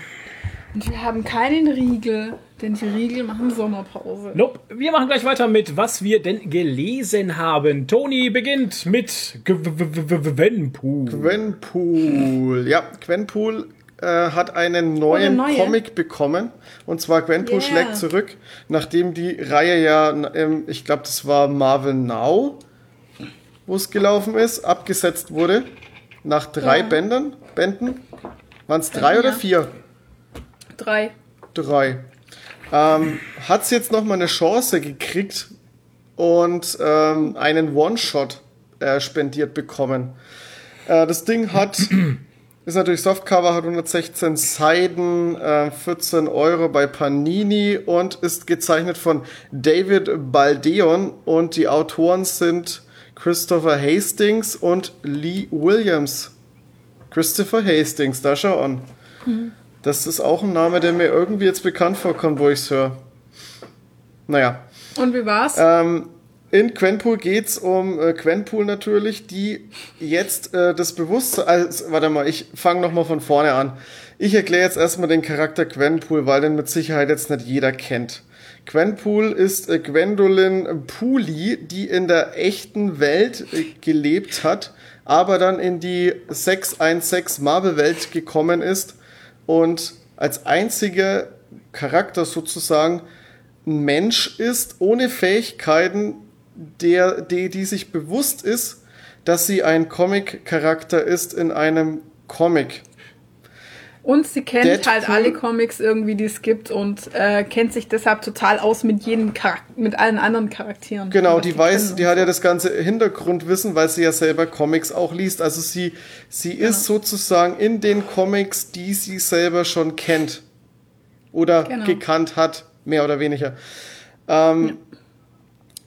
Und wir haben keinen Riegel, denn die Riegel machen Sommerpause. Nope. Wir machen gleich weiter mit, was wir denn gelesen haben. Toni beginnt mit Gwenpool. Gwenpool. Ja, Gwenpool äh, hat einen neuen neue. Comic bekommen. Und zwar Gwenpool Yeah. schlägt zurück, nachdem die Reihe ja, ähm, ich glaube, das war Marvel Now, wo es gelaufen ist, abgesetzt wurde. Nach drei Ja. Bändern, Bänden. Waren es drei Ja. oder vier? Drei. Drei. Ähm, hat es jetzt nochmal eine Chance gekriegt und ähm, einen One-Shot äh, spendiert bekommen. Äh, das Ding hat, ist natürlich Softcover, hat 116 Seiten, äh, 14 Euro bei Panini und ist gezeichnet von David Baldeon und die Autoren sind Christopher Hastings und Lee Williams. Christopher Hastings, da schau an. Das ist auch ein Name, der mir irgendwie jetzt bekannt vorkommt, wo ich es höre. Naja. Und wie war's? Ähm, in Quenpool geht's um äh, Quenpool natürlich, die jetzt äh, das Bewusstsein. Also, warte mal, ich fange nochmal von vorne an. Ich erkläre jetzt erstmal den Charakter Gwenpool, weil den mit Sicherheit jetzt nicht jeder kennt. Gwenpool ist äh, Gwendolyn Pooley, die in der echten Welt äh, gelebt hat, aber dann in die 616 Marvel-Welt gekommen ist und als einziger Charakter sozusagen ein Mensch ist, ohne Fähigkeiten, der, die, die sich bewusst ist, dass sie ein Comic-Charakter ist in einem Comic. Und sie kennt Deadpool- halt alle Comics irgendwie, die es gibt und äh, kennt sich deshalb total aus mit jedem Charak mit allen anderen Charakteren. Genau, Was die weiß, die hat ja das ganze Hintergrundwissen, weil sie ja selber Comics auch liest. Also sie, sie ist sozusagen in den Comics, die sie selber schon kennt oder Genau. gekannt hat, mehr oder weniger. Ähm,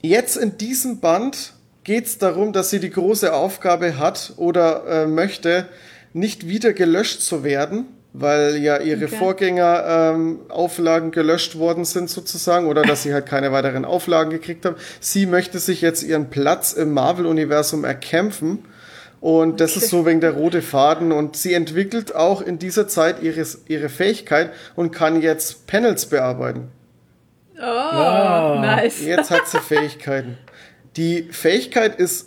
Jetzt in diesem Band geht es darum, dass sie die große Aufgabe hat oder äh, möchte, nicht wieder gelöscht zu werden, weil ja ihre Okay. Vorgänger ähm, Auflagen gelöscht worden sind sozusagen oder dass sie halt keine weiteren Auflagen gekriegt haben. Sie möchte sich jetzt ihren Platz im Marvel-Universum erkämpfen und das ist so wegen der rote Faden und sie entwickelt auch in dieser Zeit ihres, ihre Fähigkeit und kann jetzt Panels bearbeiten. Oh, nice. Jetzt hat sie Fähigkeiten. Die Fähigkeit ist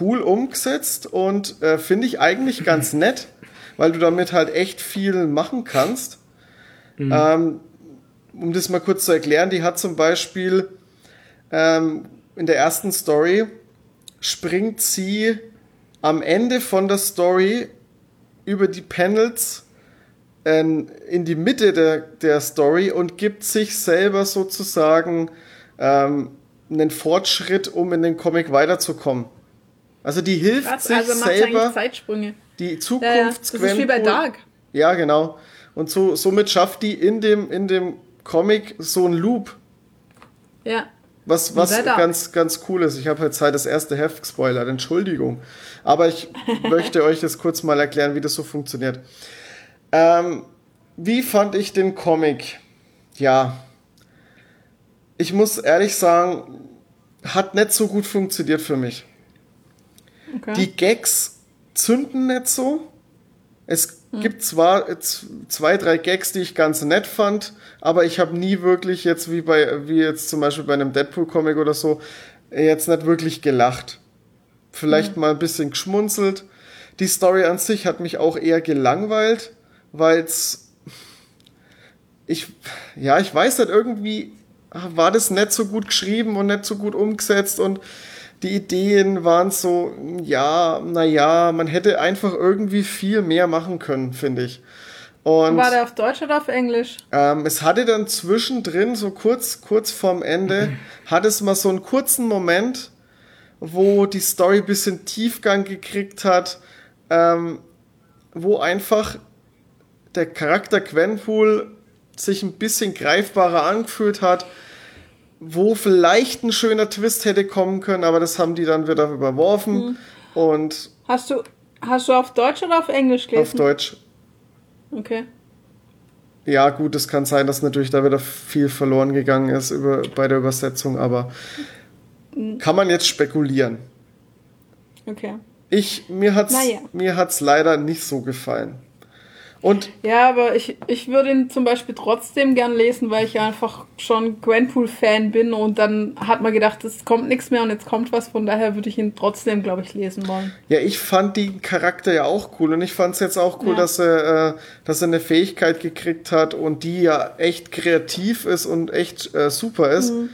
cool umgesetzt und äh, finde ich eigentlich ganz nett, weil du damit halt echt viel machen kannst. Ähm, um das mal kurz zu erklären, die hat zum Beispiel ähm, in der ersten Story springt sie am Ende von der Story über die Panels ähm, in die Mitte der, der Story und gibt sich selber sozusagen ähm, einen Fortschritt, um in den Comic weiterzukommen. Also die hilft Krass, sich also macht selber eigentlich Zeitsprünge. Die Ja, ja. Zukunft Das ist wie bei Dark. Ja, genau. Und so, somit schafft die in dem, in dem Comic so einen Loop, Ja. was, was ganz, ganz cool ist. Ich habe jetzt halt das erste Heft gespoilert, Entschuldigung. Aber ich möchte euch das kurz mal erklären, wie das so funktioniert. Ähm, wie fand ich den Comic? Ja, ich muss ehrlich sagen, hat nicht so gut funktioniert für mich. Okay. Die Gags zünden nicht so. Es gibt zwar zwei, drei Gags, die ich ganz nett fand, aber ich habe nie wirklich jetzt wie bei, wie jetzt zum Beispiel bei einem Deadpool-Comic oder so, jetzt nicht wirklich gelacht. Vielleicht mal ein bisschen geschmunzelt. Die Story an sich hat mich auch eher gelangweilt, weil's ich, ja, ich weiß nicht, irgendwie war das nicht so gut geschrieben und nicht so gut umgesetzt und die Ideen waren so, ja, naja, man hätte einfach irgendwie viel mehr machen können, finde ich. Und War der auf Deutsch oder auf Englisch? ähm, es hatte dann zwischendrin, so kurz, kurz vorm Ende, hat es mal so einen kurzen Moment, wo die Story ein bisschen Tiefgang gekriegt hat, ähm, wo einfach der Charakter Gwenpool sich ein bisschen greifbarer angefühlt hat, wo vielleicht ein schöner Twist hätte kommen können, aber das haben die dann wieder überworfen und Hast du, hast du auf Deutsch oder auf Englisch auf gelesen? Deutsch Okay. Ja, gut, es kann sein, dass natürlich da wieder viel verloren gegangen ist über, bei der Übersetzung, aber kann man jetzt spekulieren. Okay. Ich, mir hat's, Naja. mir hat's leider nicht so gefallen. Und Ja, aber ich, ich würde ihn zum Beispiel trotzdem gern lesen, weil ich einfach schon Gwenpool-Fan bin und dann hat man gedacht, es kommt nichts mehr und jetzt kommt was, von daher würde ich ihn trotzdem, glaube ich, lesen wollen. ja, ich fand die Charakter ja auch cool und ich fand's jetzt auch cool, Ja. dass er, äh, dass er eine Fähigkeit gekriegt hat und die ja echt kreativ ist und echt äh, super ist. Mhm.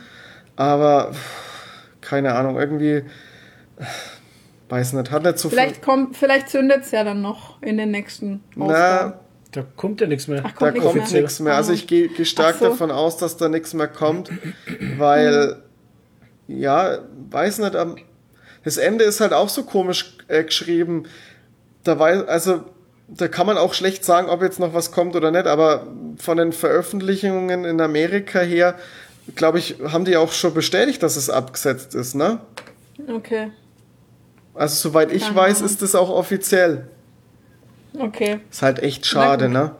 Aber keine Ahnung, irgendwie weiß nicht, hat nicht so Vielleicht kommt, vielleicht zündet es ja dann noch in den nächsten viel. Ausgaben. Na, Da kommt ja nichts mehr. Ach, da kommt nichts kommt mehr. nichts mehr. Also ich gehe geh stark so. davon aus, dass da nichts mehr kommt, weil ja, weiß nicht, am- das Ende ist halt auch so komisch äh, geschrieben. Da weiß, also da kann man auch schlecht sagen, ob jetzt noch was kommt oder nicht, aber von den Veröffentlichungen in Amerika her, glaube ich, haben die auch schon bestätigt, dass es abgesetzt ist, ne? Okay, Also soweit ich Aha. weiß, ist es auch offiziell. okay. Ist halt echt schade, ne?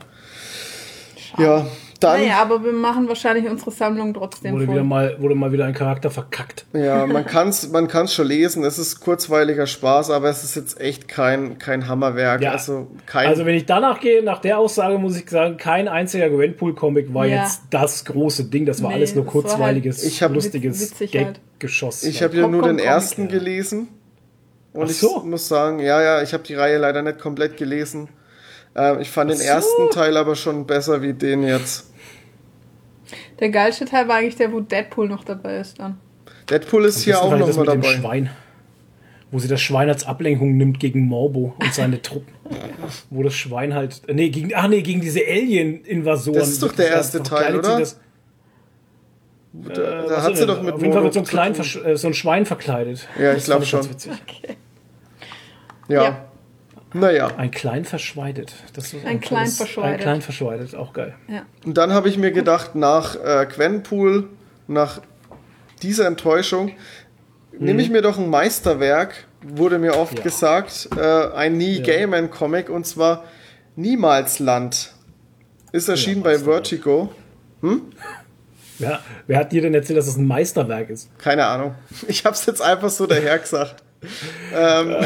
Ja, dann naja, aber wir machen wahrscheinlich unsere Sammlung trotzdem Wurde, wieder mal, wurde mal wieder ein Charakter verkackt. Ja, man kann's, man kann's schon lesen. Es ist kurzweiliger Spaß, aber es ist jetzt echt kein, kein Hammerwerk. Ja. Also kein. Also wenn ich danach gehe, nach der Aussage muss ich sagen, kein einziger Gwenpool-Comic war Ja. jetzt das große Ding. Das war Nee, alles nur das halt kurzweiliges, Ich hab- lustiges halt. Gag-Geschoss. ich habe ja nur den ersten ja. gelesen. Und Ach ich so. muss sagen, ja, ja, ich habe die Reihe leider nicht komplett gelesen. Ähm, ich fand den so. ersten Teil aber schon besser wie den jetzt. Der geilste Teil war eigentlich der, wo Deadpool noch dabei ist dann. Deadpool ist hier auch noch das mal mit dem dabei. Schwein. Wo sie das Schwein als Ablenkung nimmt gegen Morbo und seine Truppen. Wo das Schwein halt. Nee, gegen, ach nee, gegen diese Alien-Invasoren. Das ist doch der erste Teil, oder? Das, Da, äh, da was hat denn sie doch mit Auf jeden Fall wird so ein, klein, tun. Versch- äh, so ein Schwein verkleidet. Ja, ich Das glaub fand ganz schon. witzig. Ja. Ja. Naja. Ein klein verschweidet. Das ist Ein klein tolles- verschweidet. Ein klein verschweidet, auch geil. Ja. Und dann habe ich mir gedacht, nach äh, Gwenpool, nach dieser Enttäuschung, nehme ich mir doch ein Meisterwerk, wurde mir oft Ja. gesagt, äh, ein Nie Gaiman Comic und zwar Niemalsland. Ist erschienen bei Meisterwerk. Vertigo. Ja, wer hat dir denn erzählt, dass es ein Meisterwerk ist? Keine Ahnung. Ich habe es jetzt einfach so daher gesagt. ähm,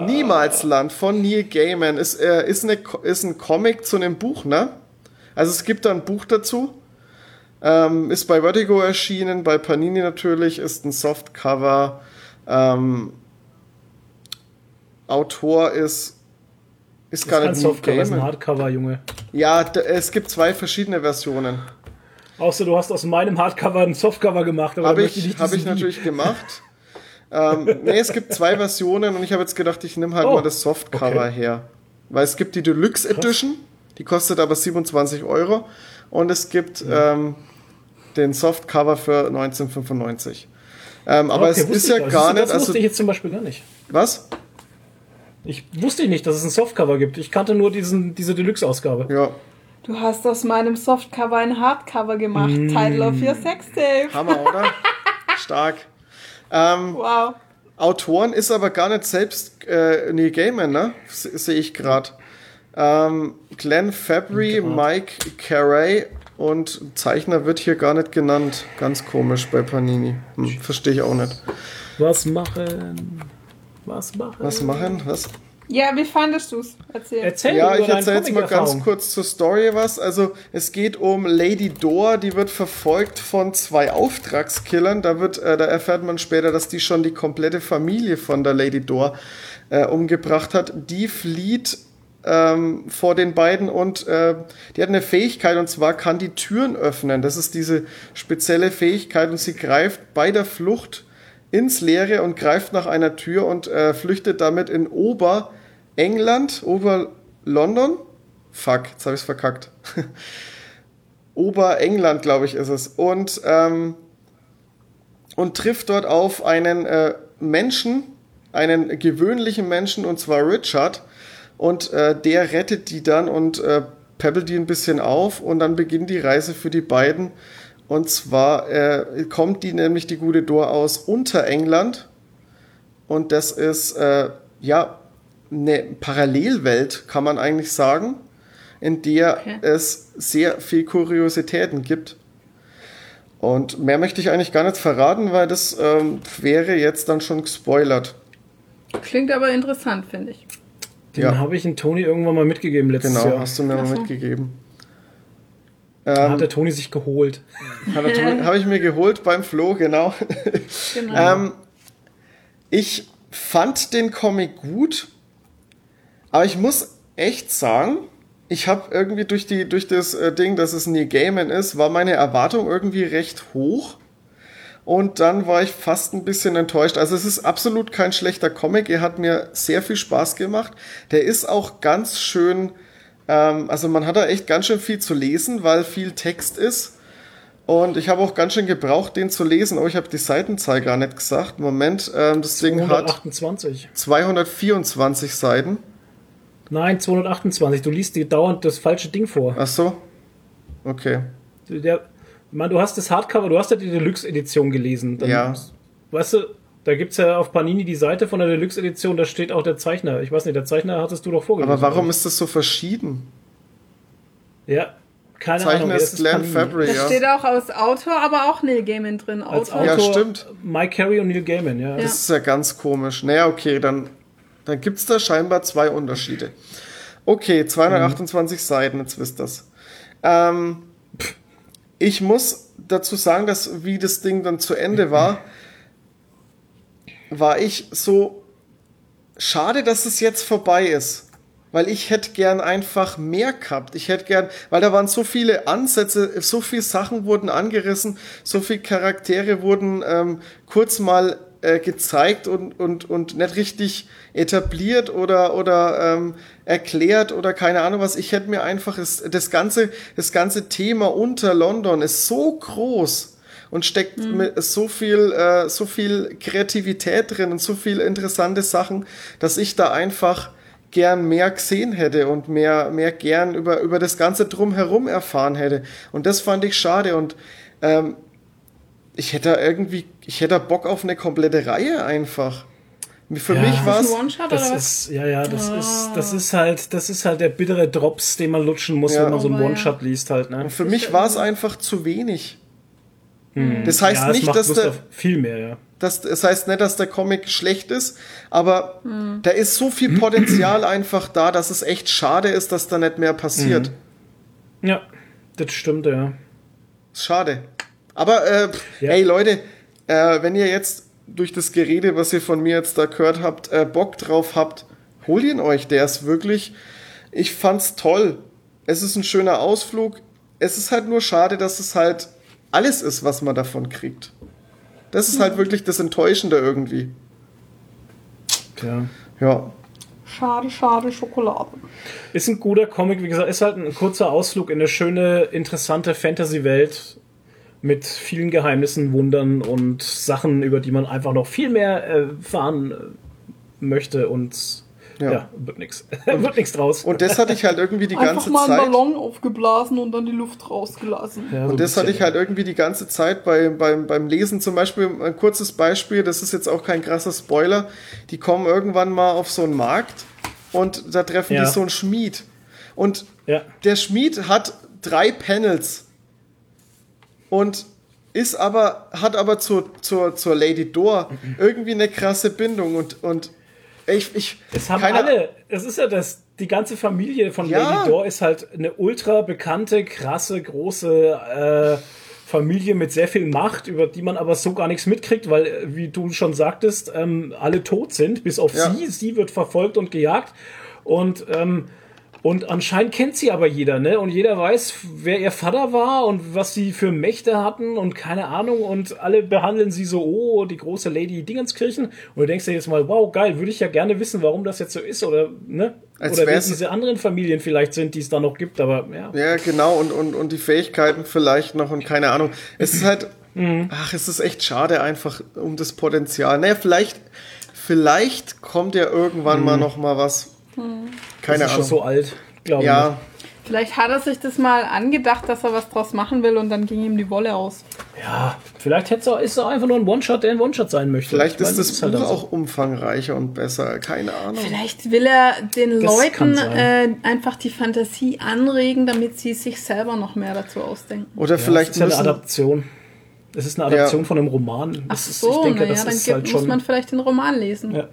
Niemalsland von Neil Gaiman ist, äh, ist, eine, ist ein Comic zu einem Buch, ne? Also es gibt da ein Buch dazu. Ähm, ist bei Vertigo erschienen, bei Panini natürlich, ist ein Softcover. Ähm, Autor ist ist Das gar ist nicht Neil Softcover, das ist ein. Hardcover, Junge. Ja, d- es gibt zwei verschiedene Versionen. Außer du hast aus meinem Hardcover ein Softcover gemacht. aber Habe ich, hab ich natürlich gemacht. ähm, nee, es gibt zwei Versionen und ich habe jetzt gedacht, ich nehme halt Oh, mal das Softcover okay. her. Weil es gibt die Deluxe Edition, die kostet aber 27 Euro. Und es gibt ähm, den Softcover für 1995. Ähm, aber Okay, es ist ja gar- gar das, nicht. Das Also, wusste ich jetzt zum Beispiel gar nicht. was? Ich wusste nicht, dass es ein Softcover gibt. Ich kannte nur diesen, diese Deluxe-Ausgabe. Ja, Du hast aus meinem Softcover ein Hardcover gemacht. Mm. Title of your Sextape. Hammer, oder? Stark. Ähm, Wow. Autoren ist aber gar nicht selbst äh, Neil Gaiman, ne? Se- Sehe ich gerade. Ähm, Glenn Fabry, Mike Carey und Zeichner wird hier gar nicht genannt. Ganz komisch bei Panini. Hm, Verstehe ich auch nicht. Was machen? Was machen? Was machen? Was? Ja, wie fandest du's? Erzähl. Erzähl Ja, ich erzähle jetzt mal ganz kurz zur Story was. Also es geht um Lady Dor, die wird verfolgt von zwei Auftragskillern. Da wird, äh, da erfährt man später, dass die schon die komplette Familie von der Lady Dor äh, umgebracht hat. Die flieht ähm, vor den beiden und äh, die hat eine Fähigkeit und zwar kann die Türen öffnen. Das ist diese spezielle Fähigkeit und sie greift bei der Flucht ins Leere und greift nach einer Tür und äh, flüchtet damit in Ober-England, Ober-London. Fuck, jetzt habe ich es verkackt. Ober-England, glaube ich, ist es. Und, ähm, und trifft dort auf einen äh, Menschen, einen gewöhnlichen Menschen, und zwar Richard. Und äh, der rettet die dann und äh, peppelt die ein bisschen auf und dann beginnt die Reise für die beiden. Und zwar äh, kommt die nämlich die gute Dor aus Unterengland. Und das ist äh, ja eine Parallelwelt, kann man eigentlich sagen, in der Okay. es sehr viel Kuriositäten gibt. Und mehr möchte ich eigentlich gar nicht verraten, weil das ähm, wäre jetzt dann schon gespoilert. Klingt aber interessant, finde ich. Den Ja. habe ich in Toni irgendwann mal mitgegeben letztes Genau, Jahr. hast du mir mal mitgegeben. Ähm, hat der Toni sich geholt. Habe ich mir geholt beim Flo, genau. Genau. Ähm, ich fand den Comic gut, aber ich muss echt sagen, ich habe irgendwie durch, die, durch das äh, Ding, dass es Neil Gaiman ist, war meine Erwartung irgendwie recht hoch. Und dann war ich fast ein bisschen enttäuscht. Also es ist absolut kein schlechter Comic. Er hat mir sehr viel Spaß gemacht. Der ist auch ganz schön, ähm, also man hat da echt ganz schön viel zu lesen, weil viel Text ist. Und ich habe auch ganz schön gebraucht, den zu lesen. Oh, ich habe die Seitenzahl gar nicht gesagt. Moment, ähm, das Ding hat 228. 224 Seiten. Nein, 228. Du liest dir dauernd das falsche Ding vor. Ach so. Okay. Der, man, du hast das Hardcover, du hast ja die Deluxe-Edition gelesen. Dann, Ja. Weißt du, da gibt es ja auf Panini die Seite von der Deluxe-Edition, da steht auch der Zeichner. Ich weiß nicht, der Zeichner hattest du doch vorgelesen. Aber warum oder? ist das so verschieden? Ja, keine Ahnung. Zeichner ist Glenn. Fabry, da ja. steht auch aus Autor, aber auch Neil Gaiman drin. Als Autor. Autor Ja, stimmt. Mike Carey und Neil Gaiman, ja. Ja. Das ist ja ganz komisch. Naja, okay, dann, dann gibt es da scheinbar zwei Unterschiede. Okay, 228 Seiten, jetzt wisst das. Ähm, ich muss dazu sagen, dass wie das Ding dann zu Ende war, war ich so schade, dass es jetzt vorbei ist. Weil ich hätte gern einfach mehr gehabt. Ich hätte gern, weil da waren so viele Ansätze, so viele Sachen wurden angerissen, so viele Charaktere wurden ähm, kurz mal äh, gezeigt und, und, und nicht richtig etabliert oder, oder ähm, erklärt oder keine Ahnung was. Ich hätte mir einfach das, das, ganze, das ganze Thema unter London ist so groß und steckt mit so viel, äh, so viel Kreativität drin und so viele interessante Sachen, dass ich da einfach gern mehr gesehen hätte und mehr, mehr gern über, über das Ganze drumherum erfahren hätte. Und das fand ich schade und ähm, ich hätte da irgendwie, ich hätte Bock auf eine komplette Reihe einfach. Für Ja. mich Ist war Ein es, One-Shot Das oder was? ist, ja, ja, das ist, das ist halt, das ist halt der bittere Drops, den man lutschen muss, Ja. wenn man so einen. One-Shot liest halt, ne? für mich war es einfach zu wenig. Das heißt ja, nicht, dass Lust der, viel mehr, ja. Das, das heißt nicht, dass der Comic schlecht ist, aber da ist so viel Potenzial einfach da, dass es echt schade ist, dass da nicht mehr passiert. Ja, das stimmt, ja. Schade. Aber, äh, Ja. ey Leute, äh, wenn ihr jetzt durch das Gerede, was ihr von mir jetzt da gehört habt, äh, Bock drauf habt, holt ihn euch. Der ist wirklich, ich fand's toll. Es ist ein schöner Ausflug. Es ist halt nur schade, dass es halt alles ist, was man davon kriegt. Das ist halt wirklich das Enttäuschende irgendwie. Tja. Ja. Schade, schade, Schokolade. Ist ein guter Comic, wie gesagt, ist halt ein kurzer Ausflug in eine schöne, interessante Fantasy-Welt mit vielen Geheimnissen, Wundern und Sachen, über die man einfach noch viel mehr erfahren äh, möchte und ja, Ja. wird nix. wird nix draus. Und das hatte ich halt irgendwie die Einfach ganze mal einen Zeit. Ballon aufgeblasen und dann die Luft rausgelassen. ja, so Und das hatte ich halt irgendwie die ganze Zeit bei, beim, beim Lesen. Zum Beispiel ein kurzes Beispiel, das ist jetzt auch kein krasser Spoiler. Die kommen irgendwann mal auf so einen Markt und da treffen Ja. die so einen Schmied. Und Ja. der Schmied hat drei Panels und ist aber, hat aber zur, zur, zur Lady Dor irgendwie eine krasse Bindung und, und ich, ich, Es haben keine- alle, es ist ja das, die ganze Familie von Ja. Lady Dor ist halt eine ultra bekannte, krasse, große äh, Familie mit sehr viel Macht, über die man aber so gar nichts mitkriegt, weil, äh, wie du schon sagtest, ähm, alle tot sind, bis auf Ja. sie. Sie wird verfolgt und gejagt. Und ähm, und anscheinend kennt sie aber jeder, ne? Und jeder weiß, wer ihr Vater war und was sie für Mächte hatten und keine Ahnung. Und alle behandeln sie so, oh, die große Lady Dingenskirchen. Und du denkst dir jetzt mal, wow, geil, würde ich ja gerne wissen, warum das jetzt so ist oder, ne? Als oder wer diese anderen Familien vielleicht sind, die es da noch gibt, aber ja. Ja, genau, und, und, und die Fähigkeiten vielleicht noch und keine Ahnung. Es ist halt, Mhm. ach, es ist echt schade einfach um das Potenzial. Naja, vielleicht, vielleicht kommt ja irgendwann mal noch mal was. Keine Mhm. das ist schon Ahnung. so alt, glaube ich. ja, Vielleicht hat er sich das mal angedacht, dass er was draus machen will und dann ging ihm die Wolle aus. Ja, vielleicht hätte es ist es einfach nur ein One-Shot, der ein One-Shot sein möchte. vielleicht Ich meine, ist das halt Buch dann so. auch umfangreicher und besser. Keine Ahnung. Vielleicht will er den Das Leuten äh, einfach die Fantasie anregen, damit sie sich selber noch mehr dazu ausdenken. Oder Ja, vielleicht es ist ja eine müssen, Adaption. Es ist eine Adaption von einem Roman. Ach Das ist, so, ich denke, naja, das dann ist gibt, halt muss schon. man vielleicht den Roman lesen. Ja.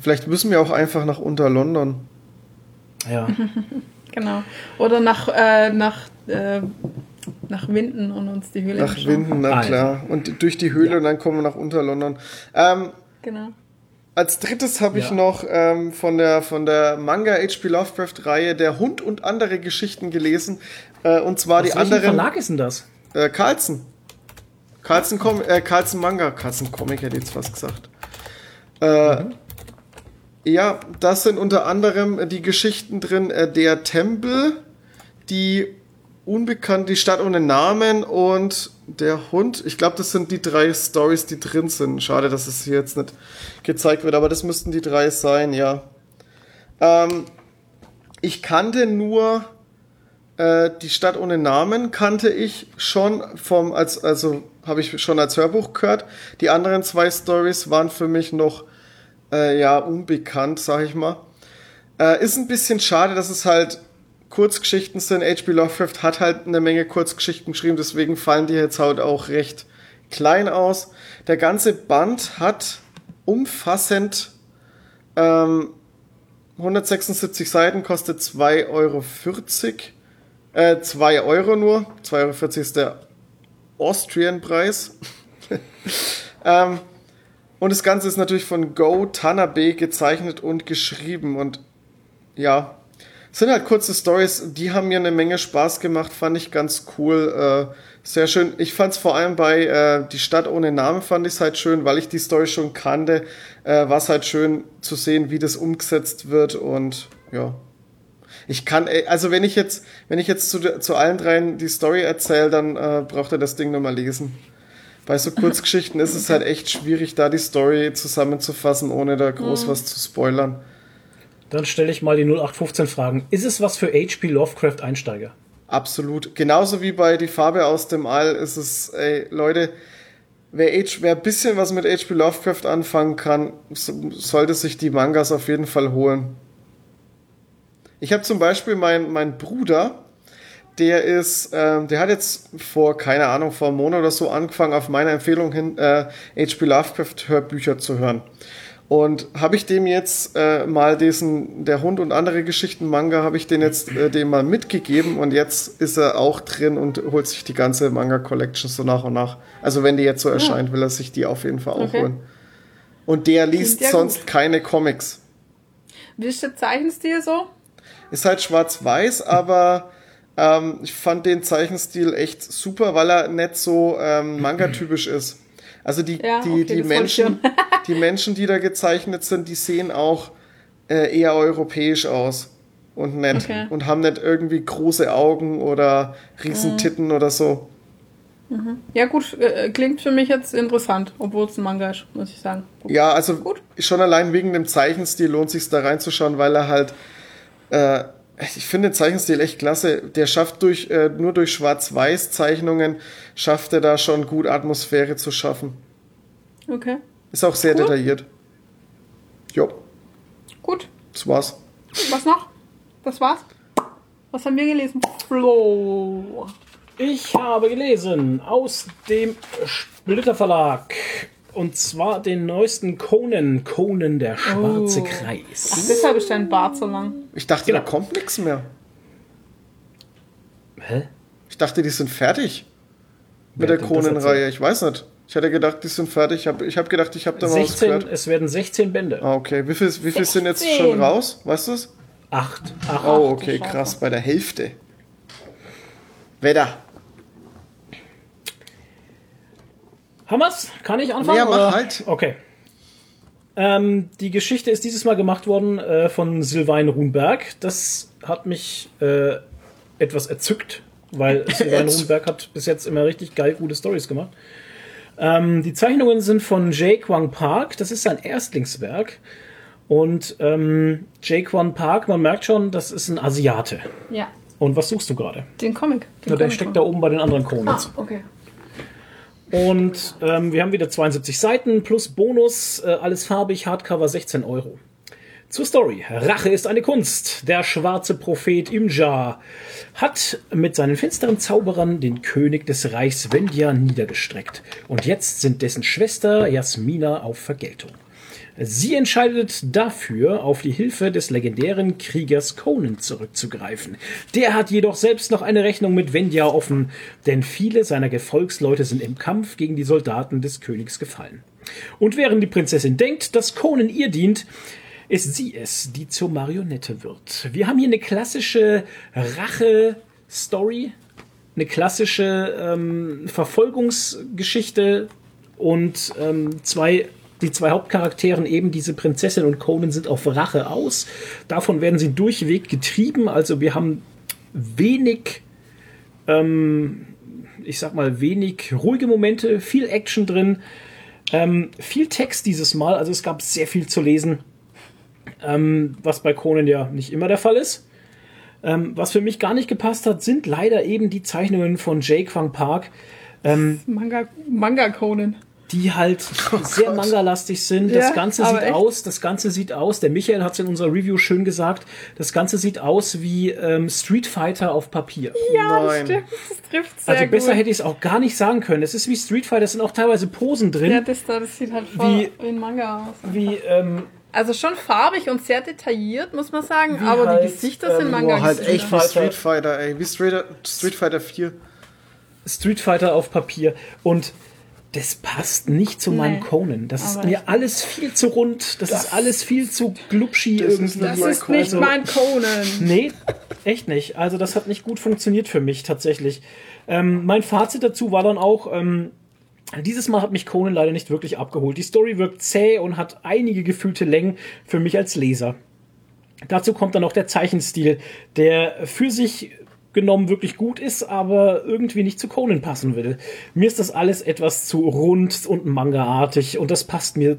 Vielleicht müssen wir auch einfach nach unter London. Ja. Genau. Oder nach, äh, nach, äh, nach Winden und uns die Höhle Nach. Winden, na Alter. klar. Und durch die Höhle Ja. und dann kommen wir nach unter London. Ähm, Genau. Als drittes habe ich Ja. noch ähm, von der von der Manga H.P. Lovecraft Reihe Der Hund und andere Geschichten gelesen äh, und zwar Aus die anderen Verlag ist denn das? äh, Carlsen. Carlsen, Com äh, Carlsen Manga, Carlsen Comic hätte ich jetzt fast gesagt. Äh, Ja, das sind unter anderem die Geschichten drin äh, der Tempel, die unbekannt, die Stadt ohne Namen und der Hund. Ich glaube, das sind die drei Stories, die drin sind. Schade, dass es hier jetzt nicht gezeigt wird, aber das müssten die drei sein, ja. Ähm, ich kannte nur äh, die Stadt ohne Namen kannte ich schon vom als also habe ich schon als Hörbuch gehört. Die anderen zwei Stories waren für mich noch äh, ja unbekannt, sag ich mal. Äh, ist ein bisschen schade, dass es halt Kurzgeschichten sind. H.P. Lovecraft hat halt eine Menge Kurzgeschichten geschrieben, deswegen fallen die jetzt halt auch recht klein aus. Der ganze Band hat umfassend ähm, 176 Seiten, kostet 2,40 Euro. Äh, 2 Euro nur. 2,40 Euro ist der Austrian-Preis. ähm, und das Ganze ist natürlich von Go Tanabe gezeichnet und geschrieben. Und ja, es sind halt kurze Stories, die haben mir eine Menge Spaß gemacht, fand ich ganz cool. Äh, sehr schön. Ich fand es vor allem bei äh, Die Stadt ohne Namen fand ich es halt schön, weil ich die Story schon kannte. Äh, War es halt schön zu sehen, wie das umgesetzt wird und ja. Ich kann, also wenn ich jetzt, wenn ich jetzt zu, zu allen dreien die Story erzähle, dann äh, braucht er das Ding nochmal lesen. Bei so Kurzgeschichten ist es halt echt schwierig, da die Story zusammenzufassen, ohne da groß was zu spoilern. Dann stelle ich mal die 0815 Fragen. Ist es was für HP Lovecraft Einsteiger? Absolut. Genauso wie bei Die Farbe aus dem All ist es, ey, Leute, wer, H, wer ein bisschen was mit H.P. Lovecraft anfangen kann, so- sollte sich die Mangas auf jeden Fall holen. Ich habe zum Beispiel meinen mein Bruder, der ist, ähm, der hat jetzt vor, keine Ahnung, vor einem Monat oder so angefangen, auf meine Empfehlung hin, äh, H.P. Lovecraft Hörbücher zu hören. Und habe ich dem jetzt äh, mal diesen, der Hund und andere Geschichten Manga, habe ich den jetzt äh, dem mal mitgegeben und jetzt ist er auch drin und holt sich die ganze Manga Collection so nach und nach. Also wenn die jetzt so erscheint, will er sich die auf jeden Fall auch Okay. holen. Und der liest ja sonst gut. keine Comics. Wie ist der Zeichenstil so? Ist halt schwarz-weiß, aber ähm, ich fand den Zeichenstil echt super, weil er nicht so ähm, Manga-typisch ist. Also die, Ja, die, okay, die, Menschen, die Menschen, die da gezeichnet sind, die sehen auch äh, eher europäisch aus und nett Okay. und haben nicht irgendwie große Augen oder riesen Titten oder so. Ja gut, äh, klingt für mich jetzt interessant, obwohl es ein Manga ist, muss ich sagen. Ja, also Gut. schon allein wegen dem Zeichenstil lohnt sich da reinzuschauen, weil er halt, äh, ich finde den Zeichenstil echt klasse. Der schafft durch, äh, nur durch Schwarz-Weiß-Zeichnungen, schafft er da schon gut Atmosphäre zu schaffen. Okay, Ist auch sehr Cool. detailliert. Jo, gut. das war's. Was noch? Das war's? Was haben wir gelesen? Flo. Ich habe gelesen aus dem Splitter Verlag. Und zwar den neuesten Conan, Conan der schwarze Oh. Ach, Kreis. deshalb ist dein Bart so lang. Ich dachte, Genau. da kommt nichts mehr. Hä? Ich dachte, die sind fertig mit Wer der Conan-Reihe. Ich weiß nicht. Ich hätte gedacht, die sind fertig. Ich habe ich hab gedacht, ich habe da mal was 16, gehört. es werden 16 Bände. Ah, okay. Wie viel, wie viel sind jetzt 16? schon raus? Weißt du es? Acht. Acht. Oh, Ach, du okay, krass, bei der Hälfte. Wetter. Hammer's? Kann ich anfangen? Ja, mach oder? halt. Okay. Ähm, die Geschichte ist dieses Mal gemacht worden äh, von Sylvain Runberg. Das hat mich äh, etwas erzückt, weil Sylvain Runberg hat bis jetzt immer richtig geil gute Stories gemacht. Ähm, die Zeichnungen sind von Jay Kwang Park. Das ist sein Erstlingswerk. Und ähm, Jay Kwang Park, man merkt schon, das ist ein Asiate. Ja, Und was suchst du gerade? den Comic. Den Ja, der Comic steckt da oben bei den anderen Comics. Ah, okay. Und ähm, wir haben wieder 72 Seiten plus Bonus, äh, alles farbig, Hardcover 16 Euro. Zur Story. Rache ist eine Kunst. Der schwarze Prophet Imja hat mit seinen finsteren Zauberern den König des Reichs Vendia niedergestreckt. Und jetzt sind dessen Schwester Jasmina auf Vergeltung. Sie entscheidet dafür, auf die Hilfe des legendären Kriegers Conan zurückzugreifen. Der hat jedoch selbst noch eine Rechnung mit Vendia offen, denn viele seiner Gefolgsleute sind im Kampf gegen die Soldaten des Königs gefallen. Und während die Prinzessin denkt, dass Conan ihr dient, ist sie es, die zur Marionette wird. Wir haben hier eine klassische Rache-Story, eine klassische ähm, Verfolgungsgeschichte und ähm, zwei die zwei Hauptcharakteren, eben diese Prinzessin und Conan, sind auf Rache aus. Davon werden sie durchweg getrieben. Also wir haben wenig, ähm, ich sag mal, wenig ruhige Momente, viel Action drin, ähm, viel Text dieses Mal. Also es gab sehr viel zu lesen, ähm, was bei Conan ja nicht immer der Fall ist. Ähm, was für mich gar nicht gepasst hat, sind leider eben die Zeichnungen von Jake Kwang Park. Ähm, Manga, Manga Conan. Die halt sehr Gott. manga-lastig sind. Ja, das Ganze sieht echt. aus, das Ganze sieht aus, der Michael hat es in unserer Review schön gesagt, das Ganze sieht aus wie ähm, Street Fighter auf Papier. Ja, Nein. stimmt. Das trifft sehr also besser gut. hätte ich es auch gar nicht sagen können. Es ist wie Street Fighter, es sind auch teilweise Posen drin, Ja, das da, das sieht halt voll Wie- wie ein Manga aus. wie ähm, Also schon farbig und sehr detailliert, muss man sagen, Wie aber halt, die Gesichter sind ähm, Manga. Boah, halt echt wie. Street Fighter, ey. Wie Street, Street Fighter 4. Street Fighter auf Papier und das passt nicht zu meinem Nee, Conan. Das ist mir alles viel zu rund, das, ist alles viel zu glubschi das ist irgendwie. Das mein ist nicht mein Conan. Nee, echt nicht. Also das hat nicht gut funktioniert für mich tatsächlich. Ähm, mein Fazit dazu war dann auch, ähm, dieses Mal hat mich Conan leider nicht wirklich abgeholt. Die Story wirkt zäh und hat einige gefühlte Längen für mich als Leser. Dazu kommt dann noch der Zeichenstil, der für sich genommen wirklich gut ist, aber irgendwie nicht zu Conan passen will. Mir ist das alles etwas zu rund und mangaartig und das passt mir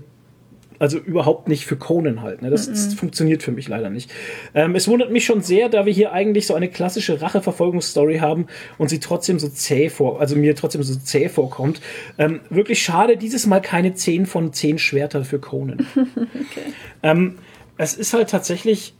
also überhaupt nicht für Conan halt. Ne? Das, das funktioniert für mich leider nicht. Ähm, es wundert mich schon sehr, da wir hier eigentlich so eine klassische Rache-Verfolgungsstory haben und sie trotzdem so zäh vor, also mir trotzdem so zäh vorkommt. Ähm, wirklich schade, dieses Mal keine 10 von 10 Schwerter für Conan. ähm, es ist halt tatsächlich.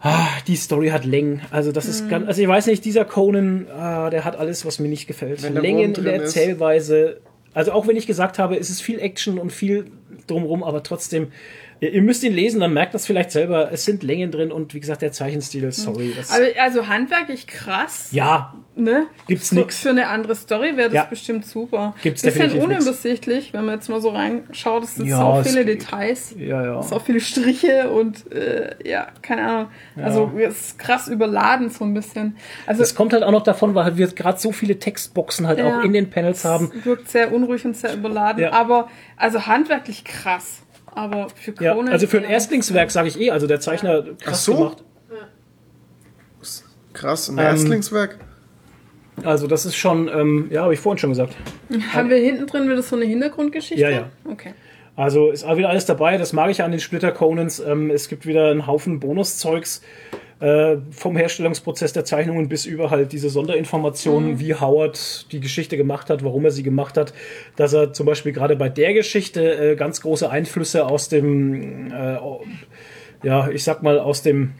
Ah, die Story hat Längen. Also das ist ganz, also ich weiß nicht, dieser Conan, ah, der hat alles, was mir nicht gefällt. Längen in der drin ist. Erzählweise. Also auch wenn ich gesagt habe, es ist viel Action und viel drumrum, aber trotzdem, ihr, ihr müsst ihn lesen, dann merkt das vielleicht selber. Es sind Längen drin und wie gesagt, der Zeichenstil, sorry. Das, Aber also handwerklich krass, ja, ne? Gibt's so, nix. Für eine andere Story wäre das Ja. bestimmt super. Gibt's Bisschen definitiv nix. unübersichtlich, wenn man jetzt mal so reinschaut. Es sind Ja, so es viele. Details. ja, ja. Es sind auch viele Striche und äh, ja, keine Ahnung. Also es ist krass überladen so ein bisschen. Also Das kommt halt auch noch davon, weil wir gerade so viele Textboxen halt Ja. auch in den Panels haben. es wirkt sehr unruhig und sehr überladen. Ja. Aber also handwerklich krass. Aber für Ja, Conan. also für ein Erstlingswerk sage ich eh, also der Zeichner krass Ach so. gemacht. Krass, ein Ähm, Erstlingswerk. Also das ist schon, ähm, ja, habe ich vorhin schon gesagt. Haben wir hinten drin wieder so eine Hintergrundgeschichte? Ja, ja. Okay. Also ist auch wieder alles dabei. Das mag ich an den Splitter Conans. Ähm, es gibt wieder einen Haufen Bonuszeugs äh, vom Herstellungsprozess der Zeichnungen bis über halt diese Sonderinformationen, wie Howard die Geschichte gemacht hat, warum er sie gemacht hat. Dass er zum Beispiel gerade bei der Geschichte äh, ganz große Einflüsse aus dem, äh, ja, ich sag mal aus dem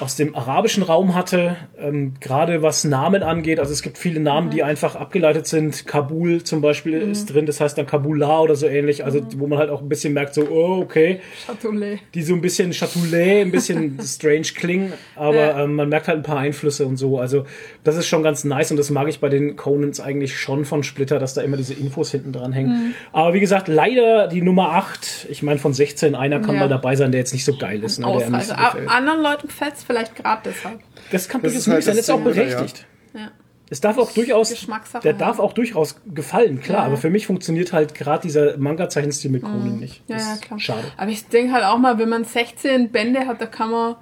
aus dem arabischen Raum hatte, ähm, gerade was Namen angeht. Also es gibt viele Namen, die einfach abgeleitet sind. Kabul zum Beispiel ist drin, das heißt dann Kabula oder so ähnlich. Also wo man halt auch ein bisschen merkt, so, oh, okay, Chatolet. die so ein bisschen Chatoulay, ein bisschen strange klingen, aber Ja. ähm, man merkt halt ein paar Einflüsse und so. Also das ist schon ganz nice und das mag ich bei den Conans eigentlich schon von Splitter, dass da immer diese Infos hinten dran hängen. Mhm. Aber wie gesagt, leider die Nummer 8, ich meine von 16, einer kann Ja. mal dabei sein, der jetzt nicht so geil ist. Ne, der nicht so gefällt. Anderen Leuten gefällt es vielleicht gerade deshalb. Das kann Das durchaus ist halt möglich sein, das ist auch Ding, oder? berechtigt. Ja. Es darf auch durchaus, der halt. darf auch durchaus gefallen, klar, Ja. aber für mich funktioniert halt gerade dieser Manga-Zeichenstil mit Conan nicht. Ja, Das ja, klar. Schade. Aber ich denke halt auch mal, wenn man 16 Bände hat, da kann man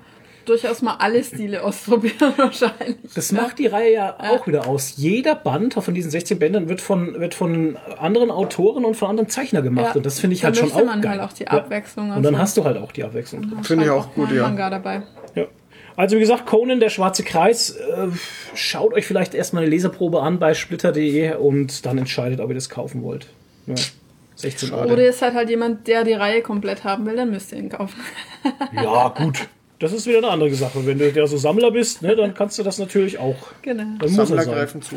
durchaus mal alle Stile ausprobieren wahrscheinlich. Das macht die Reihe ja auch wieder aus. Jeder Band von diesen 16 Bändern wird von, wird von anderen Autoren und von anderen Zeichnern gemacht. Ja. Und das finde ich Da halt schon auch man geil. halt auch die Ja. Abwechslung. Und dann also. hast du halt auch die Abwechslung. drin. Finde ich auch gut, ja. Manga dabei. Also wie gesagt, Conan, der schwarze Kreis, äh, schaut euch vielleicht erstmal eine Leserprobe an bei splitter.de und dann entscheidet, ob ihr das kaufen wollt. Ja. 16 Euro. Oder ihr seid halt jemand, der die Reihe komplett haben will, dann müsst ihr ihn kaufen. Ja, gut. Das ist wieder eine andere Sache. Wenn du der so Sammler bist, ne, dann kannst du das natürlich auch. Genau. Dann muss Sammler er greifen zu.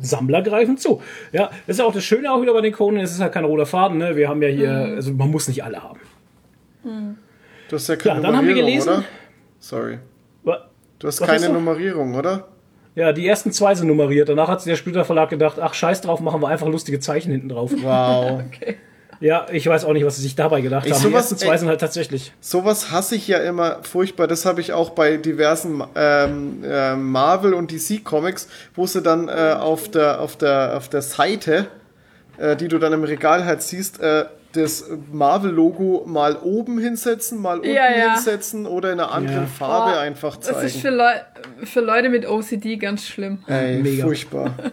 Sammler greifen zu. Ja, das ist ja auch das Schöne auch wieder bei den Conan, es ist halt kein roter Faden, ne? Wir haben ja hier, Mhm. also man muss nicht alle haben. Du hast ja keine Ja, dann haben wir gelesen- oder? Sorry. Du hast Was keine hast du? Nummerierung, oder? Ja, die ersten zwei sind nummeriert. Danach hat sich der Splitter Verlag gedacht, ach scheiß drauf, machen wir einfach lustige Zeichen hinten drauf. Wow. Ja, ich weiß auch nicht, was sie sich dabei gedacht Ey, haben. Die sowas- ersten zwei ey. sind halt tatsächlich. Sowas hasse ich ja immer furchtbar. Das habe ich auch bei diversen ähm, äh, Marvel und DC Comics, wo sie dann äh, auf der auf der auf der Seite, äh, die du dann im Regal halt siehst, äh, das Marvel-Logo mal oben hinsetzen, mal unten Ja, ja. hinsetzen oder in einer anderen Ja. Farbe Boah, einfach Das ist zeigen. für, Leu für Leute mit OCD ganz schlimm. Ey, Mega. furchtbar.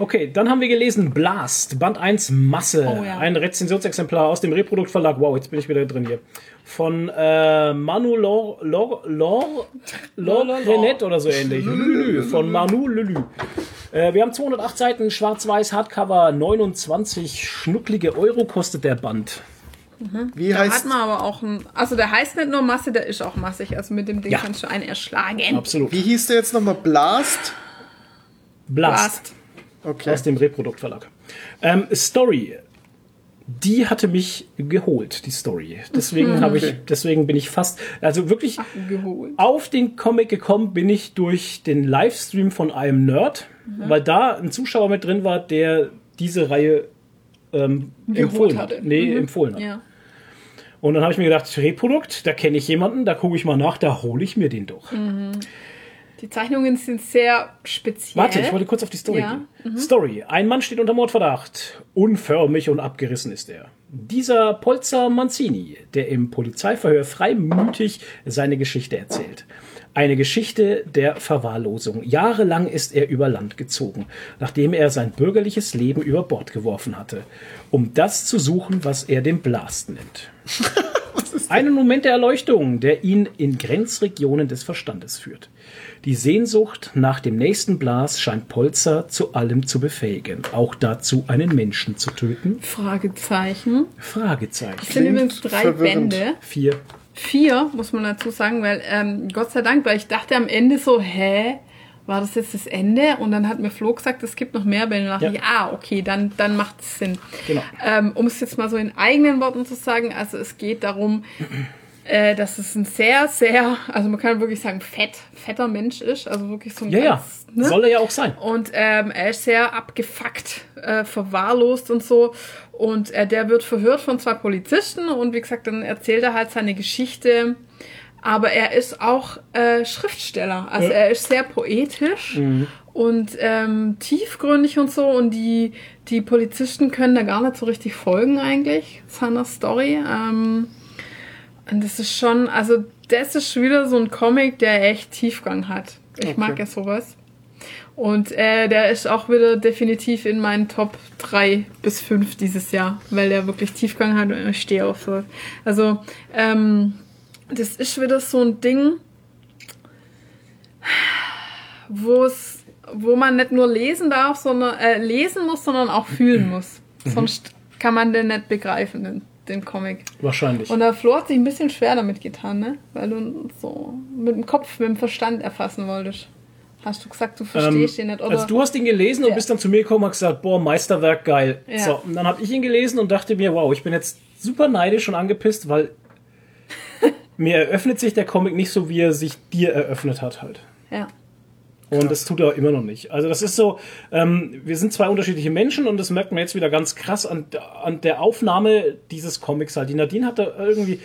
Okay, dann haben wir gelesen Blast, Band 1 Masse. Oh ja. Ein Rezensionsexemplar aus dem Reproduktverlag. Wow, jetzt bin ich wieder drin hier. Von äh, Manu Lor, Lor, Lor, Lor, Lor, Lor. Renet oder so ähnlich. Lülü, von Manu Lülü. Äh, wir haben 208 Seiten, schwarz-weiß, Hardcover, 29 schnucklige Euro kostet der Band. Wie Da hat heißt man aber auch ein. Also der heißt nicht nur Masse, der ist auch massig. Also mit dem Ding Ja. kannst du einen erschlagen. Absolut. wie hieß der jetzt nochmal Blast? Blast. Blast. Okay. aus dem Reproduktverlag. Ähm, Story. Die hatte mich geholt, die Story. Deswegen habe ich, deswegen bin ich fast, also wirklich Geholt. auf den Comic gekommen bin ich durch den Livestream von einem Nerd, weil da ein Zuschauer mit drin war, der diese Reihe ähm, empfohlen hat. Nee, Mhm. empfohlen hat. Ja. Und dann habe ich mir gedacht, Reprodukt, da kenne ich jemanden, da gucke ich mal nach, da hole ich mir den doch. Die Zeichnungen sind sehr speziell. Warte, ich wollte kurz auf die Story Ja, gehen. Story. Ein Mann steht unter Mordverdacht. Unförmig und abgerissen ist er. Dieser Polzer Manzini, der im Polizeiverhör freimütig seine Geschichte erzählt. Eine Geschichte der Verwahrlosung. Jahrelang ist er über Land gezogen, nachdem er sein bürgerliches Leben über Bord geworfen hatte, um das zu suchen, was er den Blast nennt. Einen Moment der Erleuchtung, der ihn in Grenzregionen des Verstandes führt. Die Sehnsucht nach dem nächsten Blas scheint Polzer zu allem zu befähigen, auch dazu, einen Menschen zu töten? Fragezeichen. Fragezeichen. Es sind übrigens drei verwirrend. Bände. Vier. Vier, muss man dazu sagen, weil ähm, Gott sei Dank, weil ich dachte am Ende so, hä, war das jetzt das Ende? Und dann hat mir Flo gesagt, es gibt noch mehr Bände. Und Ja. ich, ah, okay, dann, dann macht es Sinn. Genau. Ähm, um es jetzt mal so in eigenen Worten zu sagen, also es geht darum, äh, dass es ein sehr, sehr, also man kann wirklich sagen, fett, fetter Mensch ist. Also wirklich so ein Ja, ja. ganz, ne? Soll er ja auch sein. Und ähm, er ist sehr abgefuckt, äh, verwahrlost und so. Und äh, der wird verhört von zwei Polizisten und wie gesagt, dann erzählt er halt seine Geschichte. Aber er ist auch äh, Schriftsteller. Also Ja. er ist sehr poetisch und ähm, tiefgründig und so. Und die, die Polizisten können da gar nicht so richtig folgen eigentlich, seiner Story. Ähm, und das ist schon, also das ist wieder so ein Comic, der echt Tiefgang hat. Ich mag ja sowas. Und äh, der ist auch wieder definitiv in meinen Top 3 bis 5 dieses Jahr, weil der wirklich Tiefgang hat und ich stehe auf so. Also, ähm, das ist wieder so ein Ding, wo es, wo man nicht nur lesen darf, sondern äh, lesen muss, sondern auch fühlen muss. Sonst kann man den nicht begreifen, den, den Comic. Wahrscheinlich. Und der Flo hat sich ein bisschen schwer damit getan, ne? Weil du so mit dem Kopf, mit dem Verstand erfassen wolltest. Hast du gesagt, du verstehst ihn nicht, oder? also du hast ihn gelesen und Ja. bist dann zu mir gekommen und hast gesagt, boah, Meisterwerk, geil. Ja. So, und dann habe ich ihn gelesen und dachte mir, wow, ich bin jetzt super neidisch und angepisst, weil mir eröffnet sich der Comic nicht so, wie er sich dir eröffnet hat halt. ja. Und das tut er immer noch nicht. Also das ist so, ähm, wir sind zwei unterschiedliche Menschen und das merkt man jetzt wieder ganz krass an, an der Aufnahme dieses Comics halt. Die Nadine hat da irgendwie,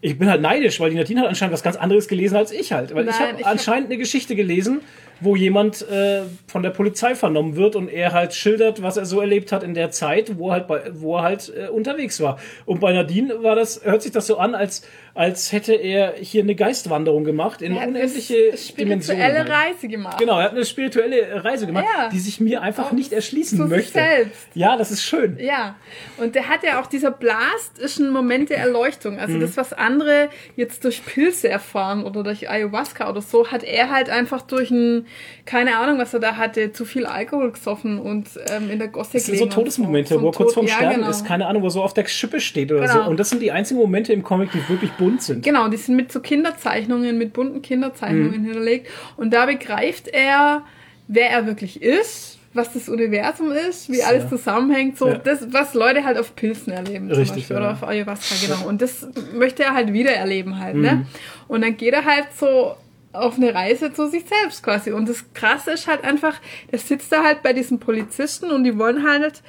ich bin halt neidisch, weil die Nadine hat anscheinend was ganz anderes gelesen als ich halt. Weil ich Nein, habe ich hab- anscheinend eine Geschichte gelesen, wo jemand äh, von der Polizei vernommen wird und er halt schildert, was er so erlebt hat in der Zeit, wo er halt, bei, wo er halt äh, unterwegs war. Und bei Nadine war das, hört sich das so an, als, als hätte er hier eine Geistwanderung gemacht in Er hat eine unendliche Dimensionen. spirituelle halt. Reise gemacht. Genau, er hat eine spirituelle Reise gemacht, Ja. die sich mir einfach Auch nicht erschließen zu sich möchte. selbst. Ja, das ist schön. Ja, und der hat ja auch, dieser Blast ist ein Moment der Erleuchtung. Mhm. Also das, was andere jetzt durch Pilze erfahren oder durch Ayahuasca oder so, hat er halt einfach durch ein, keine Ahnung, was er da hatte, zu viel Alkohol gesoffen und ähm, in der Gosse Das sind so Todesmomente, so. wo er kurz vorm ja, Sterben genau. ist, keine Ahnung, wo er so auf der Schippe steht oder Genau. so. Und das sind die einzigen Momente im Comic, die wirklich bunt sind. Genau, die sind mit so Kinderzeichnungen, mit bunten Kinderzeichnungen Mhm. hinterlegt. Und da begreift er wer er wirklich ist, was das Universum ist, wie alles zusammenhängt, so Ja. das, was Leute halt auf Pilzen erleben zum Richtig, Beispiel, ja. oder auf Ayahuasca, genau. Und das möchte er halt wieder erleben halt, Mhm. ne? Und dann geht er halt so auf eine Reise zu sich selbst quasi. Und das Krasse ist halt einfach, der sitzt da halt bei diesen Polizisten und die wollen halt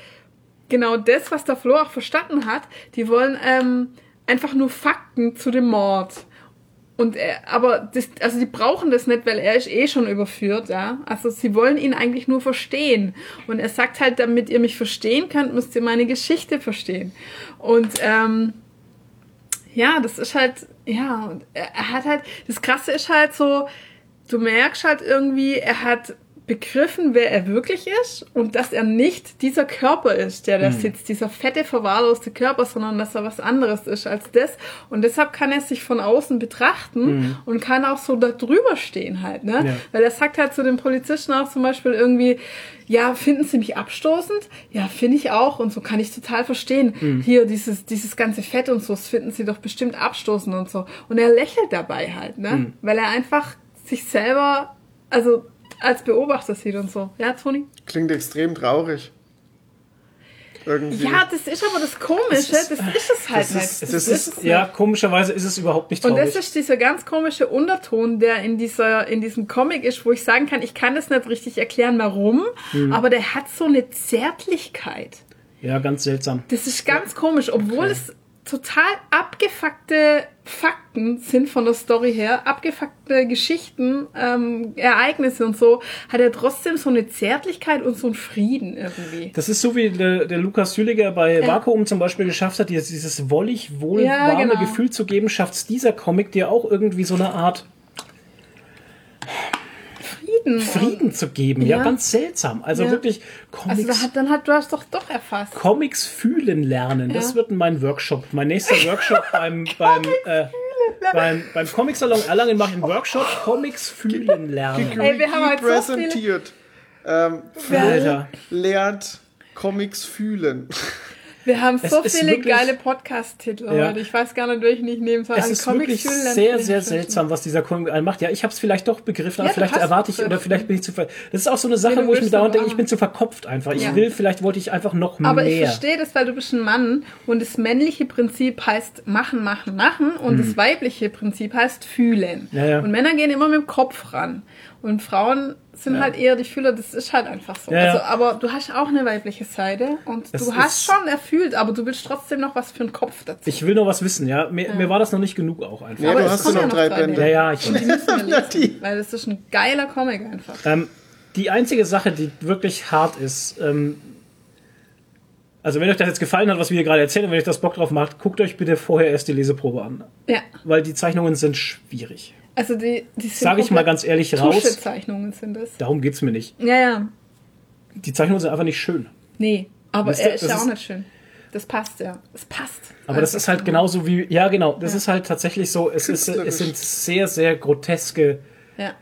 genau das, was der Flo auch verstanden hat, die wollen ähm, einfach nur Fakten zu dem Mord. Und er, aber das, also die brauchen das nicht, weil er ist eh schon überführt, ja. Also sie wollen ihn eigentlich nur verstehen. Und er sagt halt, damit ihr mich verstehen könnt, müsst ihr meine Geschichte verstehen. Und ähm, ja, das ist halt, ja, und er, hat halt, das Krasse ist halt so, du merkst halt irgendwie, er hat begriffen, wer er wirklich ist und dass er nicht dieser Körper ist, der da sitzt, dieser fette, verwahrloste Körper, sondern dass er was anderes ist als das. Und deshalb kann er sich von außen betrachten und kann auch so da drüber stehen halt, ne? Ja. Weil er sagt halt zu den Polizisten auch zum Beispiel irgendwie, ja, finden Sie mich abstoßend? Ja, finde ich auch. Und so kann ich total verstehen. Hier, dieses, dieses ganze Fett und so, das finden Sie doch bestimmt abstoßend und so. Und er lächelt dabei halt, ne? Weil er einfach sich selber, also als Beobachter sieht und so. Ja, Toni? Klingt extrem traurig. Irgendwie. Ja, das ist aber das Komische. Das ist, es halt das nicht. ist- Das das ist ist- es Ja, nicht. komischerweise ist es überhaupt nicht Und traurig. das ist dieser ganz komische Unterton, der in dieser, in diesem Comic ist, wo ich sagen kann, ich kann das nicht richtig erklären, warum, Mhm. aber der hat so eine Zärtlichkeit. ja, ganz seltsam. Das ist ganz komisch, obwohl es total abgefuckte Fakten sind von der Story her, abgefuckte Geschichten, ähm, Ereignisse und so, hat er trotzdem so eine Zärtlichkeit und so einen Frieden irgendwie. Das ist so wie der, der Lukas Hülliger bei Vakuum zum Beispiel geschafft hat, dieses, dieses wollig, wohl Ja, warme genau. Gefühl zu geben, schafft es dieser Comic dir auch irgendwie so eine Art Frieden. Frieden zu geben. Ja, Ja. ganz seltsam. Also Ja. wirklich Also Comics, da hat, dann hat du hast doch doch erfasst. Comics fühlen lernen. Das Ja. wird mein Workshop. Mein nächster Workshop beim, beim, äh, beim, beim Comic-Salon Erlangen mache ich einen Workshop Comics fühlen lernen. Ey, wir haben halt so viele- präsentiert. Ähm, Flo Alter. lernt Comics fühlen. Wir haben Es so viele wirklich- geile Podcast-Titel Ja. heute. Ich weiß gar nicht, welchen ich nehmen soll. Es An ist Comics wirklich sehr, sehr seltsam, was dieser Comic macht. Ja, ich habe es vielleicht doch begriffen, aber Ja, vielleicht erwarte ich oder vielleicht bin ich zu ver Das ist auch so eine Sache, Ja, wo ich mir dauernd aber denke, ich bin zu verkopft einfach. Ich will, vielleicht wollte ich einfach noch Aber mehr. ich verstehe das, weil du bist ein Mann und das männliche Prinzip heißt machen, machen, machen und das weibliche Prinzip heißt fühlen. Hm. Und Männer gehen immer mit dem Kopf ran und Frauen sind halt eher die Fühler, das ist halt einfach so. Ja, ja. Also, aber du hast auch eine weibliche Seite und Es du hast schon erfüllt, aber du willst trotzdem noch was für einen Kopf dazu. Ich will noch was wissen, ja. Mir, mir war das noch nicht genug auch einfach. Ja, Aber du hast ja ja noch noch drei Bände. Ja, ja, ich und die müssen wir lesen, weil das ist ein geiler Comic einfach. Ähm, die einzige Sache, die wirklich hart ist, ähm, also wenn euch das jetzt gefallen hat, was wir hier gerade erzählen, und wenn euch das Bock drauf macht, guckt euch bitte vorher erst die Leseprobe an. Ja, Weil die Zeichnungen sind schwierig. Also die, die sind Sag ich mal ganz ehrlich raus. Tuschezeichnungen sind das. Darum geht's mir nicht. Ja, ja. Die Zeichnungen sind einfach nicht schön. Nee, aber ihr, er ist ja auch nicht schön. Das passt ja. Es passt. Aber das ist halt genauso wie, ja genau, das ist halt tatsächlich so, es, ist, es sind sehr, sehr groteske, Ja.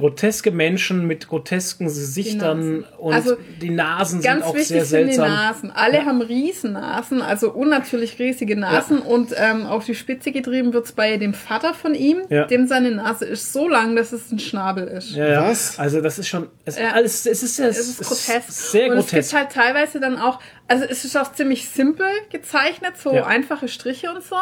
Groteske Menschen mit grotesken Gesichtern und Also, die Nasen sind Ganz auch wichtig sehr sind die seltsam. Nasen. Alle haben Riesennasen, also unnatürlich riesige Nasen. Und ähm, auf die Spitze getrieben wird's bei dem Vater von ihm. Ja. Dem seine Nase ist so lang, dass es ein Schnabel ist. Ja, ja. Was? Also das ist schon, es, Ja. alles, es ist sehr, Es ist grotesk. sehr und es gibt grotesk. halt teilweise dann auch, also es ist auch ziemlich simpel gezeichnet, so Ja. einfache Striche und so.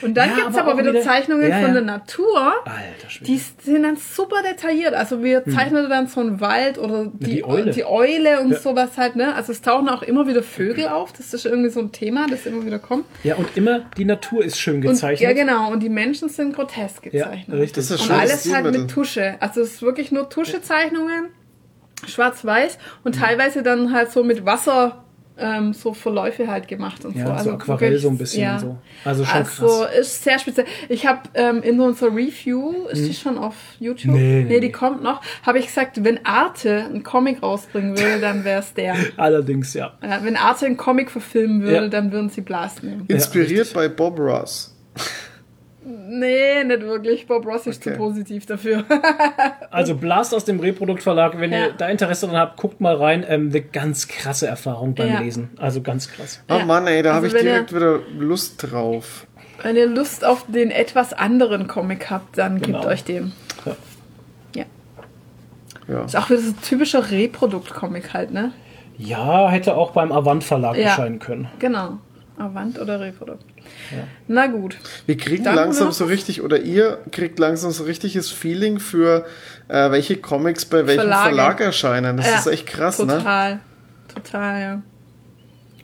Und dann Ja, gibt's aber aber, wieder, wieder- Zeichnungen Ja, von ja. der Natur. Alter Schwede. Die sind dann super detailliert. Also wir zeichnen dann so einen Wald oder die, die Eule. die Eule und Ja. sowas halt, ne? Also es tauchen auch immer wieder Vögel auf. Das ist irgendwie so ein Thema, das immer wieder kommt. ja, und immer die Natur ist schön Und, gezeichnet. ja, genau. Und die Menschen sind grotesk Ja, gezeichnet. richtig. Das ist Und schönes alles halt mit Tusche. Also es ist wirklich nur Tuschezeichnungen, schwarz-weiß und teilweise dann halt so mit Wasser ähm, so Verläufe halt gemacht und Ja, so. so Also Aquarell wirklich, so ein bisschen so. Also schon also krass. ist sehr speziell. Ich habe ähm, in unserer Review, ist die schon auf YouTube? Hm. Nee, nee, die nee. kommt noch. Habe ich gesagt, wenn Arte einen Comic rausbringen würde, dann wäre es der. Allerdings, ja. Ja, wenn Arte einen Comic verfilmen würde, Ja. dann würden sie Blast nehmen. Inspiriert bei Bob Ross. Nee, nicht wirklich. Bob Ross ist Okay. zu positiv dafür. Also Blast aus dem Reproduktverlag, wenn Ja. ihr da Interesse dran habt, guckt mal rein. Ähm, eine ganz krasse Erfahrung beim Ja. Lesen. Also ganz krass. Oh Ja. Mann, ey, da Also habe ich direkt wieder Lust drauf. Wenn ihr Lust auf den etwas anderen Comic habt, dann Genau. gebt euch den. Ja. Ja. Ja. Ist auch wieder so ein typischer Reprodukt-Comic halt, ne? Ja, hätte auch beim Avant Verlag Ja. erscheinen können. Genau. Avant oder Reprodukt. Na gut. Wir kriegen Dann wir langsam so richtig, oder ihr kriegt langsam so richtiges Feeling für äh, welche Comics bei welchem Verlage. Verlag erscheinen. Das Ja, ist echt krass, ne? Total. Total, ja.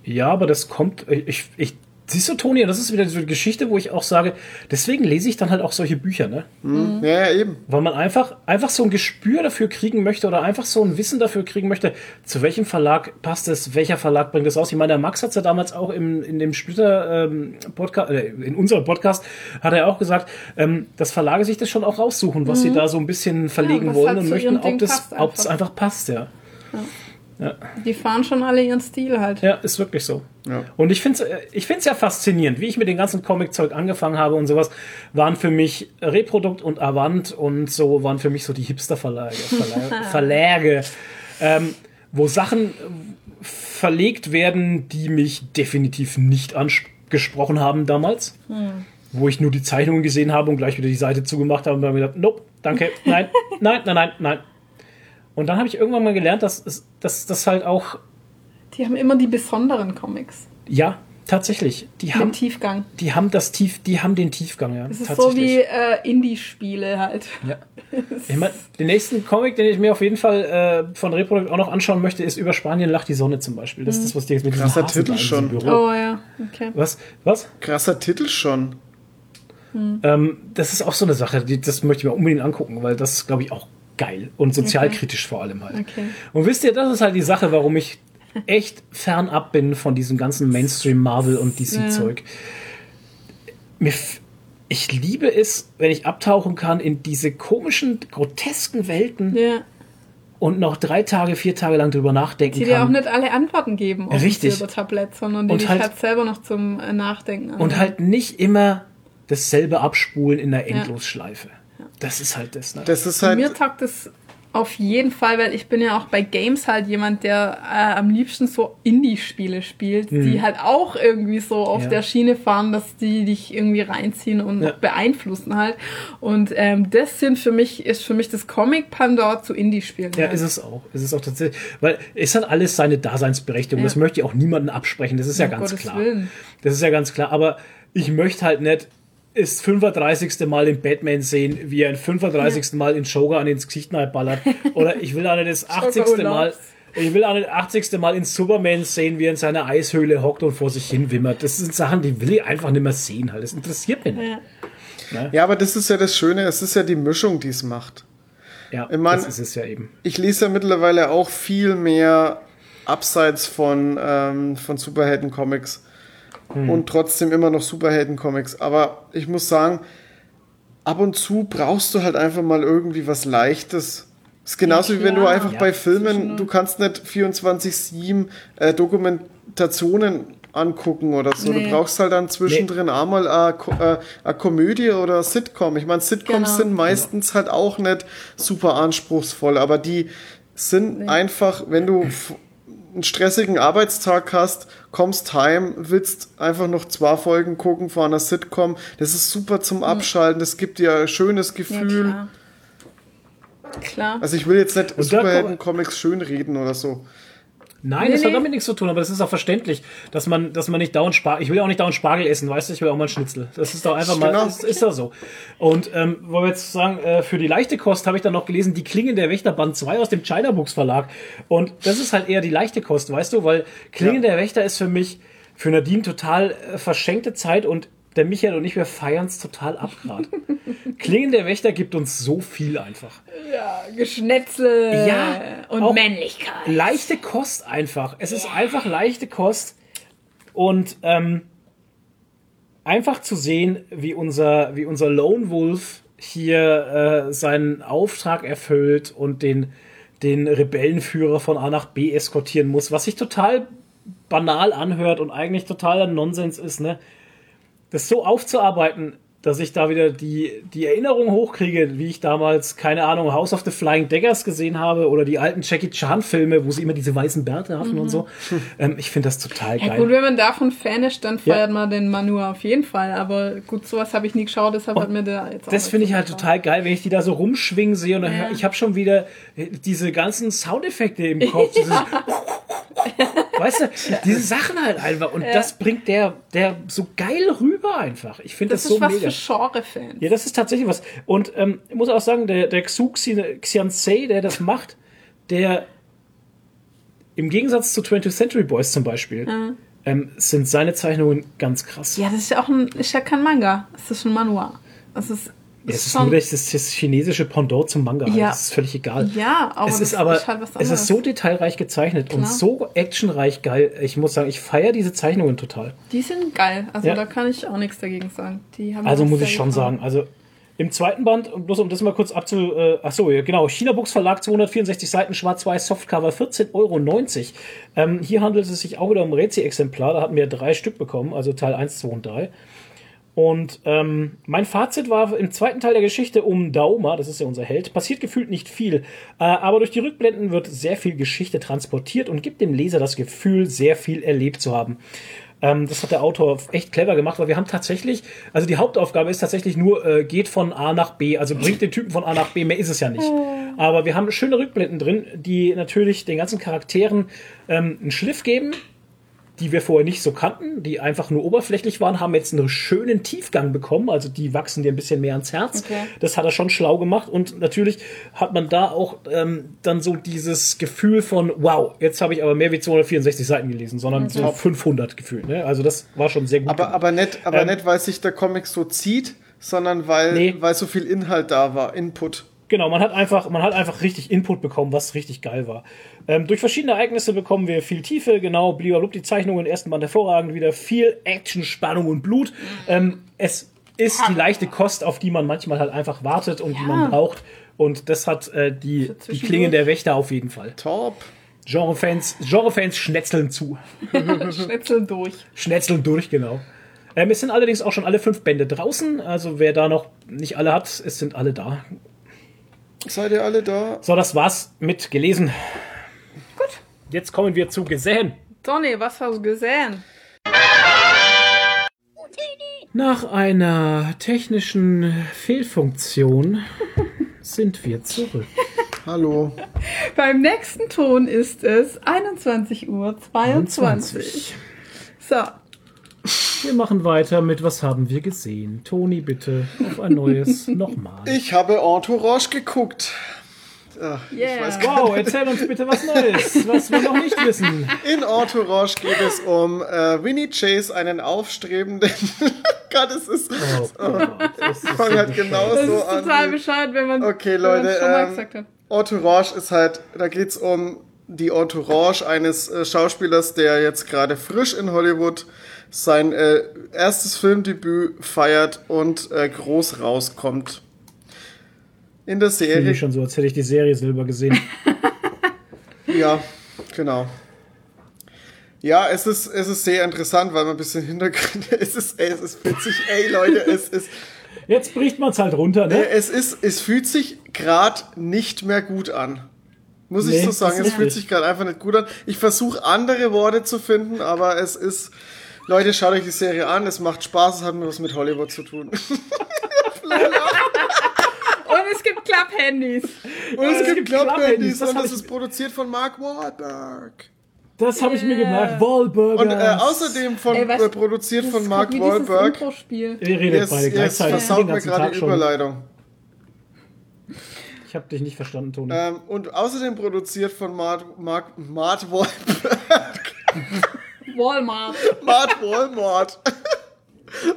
Ja, aber das kommt. Ich, ich, siehst du, Toni, das ist wieder so eine Geschichte, wo ich auch sage, deswegen lese ich dann halt auch solche Bücher, ne? Mhm. Ja, ja, eben. Weil man einfach, einfach so ein Gespür dafür kriegen möchte oder einfach so ein Wissen dafür kriegen möchte, zu welchem Verlag passt es, welcher Verlag bringt es aus. Ich meine, der Max hat es ja damals auch im, in dem Splitter ähm, Podcast, äh, in unserem Podcast, hat er auch gesagt, ähm, dass Verlage sich das schon auch raussuchen, was sie da so ein bisschen verlegen was wollen halt und möchten, ob das, ob es einfach. einfach passt, ja. Die fahren schon alle ihren Stil halt. Ja, ist wirklich so. Ja. Und ich finde es ich find's ja faszinierend, wie ich mit dem ganzen Comic-Zeug angefangen habe und sowas, waren für mich Reprodukt und Avant und so waren für mich so die Hipster-Verlage, Verlage, Verläge, ähm, wo Sachen verlegt werden, die mich definitiv nicht angesprochen haben damals. Wo ich nur die Zeichnungen gesehen habe und gleich wieder die Seite zugemacht habe und dann gedacht, nope, danke, nein, nein, nein, nein, nein. Und dann habe ich irgendwann mal gelernt, dass, es- das halt auch Die haben immer die besonderen Comics. ja, tatsächlich. Die haben, Tiefgang. die haben das Tief, die haben den Tiefgang, ja. Das ist so wie äh, Indie-Spiele halt. Ja. Ich mein, den nächsten Comic, den ich mir auf jeden Fall äh, von Reprodukt auch noch anschauen möchte, ist über Spanien lacht die Sonne zum Beispiel. Das ist das, was die jetzt mit diesem Krasser Titel schon. Oh ja, okay. Was? Was? Krasser Titel schon. Ähm, das ist auch so eine Sache, die, das möchte ich mir unbedingt angucken, weil das ist, glaube ich, auch geil und sozialkritisch vor allem halt. Okay. Und wisst ihr, das ist halt die Sache, warum ich echt fernab bin von diesem ganzen Mainstream Marvel und DC Zeug. F- ich liebe es, wenn ich abtauchen kann in diese komischen, grotesken Welten Ja. und noch drei Tage, vier Tage lang drüber nachdenken Die dir auch kann. nicht alle Antworten geben auf Richtig. dem Silbertablett, sondern die Und dich halt- halt, selber noch zum äh, Nachdenken Und anregen. halt nicht immer dasselbe abspulen in der Endlosschleife. Das ist halt das. Ne? Das ist halt. Mir taugt es auf jeden Fall, weil ich bin ja auch bei Games halt jemand, der äh, am liebsten so Indie-Spiele spielt, die halt auch irgendwie so auf Mhm. Ja. der Schiene fahren, dass die dich irgendwie reinziehen und Ja. beeinflussen halt. Und ähm, das sind für mich, ist für mich das Comic-Pandor zu Indie-Spielen. Ja, halt. ist es auch. Ist es auch tatsächlich. Weil es hat alles seine Daseinsberechtigung. Ja. Das möchte ich auch niemandem absprechen. Das ist ja, Um ganz Gottes klar. Willen. Das ist ja ganz klar. Aber ich möchte halt nicht ist 35. Mal den Batman sehen, wie er ein 35. Mal in an ins Gesicht ballert. Oder ich will auch nicht das 80. Joker Mal. Ich will auch nicht 80. Mal in Superman sehen, wie er in seiner Eishöhle hockt und vor sich hin wimmert. Das sind Sachen, die will ich einfach nicht mehr sehen. Halt. Das interessiert mich nicht. Ja. Ja, aber das ist ja das Schöne, es ist ja die Mischung, die es macht. Ja, Ich mein- das ist es ja eben. Ich lese ja mittlerweile auch viel mehr abseits von, ähm, von Superhelden-Comics und trotzdem immer noch Superhelden-Comics. Aber ich muss sagen, ab und zu brauchst du halt einfach mal irgendwie was Leichtes. ist genauso Ja, wie wenn du einfach Ja, bei Filmen, du kannst nicht 24-7 äh, Dokumentationen angucken oder so. Nee. Du brauchst halt dann zwischendrin einmal eine, Ko- äh, eine Komödie oder Sitcom. Ich meine, Sitcoms Genau. sind meistens halt auch nicht super anspruchsvoll, aber die sind einfach, wenn du einen stressigen Arbeitstag hast, kommst heim, willst einfach noch zwei Folgen gucken von einer Sitcom. Das ist super zum Abschalten, das gibt dir ein schönes Ja, Gefühl. klar. Klar. Also ich will jetzt nicht Superhelden-Comics schönreden oder so. Nein, Nee, das hat nee. damit nichts zu tun, aber das ist auch verständlich, dass man, dass man nicht dauernd Spargel, ich will auch nicht dauernd Spargel essen, weißt du, ich will auch mal einen Schnitzel. Das ist doch einfach mal, Genau. ist, ist doch so. Und, ähm, wollen wir jetzt sagen, äh, für die leichte Kost habe ich dann noch gelesen, die Klingen der Wächter Band 2 aus dem China Books Verlag. Und das ist halt eher die leichte Kost, weißt du, weil Klingen der Wächter ist für mich, für Nadine total äh, verschenkte Zeit und der Michael und ich, wir feiern es total ab gerade. Klingen der Wächter gibt uns so viel einfach. Ja, Geschnetzel Ja, und Männlichkeit. leichte Kost einfach. Es ist einfach leichte Kost und ähm, einfach zu sehen, wie unser, wie unser Lone Wolf hier äh, seinen Auftrag erfüllt und den, den Rebellenführer von A nach B eskortieren muss, was sich total banal anhört und eigentlich totaler Nonsens ist, ne? Das so aufzuarbeiten, dass ich da wieder die, die Erinnerung hochkriege, wie ich damals, keine Ahnung, House of the Flying Daggers gesehen habe oder die alten Jackie Chan-Filme, wo sie immer diese weißen Bärte hatten und so. Ähm, ich finde das total Ja geil. gut, wenn man davon Fan ist, dann Ja. feiert man den Manu auf jeden Fall. Aber gut, sowas habe ich nie geschaut, deshalb hat mir der jetzt Das finde ich halt gefallen. total geil, wenn ich die da so rumschwingen sehe und dann Ja. ich habe schon wieder äh, diese ganzen Soundeffekte im Kopf. Dieses weißt du, diese Sachen halt einfach. Und das bringt der, der so geil rüber einfach. Ich finde das, Das so mega. Für Genre-Fans. Ja, das ist tatsächlich was. Und ähm, ich muss auch sagen, der, der Xu Xi- Xiansei, der das macht, der im Gegensatz zu 20th Century Boys zum Beispiel, ähm, sind seine Zeichnungen ganz krass. Ja, das ist ja auch ein, ist ja kein Manga. Das ist ein Manhwa. Das ist, Ja, es ist nur das, das, chinesische Pendant zum Manga. Ja. Das ist völlig egal. Ja, aber es ist aber halt es ist so detailreich gezeichnet und Klar. so actionreich geil. Ich muss sagen, ich feiere diese Zeichnungen total. Die sind geil. Also Ja. da kann ich auch nichts dagegen sagen. Die haben Also muss ich schon gefallen. sagen, also im zweiten Band, und bloß um das mal kurz abzu... Äh, ach so, ja, genau, China Books Verlag, 264 Seiten, schwarz-weiß, Softcover, 14,90 Euro. Ähm, hier handelt es sich auch wieder um Rezi-Exemplar, da hatten wir drei Stück bekommen, also Teil 1, 2 und 3. Und ähm, mein Fazit war im zweiten Teil der Geschichte um Dauma, das ist ja unser Held, passiert gefühlt nicht viel, äh, aber durch die Rückblenden wird sehr viel Geschichte transportiert und gibt dem Leser das Gefühl, sehr viel erlebt zu haben. Ähm, das hat der Autor echt clever gemacht, weil wir haben tatsächlich, also die Hauptaufgabe ist tatsächlich nur, äh, geht von A nach B, also bringt den Typen von A nach B, mehr ist es ja nicht. Aber wir haben schöne Rückblenden drin, die natürlich den ganzen Charakteren ähm, einen Schliff geben, die wir vorher nicht so kannten, die einfach nur oberflächlich waren, haben jetzt einen schönen Tiefgang bekommen. Also die wachsen dir ein bisschen mehr ans Herz. Okay. Das hat er schon schlau gemacht. Und natürlich hat man da auch ähm, dann so dieses Gefühl von, wow, jetzt habe ich aber mehr wie 264 Seiten gelesen, sondern so 500 gefühlt. Ne? Also das war schon sehr gut. Aber, gemacht. aber, nicht, aber Ähm, nicht, weil sich der Comic so zieht, sondern weil, Nee. weil so viel Inhalt da war, Input. Genau, man hat einfach, man hat einfach richtig Input bekommen, was richtig geil war. Ähm, durch verschiedene Ereignisse bekommen wir viel Tiefe, genau, blablabla, die Zeichnungen im ersten Band hervorragend, wieder viel Action, Spannung und Blut. Ähm, es ist die leichte Kost, auf die man manchmal halt einfach wartet und die man braucht. Und das hat äh, die, die. Klingen der Wächter auf jeden Fall. Top. Genrefans, Genrefans schnetzeln zu. Schnitzeln durch. Schnetzeln durch, genau. Ähm, es sind allerdings auch schon alle fünf Bände draußen. Also wer da noch nicht alle hat, es sind alle da. Seid ihr alle da? So, das war's mit gelesen. Gut. Jetzt kommen wir zu gesehen. Donny, was hast du gesehen? Nach einer technischen Fehlfunktion sind wir zurück. Hallo. Beim nächsten Ton ist es 21 Uhr 22. So, Wir machen weiter mit Was haben wir gesehen? Toni, bitte auf ein neues nochmal. Ich habe Entourage geguckt. Ach, yeah. Ich weiß gar Wow, erzähl uns bitte was Neues, was wir noch nicht wissen. In Entourage geht es um äh, Winnie Chase, einen aufstrebenden. Gott, es ist. Oh Gott, das ist Fang so halt genau das so ist an. total bescheuert, wenn man Okay, Leute, schon mal ähm, gesagt hat. Entourage ist halt, da geht's um die Entourage eines äh, Schauspielers, der jetzt gerade frisch in Hollywood sein äh, erstes Filmdebüt feiert und äh, groß rauskommt. In der Ich Serie, mich schon so, als hätte ich die Serie selber gesehen. ja, genau. Ja, es ist, es ist sehr interessant, weil man ein bisschen Hintergrund, es ist, ey, es ist witzig, ey Leute, es ist, Jetzt bricht man es halt runter, Äh, ne? Es ist, es fühlt sich gerade nicht mehr gut an. Muss ich Nee, so sagen, es fühlt sich gerade einfach nicht gut an. Ich versuche andere Worte zu finden, aber es ist, Leute, schaut euch die Serie an, es macht Spaß, es hat mir was mit Hollywood zu tun. Und es gibt Klapphandys. Und es es gibt gibt Klapphandys Klapphandys, das und ich- ist produziert von Mark Wahlberg. Das habe ich mir gemerkt. Wahlburger. Und äh, außerdem von, Ey, was- äh, produziert Das von ist Mark Wahlberg. Wir reden Jetzt, beide jetzt gleichzeitig. versaut den mir gerade die. Überleitung. Ich habe dich nicht verstanden, Toni. Ähm, und außerdem produziert von Mark, Mark, Mark Wahlberg. Walmart. Mark Walmart.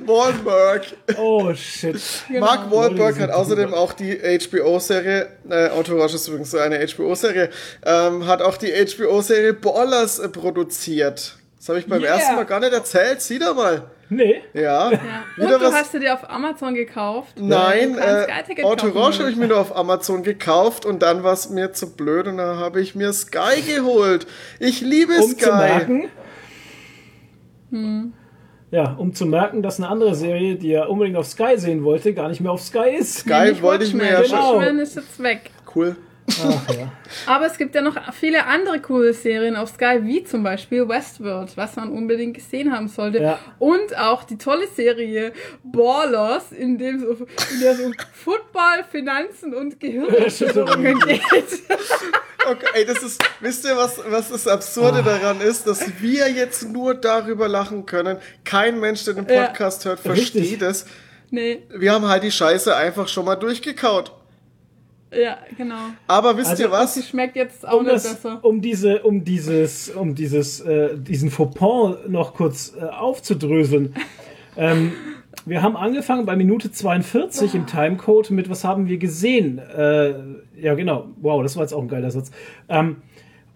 Wahlberg. Oh shit. Mark Leute, Wahlberg hat außerdem auch die HBO-Serie, äh, Entourage ist übrigens so eine HBO-Serie, ähm, hat auch die HBO-Serie Ballers äh, produziert. Das habe ich beim Yeah. ersten Mal gar nicht erzählt. Sieh da mal. Nee. Ja. Und Wieder du was. hast du dir auf Amazon gekauft. Nein, äh, Entourage habe ich mir nur auf Amazon gekauft und dann war es mir zu blöd und dann habe ich mir Sky geholt. Ich liebe Um Sky. zu merken. Ja, um zu merken, dass eine andere Serie, die er unbedingt auf Sky sehen wollte, gar nicht mehr auf Sky ist. Geil, Nicht wollte ich mir ja. Genau. schon. Watchmen ist jetzt weg. Cool. Ach, ja. Aber es gibt ja noch viele andere coole Serien auf Sky, wie zum Beispiel Westworld, was man unbedingt gesehen haben sollte. Ja. Und auch die tolle Serie Ballers, in, dem so, in der so Football, Finanzen und Gehirnerschütterungen geht. Okay, ey, das ist, wisst ihr, was, was das Absurde Ah. daran ist, dass wir jetzt nur darüber lachen können. Kein Mensch, der den Ja. Podcast hört, Richtig. versteht es. Nee, Wir haben halt die Scheiße einfach schon mal durchgekaut. Ja, genau. Aber wisst Also, ihr Was? Sie was? schmeckt jetzt auch Um, nicht das, besser. um diese, um dieses, um dieses, äh, diesen Fauxpas noch kurz äh, aufzudröseln. ähm, wir haben angefangen bei Minute 42 im Timecode mit was haben wir gesehen? Äh, ja, genau. Wow, das war jetzt auch ein geiler Satz. Ähm,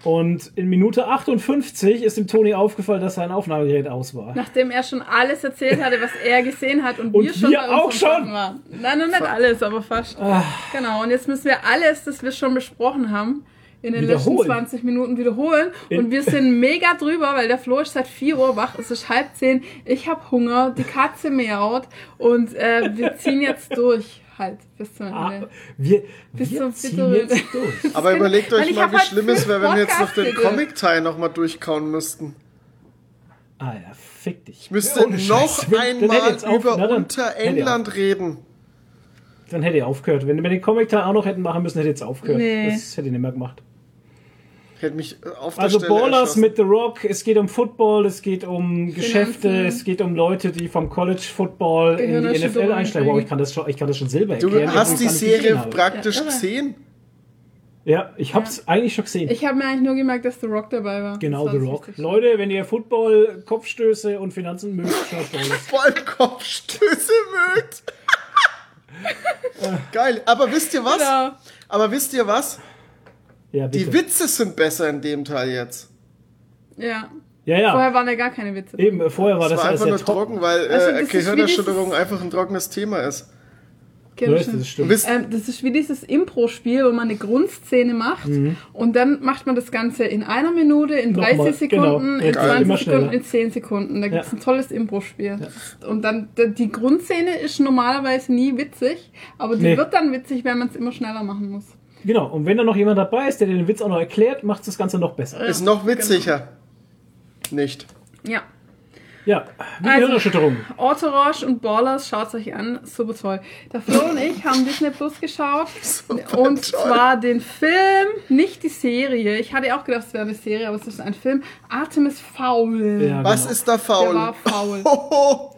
und in Minute 58 ist dem Toni aufgefallen, dass sein Aufnahmegerät aus war. Nachdem er schon alles erzählt hatte, was er gesehen hat und, Und wir schon wir auch schon. Waren. Nein, noch nicht alles, aber fast. Ah. Genau, und jetzt müssen wir alles, das wir schon besprochen haben, in den letzten Wiederholen. 20 Minuten wiederholen. In- und wir sind mega drüber, weil der Flo ist seit 4 Uhr wach, es ist halb 10, ich habe Hunger, die Katze miaut und äh, wir ziehen jetzt durch. Halt, bis zum Ah, Ende. wir Bis wir zum ziehen jetzt durch. Aber überlegt euch ich mal, wie halt schlimm es wäre, wenn wir jetzt noch den. Comic-Teil nochmal durchkauen müssten. Ah ja, fick dich. Ich müsste Scheiß. noch einmal auf- über na, dann Unter hätte er England reden. Dann hätte ihr aufgehört. Wenn wir den Comic-Teil auch noch hätten machen müssen, hätte ihr jetzt aufgehört. Nee. Das hätte ich nicht mehr gemacht. Ich hätte mich äh, auf der Also Stelle Ballers erschossen. mit The Rock, es geht um Football, es geht um Geschäfte, Finanzen. es geht um Leute, die vom College Football in die NFL einsteigen. Wow, ich kann das schon, ich kann das schon selber Du erklären. hast obwohl die Serie praktisch Ja, gesehen. Ja, ich hab's eigentlich schon gesehen. Ich habe mir eigentlich nur gemerkt, dass The Rock dabei war. genau, The Rock. Wichtigste. Leute, wenn ihr Football, Kopfstöße und Finanzen mögt, schaut Ballers. Vollkopfstöße mögt. Geil. Aber wisst ihr was? Genau. Aber wisst ihr was? Ja, bitte. Die Witze sind besser in dem Teil jetzt. Ja. ja, ja. Vorher waren ja gar keine Witze. Eben, vorher war Das das, war alles einfach sehr nur trocken. trocken, weil Also, äh, wie Gehirnerschütterung einfach ein trockenes Thema ist. Ja, Kenn das stimmt. Ähm, das ist wie dieses Impro-Spiel, wo man eine Grundszene macht Mhm. und dann macht man das Ganze in einer Minute, in 30 Nochmal, Sekunden, genau. in Geil. 20 Immer Sekunden, schneller. in 10 Sekunden. Da gibt es Ja. ein tolles Impro-Spiel. Und dann, die Grundszene ist normalerweise nie witzig, aber die Nee. wird dann witzig, wenn man es immer schneller machen muss. Genau, und wenn da noch jemand dabei ist, der den Witz auch noch erklärt, macht das Ganze noch besser. ist noch witziger. Nicht. Ja. Ja, wie Also- Gehirnerschütterung. Entourage und Ballers, schaut euch an, super toll. Der Flo und ich haben Disney Plus geschaut und zwar den Film, nicht die Serie. Ich hatte auch gedacht, es wäre eine Serie, aber es ist ein Film. Artemis Fowl. Ja, Was genau. ist da faul? Der war faul.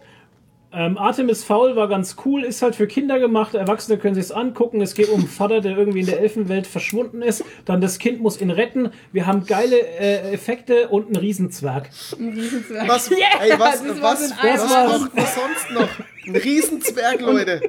Ähm, Artemis Fowl war ganz cool, ist halt für Kinder gemacht, Erwachsene können sich's angucken. Es geht um einen Vater, der irgendwie in der Elfenwelt verschwunden ist. Dann das Kind muss ihn retten. Wir haben geile äh, Effekte und einen Riesenzwerg. Ein Riesenzwerg. Was, Yeah, ey, was, das was, einem was, war's. braucht man sonst noch? Ein Riesenzwerg, Leute.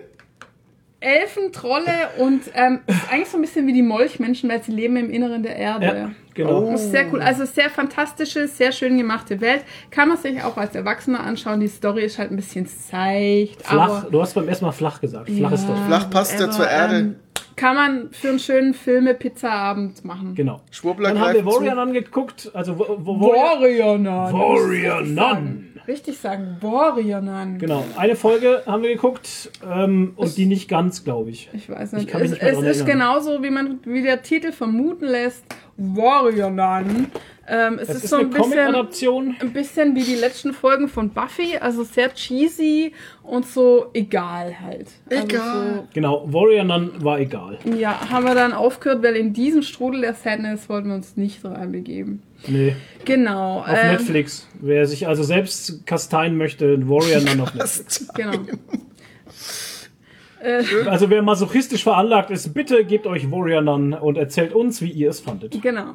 Elfen, Trolle und ähm, ist eigentlich so ein bisschen wie die Molchmenschen, weil sie leben im Inneren der Erde. Ja, genau. Ist sehr cool. Also sehr fantastische, sehr schön gemachte Welt. Kann man sich auch als Erwachsener anschauen. Die Story ist halt ein bisschen seicht. Flach, aber du hast beim ersten Mal flach gesagt. Flach ist doch. Flach passt ja zur Erde. ähm, kann man für einen schönen Filme-Pizza-Abend machen. Genau. Schwurbler Dann haben wir. Warrior Nun angeguckt. Also wo, wo, Warrior, Warrior Nun. Warrior Nun. Richtig sagen. Warrior Nun. Genau. Eine Folge haben wir geguckt ähm, und die nicht ganz, glaube ich. Ich weiß Ich nicht. kann mich es nicht mehr es ist erinnern. genauso, wie man wie der Titel vermuten lässt. Warrior Nun. Ähm, es Es ist, ist so eine ein bisschen, Comic-Adaption. ein bisschen wie die letzten Folgen von Buffy, also sehr cheesy und so egal halt. Egal. Also Genau. Warrior Nun war egal. so, ja, haben wir dann aufgehört, weil in diesen Strudel der Sadness wollten wir uns nicht reinbegeben. Nee. Genau. Auf ähm, Netflix. Wer sich also selbst kasteien möchte, Warrior Nun auf Netflix. Genau. Also wer masochistisch veranlagt ist, bitte gebt euch Warrior Nun und erzählt uns, wie ihr es fandet. Genau.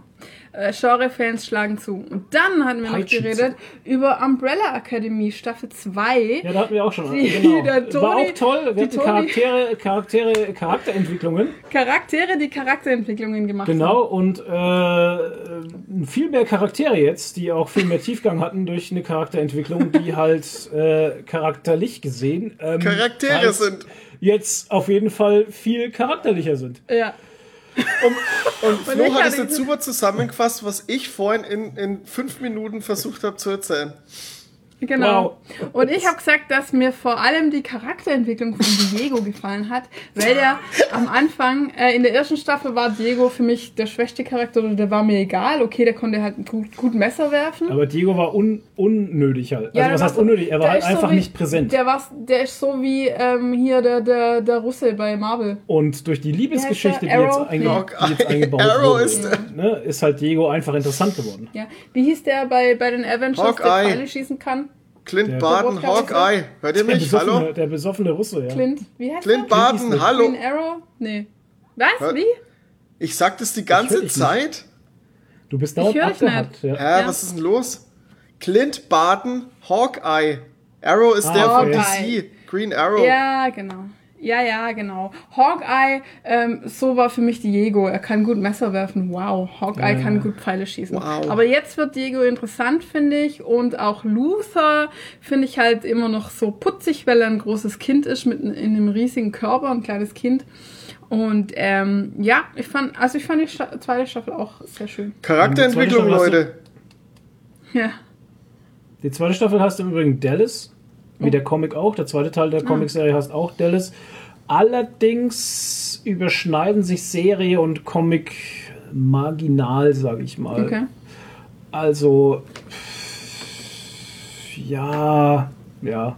Äh, Genre-Fans schlagen zu. Und dann hatten wir noch Peitschen geredet über Umbrella Academy Staffel 2. Ja, da hatten wir auch schon. Die- genau. der Toni- War auch toll. Wir die hatten Charaktere, Charaktere, Charakterentwicklungen. Charaktere, die Charakterentwicklungen gemacht Genau, und äh, viel mehr Charaktere jetzt, die auch viel mehr Tiefgang hatten durch eine Charakterentwicklung, die halt äh, charakterlich gesehen ähm, Charaktere halt sind. Jetzt auf jeden Fall viel charakterlicher sind. Ja. Und Flo ich hat es jetzt super zusammengefasst, was ich vorhin in, in fünf Minuten versucht habe zu erzählen. Genau. Wow. Und ich habe gesagt, dass mir vor allem die Charakterentwicklung von Diego gefallen hat, weil der am Anfang, äh, in der ersten Staffel war Diego für mich der schwächste Charakter, oder der war mir egal. Okay, der konnte halt gut, gut Messer werfen. Aber Diego war un unnötig halt. Also der was heißt so- unnötig? Er war der halt ist so einfach wie- nicht präsent. Der, war, der ist so wie ähm, hier der, der, der Russe bei Marvel. Und durch die Liebesgeschichte, die jetzt, der? einge die jetzt eingebaut Arrow wurde, ist ne, ist halt Diego einfach interessant geworden. Ja. Wie hieß der bei, bei den Avengers, der Hawkeye. Pfeile schießen kann? Clint Der- Barton, Der Wodka- Hawkeye. Hört ihr mich? Hallo? der besoffene Russe, ja. Clint, wie heißt Clint der? Barton, Eastwood. hallo. Green Arrow? Nee. Was? Hör- Wie? Ich sag das die ganze dich nicht. Zeit. Du bist dauernd abgehackt. Ja. Hä, Ja. was ist denn los? Clint Barton, Hawkeye. Arrow ist Ah, der von okay. DC. Green Arrow. Ja, genau. Ja, ja, genau. Hawkeye, ähm, so war für mich Diego. Er kann gut Messer werfen. Wow. Hawkeye Ja. kann gut Pfeile schießen. Wow. Aber jetzt wird Diego interessant, finde ich. Und auch Luther finde ich halt immer noch so putzig, weil er ein großes Kind ist mit in einem riesigen Körper, ein kleines Kind. Und ähm, ja, ich fand, also ich fand die Sta zweite Staffel auch sehr schön. Charakterentwicklung, Leute. Ja. Die zweite Staffel heißt im Übrigen Dallas, wie der Comic auch. Der zweite Teil der Comicserie heißt auch Dallas. Allerdings überschneiden sich Serie und Comic marginal, sage ich mal. Okay. Also, ja, ja.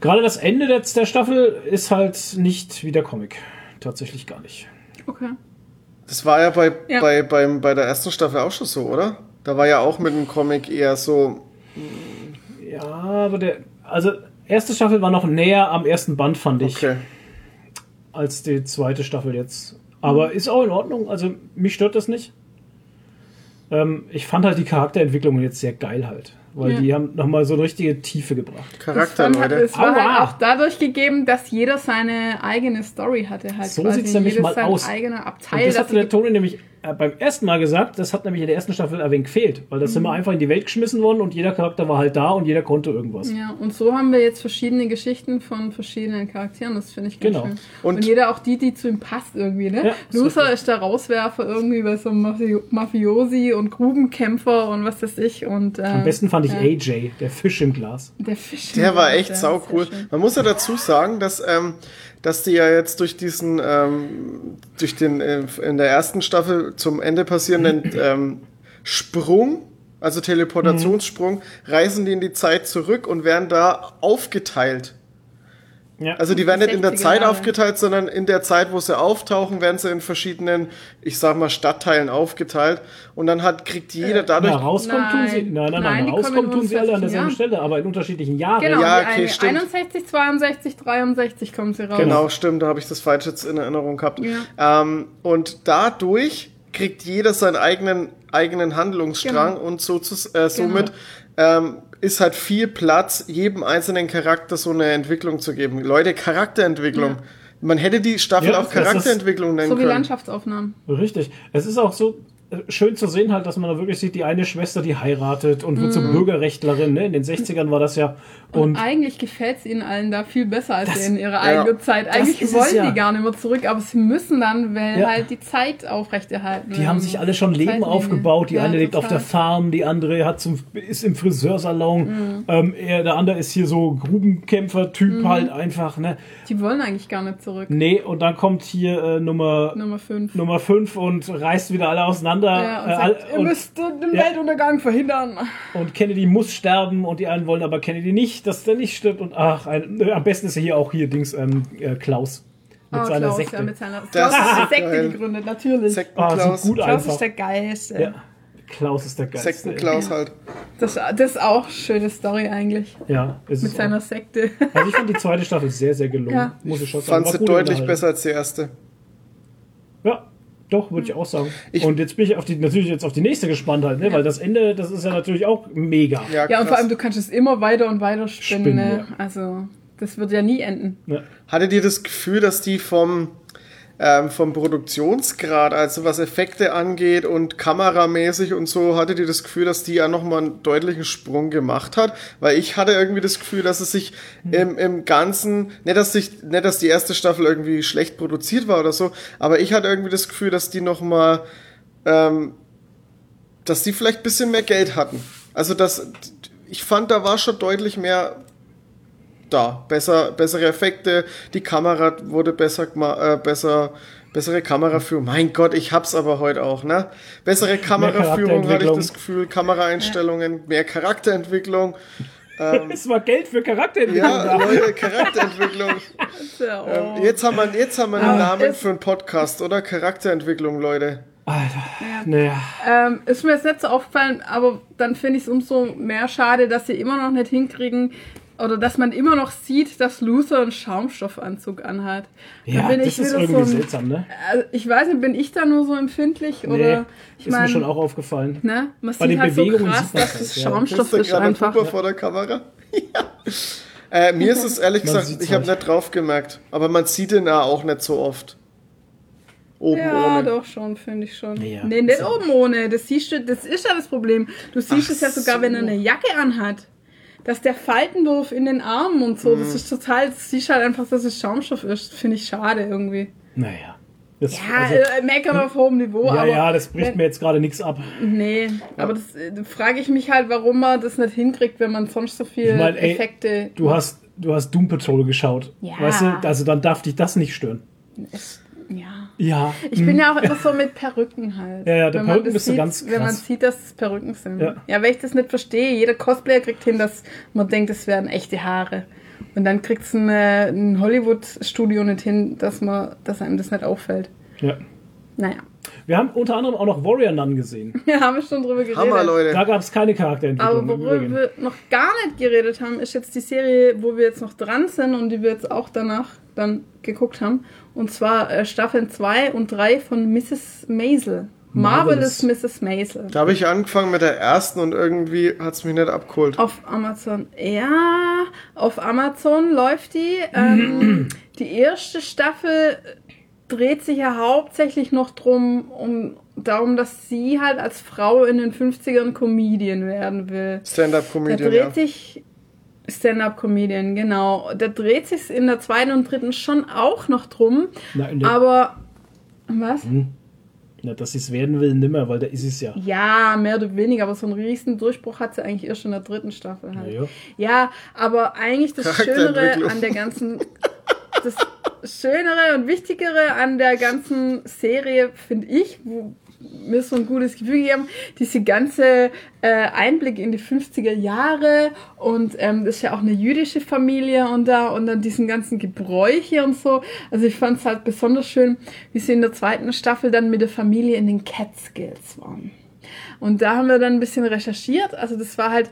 Gerade das Ende der, der Staffel ist halt nicht wie der Comic. Tatsächlich gar nicht. Okay. Das war ja bei, Ja. Bei, beim, bei der ersten Staffel auch schon so, oder? Da war ja auch mit dem Comic eher so. Ja, aber der. Also, erste Staffel war noch näher am ersten Band, fand ich, Okay. als die zweite Staffel jetzt. Aber ist auch in Ordnung. Also, mich stört das nicht. Ähm, ich fand halt die Charakterentwicklungen jetzt sehr geil halt. Weil Ja. die haben nochmal so eine richtige Tiefe gebracht. Charakter, Es war, Leute. es war halt auch dadurch gegeben, dass jeder seine eigene Story hatte. Halt So quasi. sieht's nämlich mal aus. eigener Und Abteil. das dass hat der Toni nämlich beim ersten Mal gesagt, das hat nämlich in der ersten Staffel ein wenig gefehlt, weil das sind wir einfach in die Welt geschmissen worden und jeder Charakter war halt da und jeder konnte irgendwas. ja, und so haben wir jetzt verschiedene Geschichten von verschiedenen Charakteren. Das finde ich ganz Genau. schön. Und- Und, jeder auch die, die zu ihm passt irgendwie. Ne? Ja, ist Luther ist der Rauswerfer irgendwie bei so einem Mafio Mafiosi und Grubenkämpfer und was weiß ich. Und, äh, Am besten fand ich ja, AJ, der Fisch im Glas. Der Fisch. Der war echt der sau ist sehr cool. schön. Man muss ja dazu sagen, dass, ähm, dass die ja jetzt durch diesen, ähm, durch den äh, in der ersten Staffel zum Ende passierenden ähm, Sprung, also Teleportationssprung, reisen die in die Zeit zurück und werden da aufgeteilt. Ja. Also die werden nicht in der 60er Zeit Jahre. aufgeteilt, sondern in der Zeit, wo sie auftauchen, werden sie in verschiedenen, ich sag mal, Stadtteilen aufgeteilt. Und dann hat, kriegt jeder dadurch Na, rauskommen tun sie. Nein. Nein, nein, Nein, nein. rauskommen in tun sie alle an derselben Jahren. Stelle, aber in unterschiedlichen Jahren. Genau, Ja, okay, stimmt. 61, 62, 63 kommen sie raus. Genau, stimmt, da habe ich das falsch jetzt in Erinnerung gehabt. Ja. Ähm, und dadurch kriegt jeder seinen eigenen, eigenen Handlungsstrang Genau. und so zu, äh, somit ähm, ist halt viel Platz, jedem einzelnen Charakter so eine Entwicklung zu geben. Leute, Charakterentwicklung. Man hätte die Staffel Ja, auch Charakterentwicklung nennen So wie können. Landschaftsaufnahmen. Richtig. Es ist auch so schön zu sehen halt, dass man da wirklich sieht, die eine Schwester, die heiratet und wird zur Bürgerrechtlerin. Ne? In den 60ern war das ja. Und, Und eigentlich gefällt es ihnen allen da viel besser als Das- in ihrer ja, eigenen Zeit. Eigentlich wollen ja. die gar nicht mehr zurück, aber sie müssen dann, weil Ja. halt die Zeit aufrechterhalten die haben sich alle schon Leben Zeitlinie. aufgebaut. Die Ja, eine lebt auf der Farm, die andere hat zum, ist im Friseursalon. Ähm, er, der andere ist hier so Grubenkämpfer-Typ halt einfach. Ne? Die wollen eigentlich gar nicht zurück. Nee, und dann kommt hier äh, Nummer Nummer 5. Nummer 5 und reißt wieder alle auseinander. Ja, und äh, sagt, ihr und, müsst den ja. Weltuntergang verhindern. und Kennedy muss sterben und die einen wollen aber Kennedy nicht, dass der nicht stirbt. Und ach, ein, äh, am besten ist er hier auch hier Dings ähm, äh, Klaus. Mit Oh, seiner Klaus, Sekte. Ja, mit seiner Das Klaus hat ist die Sekte geil. gegründet, natürlich. Ah, Sektenklaus. so gut Klaus einfach. ist der Geilste. ja. Klaus ist der Geilste. Sektenklaus halt. Das, das ist auch eine schöne Story eigentlich. Ja, ist Mit seiner auch. Sekte. Also ich fand die zweite Staffel sehr, sehr gelungen. Ja. Muss ich schon sagen. Fand sie deutlich besser als die erste. Ja, doch, würde ich auch sagen. Ich- und jetzt bin ich auf die, natürlich jetzt auf die nächste gespannt halt, ne? weil das Ende, das ist ja natürlich auch mega. Ja, Ja, und vor allem, du kannst es immer weiter und weiter spinnen. Spinnen, ne? ja. Also, das wird ja nie enden. Ne? Hattet ihr das Gefühl, dass die vom, ähm, vom Produktionsgrad, also was Effekte angeht und kameramäßig und so, hattet ihr das Gefühl, dass die ja nochmal einen deutlichen Sprung gemacht hat? Weil ich hatte irgendwie das Gefühl, dass es sich im, im Ganzen, nicht dass, sich, nicht, dass die erste Staffel irgendwie schlecht produziert war oder so, aber ich hatte irgendwie das Gefühl, dass die nochmal, ähm, dass die vielleicht ein bisschen mehr Geld hatten. Also, dass ich fand, da war schon deutlich mehr da. Besser, bessere Effekte, die Kamera wurde besser, äh, besser, bessere Kameraführung. Mein Gott, ich hab's aber heute auch, ne? Bessere Kameraführung hatte ich das Gefühl, Kameraeinstellungen, mehr Charakterentwicklung. Es war Geld für Charakterentwicklung Ja. Leute, Charakterentwicklung. Ja. Ähm, jetzt haben wir, jetzt haben wir einen Namen es- für einen Podcast, oder? Charakterentwicklung, Leute. Alter, naja. Ähm, ist mir jetzt nicht so aufgefallen, aber dann finde ich es umso mehr schade, dass sie immer noch nicht hinkriegen oder dass man immer noch sieht, dass Luther einen Schaumstoffanzug anhat. Da Ja, bin das ich ist irgendwie so ein- seltsam, ne? Also, ich weiß nicht, bin ich da nur so empfindlich Nee, oder ich ist mir schon auch aufgefallen. ne, man Bei sieht den halt so Bewegungen krass, sieht man dass das, es ja. Schaumstoff Ist einfach. Puppe vor der Kamera? ja. Äh, mir ist es ehrlich gesagt, ich habe halt. nicht drauf gemerkt, aber man sieht ihn ja auch nicht so oft. Oben Ja, ohne. doch schon, finde ich schon. Ja, nee, nicht ist oben ohne. Das siehst du, das ist ja das Problem. Du siehst Ach es ja sogar, so. wenn er eine Jacke anhat. Dass der Faltenwurf in den Armen und so, Mhm. das ist total, das siehst halt einfach, dass es Schaumstoff ist. Finde ich schade irgendwie. Naja. Das, Ja, also, äh, meckern auf hohem Niveau, ja, aber. ja, das bricht wenn- mir jetzt gerade nichts ab. Nee, aber das äh, da frage ich mich halt, warum man das nicht hinkriegt, wenn man sonst so viel Ich mein, ey, Effekte. Du hast, du hast Doom Patrol geschaut. Ja. Weißt du, also dann darf dich das nicht stören. Es, ja. Ja. Ich bin ja auch immer so mit Perücken halt. Ja, ja, der Wenn man Perücken bist du sieht, ganz Wenn man krass. sieht, dass es Perücken sind. Ja. Ja. weil ich das nicht verstehe. Jeder Cosplayer kriegt hin, dass man denkt, es wären echte Haare. Und dann kriegt es ein, äh, ein Hollywood-Studio nicht hin, dass man, dass einem das nicht auffällt. ja. Naja. Wir haben unter anderem auch noch Warrior Nun gesehen. Wir haben schon drüber geredet. Hammer, Leute. Da gab es keine Charakterentwicklung. Aber worüber wir noch gar nicht geredet haben, ist jetzt die Serie, wo wir jetzt noch dran sind und die wir jetzt auch danach dann geguckt haben. Und zwar äh, Staffeln 2 und 3 von Mrs. Maisel. Marvelous, Marvelous. Mrs. Maisel. Da habe ich angefangen mit der ersten und irgendwie hat es mich nicht abgeholt. Auf Amazon. Ja, auf Amazon läuft die. Ähm, die erste Staffel dreht sich ja hauptsächlich noch drum, um darum, dass sie halt als Frau in den 50ern Comedian werden will. Da Stand-up-Comedian, dreht ja. sich Stand-up-Comedian, genau. Da dreht sich in der zweiten und dritten schon auch noch drum. Na, in der- Aber was? Na, dass sie es werden will, nimmer, weil da ist es ja. Ja, mehr oder weniger, aber so einen riesen Durchbruch hat sie eigentlich erst in der dritten Staffel halt. Ja. Ja, aber eigentlich das Schönere an der ganzen, das Schönere und Wichtigere an der ganzen Serie, finde ich, wo mir so ein gutes Gefühl gegeben, diese ganze äh, Einblick in die 50er Jahre und ähm, das ist ja auch eine jüdische Familie und da und dann diesen ganzen Gebräuche und so. Also ich fand es halt besonders schön, wie sie in der zweiten Staffel dann mit der Familie in den Catskills waren. Und da haben wir dann ein bisschen recherchiert. Also das war halt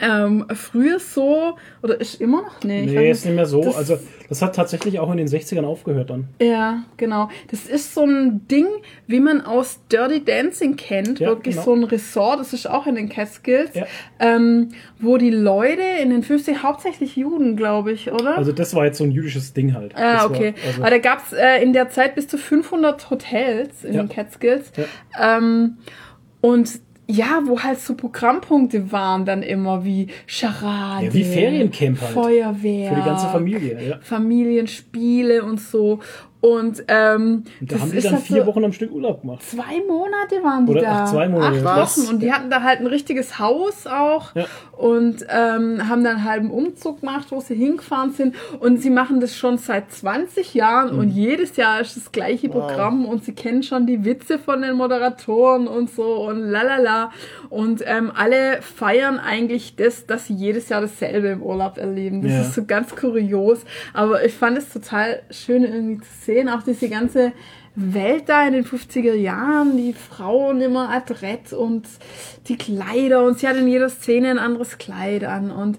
ähm, früher so, oder ist immer noch? Nee, ich Nee, weiß ist nicht mehr so. Das- also, das hat tatsächlich auch in den 60ern aufgehört dann. Ja, genau. Das ist so ein Ding, wie man aus Dirty Dancing kennt. Ja, Wirklich genau. so ein Resort, das ist auch in den Catskills, Ja. ähm, wo die Leute in den 50 hauptsächlich Juden, glaube ich, oder? Also, das war jetzt so ein jüdisches Ding halt. Ah, Das okay. War, also, Aber da gab es äh, in der Zeit bis zu 500 Hotels in Ja. den Catskills. Ähm, und ja, wo halt so Programmpunkte waren dann immer wie Charade, Ja, wie Feriencamp halt. Feuerwehr, für die ganze Familie. Ja. Familienspiele und so. Und, ähm, da das haben die ist dann halt vier so- Wochen am Stück Urlaub gemacht. Zwei Monate waren die Oder da. ach, zwei Monate. Acht? Wochen. Und die hatten da halt ein richtiges Haus auch. Ja. Und ähm, haben dann einen halben Umzug gemacht, wo sie hingefahren sind. Und sie machen das schon seit 20 Jahren. Mhm. Und jedes Jahr ist das gleiche Programm. Und sie kennen schon die Witze von den Moderatoren und so. Und lalala. Und ähm, alle feiern eigentlich das, dass sie jedes Jahr dasselbe im Urlaub erleben. Das Ja. ist so ganz kurios. Aber ich fand es total schön irgendwie zu sehen. Auch diese ganze Welt da in den 50er Jahren, die Frauen immer adrett und die Kleider und sie hat in jeder Szene ein anderes Kleid an und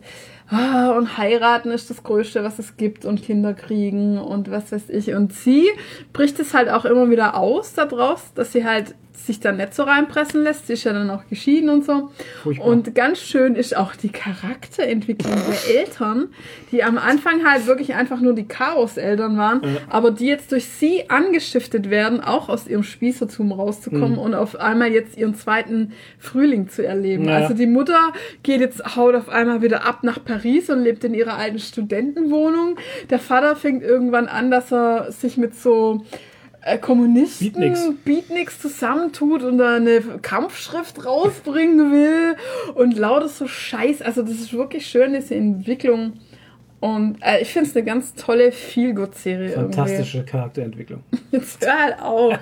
ah, und heiraten ist das Größte, was es gibt und Kinder kriegen und was weiß ich. Und sie bricht es halt auch immer wieder aus da draus, dass sie halt sich da nicht so reinpressen lässt. Sie ist ja dann auch geschieden und so. Furchtbar. Und ganz schön ist auch die Charakterentwicklung der Eltern, die am Anfang halt wirklich einfach nur die Chaos-Eltern waren, aber die jetzt durch sie angestiftet werden, auch aus ihrem Spießertum rauszukommen und auf einmal jetzt ihren zweiten Frühling zu erleben. Naja. Also die Mutter geht jetzt, haut auf einmal wieder ab nach Paris und lebt in ihrer alten Studentenwohnung. Der Vater fängt irgendwann an, dass er sich mit so Kommunisten Beatniks. Beatniks zusammentut und da eine Kampfschrift rausbringen will und lauter so Scheiß. Also das ist wirklich schön, diese Entwicklung. Und äh, ich finde es eine ganz tolle Feel-Good-Serie. Fantastische Charakterentwicklung. Jetzt hör halt auf.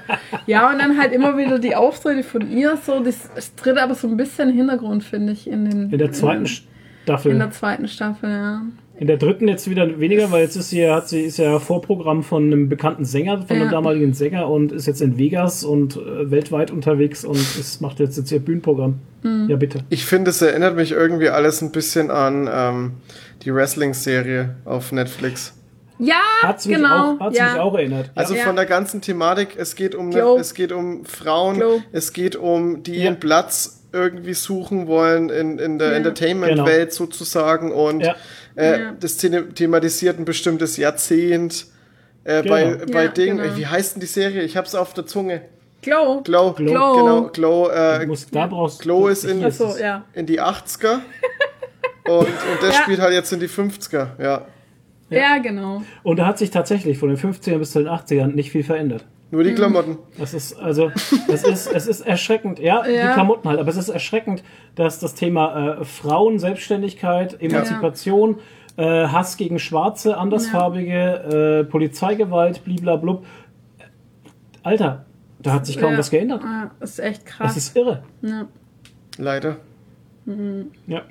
Ja, und dann halt immer wieder die Auftritte von ihr so. Das, das tritt aber so ein bisschen in Hintergrund, finde ich, in den In der zweiten Staffel. in der zweiten Staffel, ja. In der dritten jetzt wieder weniger, weil jetzt ist sie, hat sie ist ja Vorprogramm von einem bekannten Sänger, von Ja. einem damaligen Sänger und ist jetzt in Vegas und äh, weltweit unterwegs und ist, macht jetzt, jetzt ihr Bühnenprogramm. Mhm. Ja, bitte. Ich finde, es erinnert mich irgendwie alles ein bisschen an ähm, die Wrestling-Serie auf Netflix. Ja, Hat's mich, genau. auch, hat's ja. mich auch erinnert. Also Ja. von der ganzen Thematik, es geht um, Glow. es geht um Frauen, Glow. es geht um die Ja. ihren Platz irgendwie suchen wollen in, in der Ja. Entertainment-Welt sozusagen und Ja. Äh, Ja. das thema- thematisiert ein bestimmtes Jahrzehnt. Äh, Genau. Bei, bei Ja, Ding, genau. wie heißt denn die Serie? Ich hab's auf der Zunge. Glow. Glow, Glow. genau, Glow, äh, musst, da brauchst Glow ist in, es. ja. in die 80er und, und das Ja. spielt halt jetzt in die 50er, ja. Ja, genau. Und da hat sich tatsächlich von den 50ern bis zu den 80ern nicht viel verändert. Nur Mhm. die Klamotten. Das ist also, es ist, es ist erschreckend. Ja, Ja. die Klamotten halt, aber es ist erschreckend, dass das Thema äh, Frauen, Selbstständigkeit, Emanzipation, äh, Hass gegen Schwarze, Andersfarbige, äh, Polizeigewalt, bliblablub. Alter, da hat sich kaum Ja. was geändert. Ah, Das ist echt Das krass. ist irre. ja. Leider. Ja.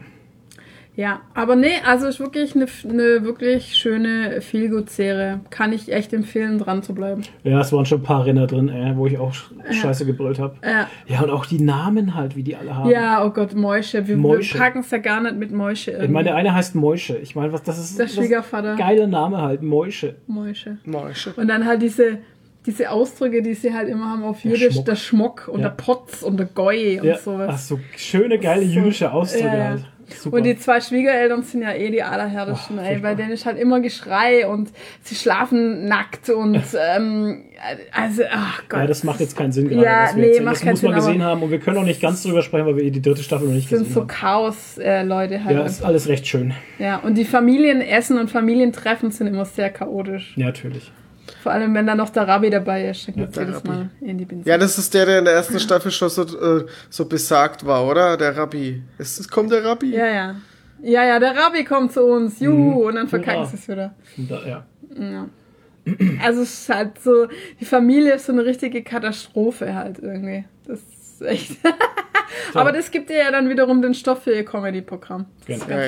Ja, aber nee, also ist wirklich eine, eine wirklich schöne Feelgood-Serie. Kann ich echt empfehlen, dran zu bleiben. ja, es waren schon ein paar Renner drin, äh, wo ich auch sch- scheiße gebrüllt habe. Ja. Ja, und auch die Namen halt, wie die alle haben. Ja, oh Gott, Mäusche. Wir, wir packen es ja gar nicht mit Mäusche irgendwie. Ich meine, der eine heißt Mäusche. Ich meine, was das ist. Der das ist ein Schwiegervater. Geiler Name halt, Mäusche. Mäusche. Mäusche. Und dann halt diese, diese Ausdrücke, die sie halt immer haben auf Der jede, Schmuck. der Schmuck und Ja. der Potz und der Goi und Ja, sowas. ach so schöne, geile So- jüdische Ausdrücke Ja, ja. halt. Super. Und die zwei Schwiegereltern sind ja eh die allerhärtesten, Ach, ey, bei denen ist halt immer Geschrei und sie schlafen nackt und ähm, also, ach Gott. ja, das macht jetzt keinen Sinn gerade. Ja, was wir nee, erzählen. macht das muss man Sinn, gesehen haben und wir können auch nicht ganz drüber sprechen, weil wir die dritte Staffel noch nicht sind gesehen so haben. Chaos-Leute halt. Ja, ist alles recht schön. ja, und die Familienessen und Familientreffen sind immer sehr chaotisch. Ja, natürlich. Vor allem, wenn da noch der Rabbi dabei ist, dann geht's der jedes. Mal in die Benzin. Ja, das ist der, der in der ersten Staffel schon so, äh, so besagt war, oder? Der Rabbi. Es, es kommt der Rabbi. ja, ja. Ja, ja, der Rabbi kommt zu uns, juhu, und dann verkacken sie es wieder. Da, ja. Also es ist halt so, die Familie ist so eine richtige Katastrophe halt irgendwie. Das ist echt. Aber das gibt dir ja dann wiederum den Stoff für ihr Comedy-Programm. Ist Genau.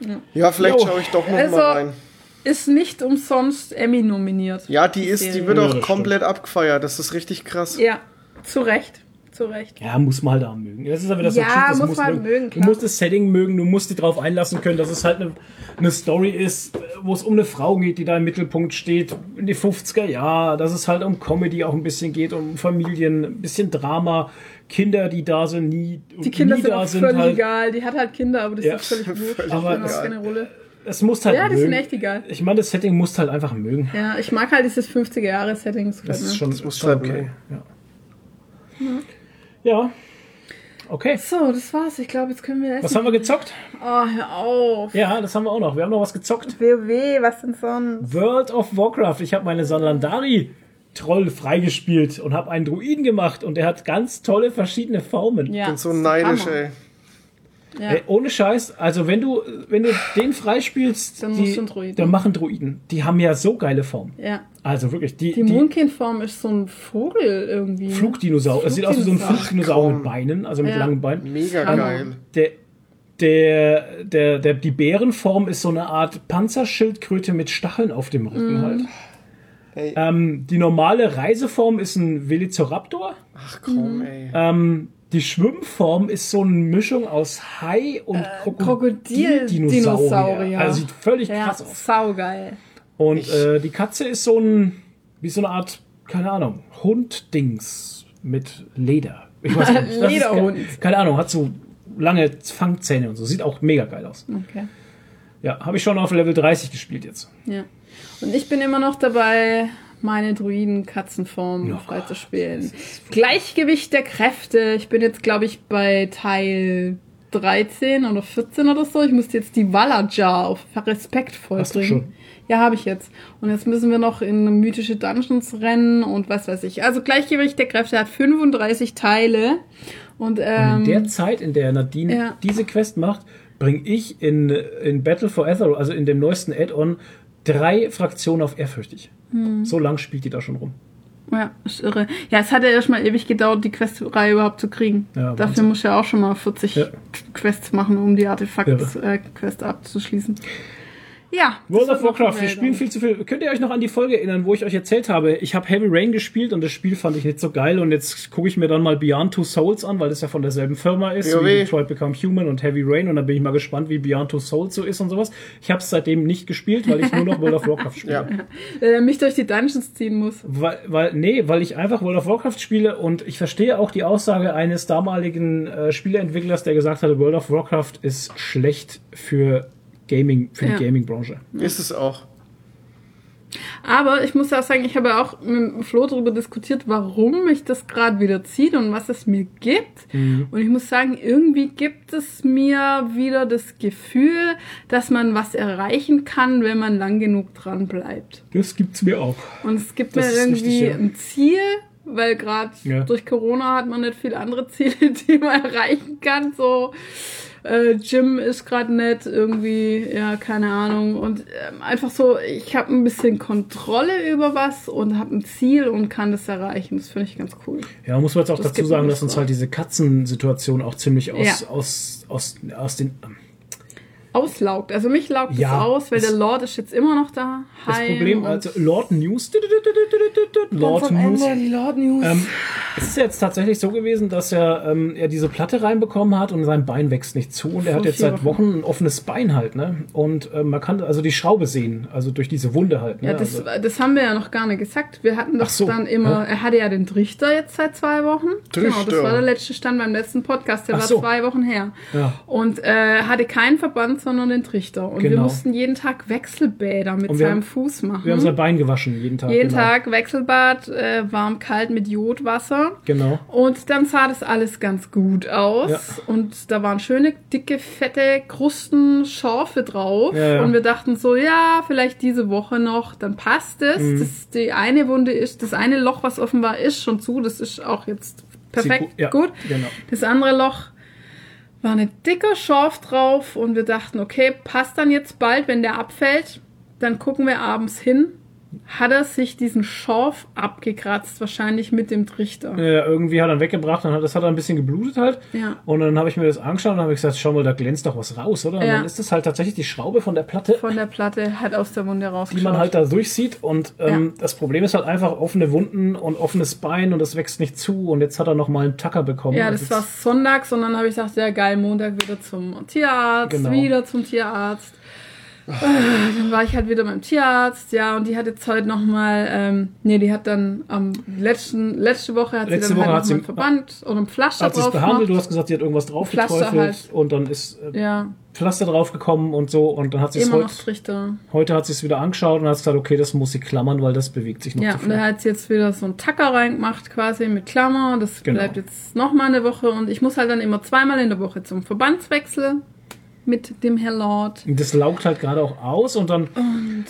Ja. Ja, vielleicht Jo. schaue ich doch noch Also- mal rein. Ist nicht umsonst Emmy nominiert. Ja, die ist, die wird Ja, auch komplett abgefeiert. Das ist richtig krass. Ja, zu Recht. Zu Recht. Ja, muss man halt auch mögen. Das ist aber das Ja, das muss musst man du- mögen, Du musst das Setting mögen, du musst dich darauf einlassen können, dass es halt eine, eine Story ist, wo es um eine Frau geht, die da im Mittelpunkt steht, in die 50er Jahre, dass es halt um Comedy auch ein bisschen geht, um Familien, ein bisschen Drama, Kinder, die da sind, nie, Die Kinder nie sind da auch sind völlig halt. egal. Die hat halt Kinder, aber das Ja. ist völlig wurscht. Völlig Aber das keine Rolle. Es muss halt Ja, die mögen. sind echt egal. Ich meine, das Setting musst halt einfach mögen. Ja, ich mag halt dieses 50er-Jahre-Setting. Das, Das ist schon, Das muss schon okay. mögen. Ja. ja. Okay. So, das war's. Ich glaube, jetzt können wir essen. Was haben wir gezockt? Oh, hör auf. Ja, das haben wir auch noch. Wir haben noch was gezockt. WoW, was denn sonst? World of Warcraft. Ich habe meine Salandari Troll freigespielt und habe einen Druiden gemacht und der hat ganz tolle verschiedene Formen. Ja, Bin so neidisch, Hammer. ey. Ja. Ey, ohne Scheiß, also wenn du wenn du den freispielst, Dann die, musst du einen Druiden. dann machen Druiden. Die haben ja so geile Formen. ja. Also wirklich, die, Die die Moonkin-Form ist so ein Vogel irgendwie. Flugdinosaurier. Es sieht aus wie so ein Flugdinosaurier. Flugdinosaurier mit. Beinen, also mit Ja. langen Beinen. Mega Hammer. geil. Der, der, der, der, die Bärenform ist so eine Art Panzerschildkröte mit Stacheln auf dem Rücken Mhm. halt. Ähm, die normale Reiseform ist ein Velociraptor. ach komm, Mhm. ey. Ähm, die Schwimmform ist so eine Mischung aus Hai und Krokodildinosaurier. Krokodildinosaurier. Also sieht völlig Ja, krass aus. saugeil. Und äh, die Katze ist so ein, wie so eine Art, keine Ahnung, Hund-Dings mit Leder. Ich weiß nicht. Das ist Lederhund. ge- Keine Ahnung, hat so lange Fangzähne und so. Sieht auch mega geil aus. Okay. Ja, habe ich schon auf Level 30 gespielt jetzt. Ja. Und ich bin immer noch dabei, meine Druiden-Katzenform freizuspielen. Gleichgewicht der Kräfte. Ich bin jetzt, glaube ich, bei Teil 13 oder 14 oder so. Ich musste jetzt die Valajar auf Respekt Hast schon? Ja, habe ich jetzt. Und jetzt müssen wir noch in mythische Dungeons rennen und was weiß ich. Also Gleichgewicht der Kräfte hat 35 Teile. Und, Und ähm, in der Zeit, in der Nadine ja. diese Quest macht, bringe ich in, in Battle for Azeroth, also in dem neuesten Add-on, drei Fraktionen auf ehrfürchtig. Hm. So lang spielt die da schon rum. Ja, ist irre. Ja, es hat ja erstmal ewig gedauert, die Questreihe überhaupt zu kriegen. Ja, Dafür muss ja auch schon mal 40 Ja. Quests machen, um die Artefakt-Quest abzuschließen. Ja. World of Warcraft, wir spielen viel zu viel. Könnt ihr euch noch an die Folge erinnern, wo ich euch erzählt habe, ich habe Heavy Rain gespielt und das Spiel fand ich nicht so geil und jetzt gucke ich mir dann mal Beyond Two Souls an, weil das ja von derselben Firma ist, wie Detroit Become Human und Heavy Rain und dann bin ich mal gespannt, wie Beyond Two Souls so ist und sowas. Ich habe es seitdem nicht gespielt, weil ich nur noch World of Warcraft spiele. Ja. Der mich durch die Dungeons ziehen muss. Weil, weil, nee, weil ich einfach World of Warcraft spiele und ich verstehe auch die Aussage eines damaligen äh, Spieleentwicklers, der gesagt hatte, World of Warcraft ist schlecht für Gaming, für Ja. die Gaming-Branche. Ist es auch. Aber ich muss auch sagen, ich habe auch mit Flo darüber diskutiert, warum mich das gerade wieder zieht und was es mir gibt. Mhm. Und ich muss sagen, irgendwie gibt es mir wieder das Gefühl, dass man was erreichen kann, wenn man lang genug dran bleibt. Das gibt's mir auch. Und es gibt Das mir irgendwie richtig, ja. ein Ziel, weil gerade Ja. durch Corona hat man nicht viele andere Ziele, die man erreichen kann. So äh, Gym ist gerade nett, irgendwie, ja, keine Ahnung. Und ähm, einfach so, ich habe ein bisschen Kontrolle über was und habe ein Ziel und kann das erreichen. Das finde ich ganz cool. Ja, muss man jetzt auch Das dazu sagen, dass uns halt diese Katzensituation auch ziemlich aus, Ja. aus, aus, aus den. Auslaugt. Also mich laugt Ja, das aus, weil das- der Lord ist jetzt immer noch da. Das Problem, also Lord News. Lord News. Ende Lord News. Ähm, es ist jetzt tatsächlich so gewesen, dass er, ähm, er diese Platte reinbekommen hat und sein Bein wächst nicht zu und er hat jetzt seit Wochen ein offenes Bein halt, ne? Und ähm, man kann also die Schraube sehen, also durch diese Wunde halt. Ne? Ja, das, also, das haben wir ja noch gar nicht gesagt. Wir hatten doch so, dann immer, ja. er hatte ja den Trichter jetzt seit zwei Wochen. Genau, das Trichter. war der letzte Stand beim letzten Podcast, der Ach war so. zwei Wochen her. Ja. Und äh, hatte keinen Verband, sondern den Trichter. Und wir Genau. mussten jeden Tag Wechselbäder mit wir seinem haben- Fuß machen. wir haben sein Bein gewaschen jeden Tag. jeden genau. Tag Wechselbad, äh, warm, kalt mit Jodwasser. Genau. Und dann sah das alles ganz gut aus. Ja. Und da waren schöne, dicke, fette Krusten, Schorfe drauf. Ja, ja. Und wir dachten so, ja, vielleicht diese Woche noch, dann passt es. Mhm. Das, die eine Wunde ist, das eine Loch, was offen war, ist schon zu. Das ist auch jetzt perfekt ja, gut. Genau. Das andere Loch war eine dicker Schorf drauf und wir dachten, okay, passt dann jetzt bald, wenn der abfällt. Dann gucken wir abends hin. Hat er sich diesen Schorf abgekratzt, wahrscheinlich mit dem Trichter. Ja, irgendwie hat er ihn weggebracht, dann hat das hat er ein bisschen geblutet halt. Ja. Und dann habe ich mir das angeschaut und habe gesagt, schau mal, da glänzt doch was raus, oder? Und Ja. dann ist das halt tatsächlich die Schraube von der Platte, Von der Platte hat aus der Wunde die rausgeschaut. man halt da durchsieht. Und ähm, Ja. das Problem ist halt einfach offene Wunden und offenes Bein und das wächst nicht zu. Und jetzt hat er noch mal einen Tacker bekommen. Ja, Und das war sonntags und dann habe ich gesagt, ja geil, Montag wieder zum Tierarzt, Genau. wieder zum Tierarzt. Äh, Dann war ich halt wieder beim Tierarzt, ja, und die hat jetzt heute nochmal, ähm, nee, die hat dann am letzten, letzte Woche hat Letzte sie dann Woche halt hat sie- nochmal Verband oder ein Pflaster hat sie es drauf behandelt, du gemacht. hast gesagt, sie hat irgendwas drauf Pflaster geträufelt halt. und dann ist äh, Ja, Pflaster drauf gekommen und so und dann hat sie es heute, heute hat sie es wieder angeschaut und hat gesagt, okay, das muss sie klammern, weil das bewegt sich noch Ja, und er hat jetzt wieder so einen Tacker reingemacht quasi mit Klammer. Das Genau. bleibt jetzt nochmal eine Woche und ich muss halt dann immer zweimal in der Woche zum Verbandswechsel mit dem Herr Lord. Und das laugt halt gerade auch aus und dann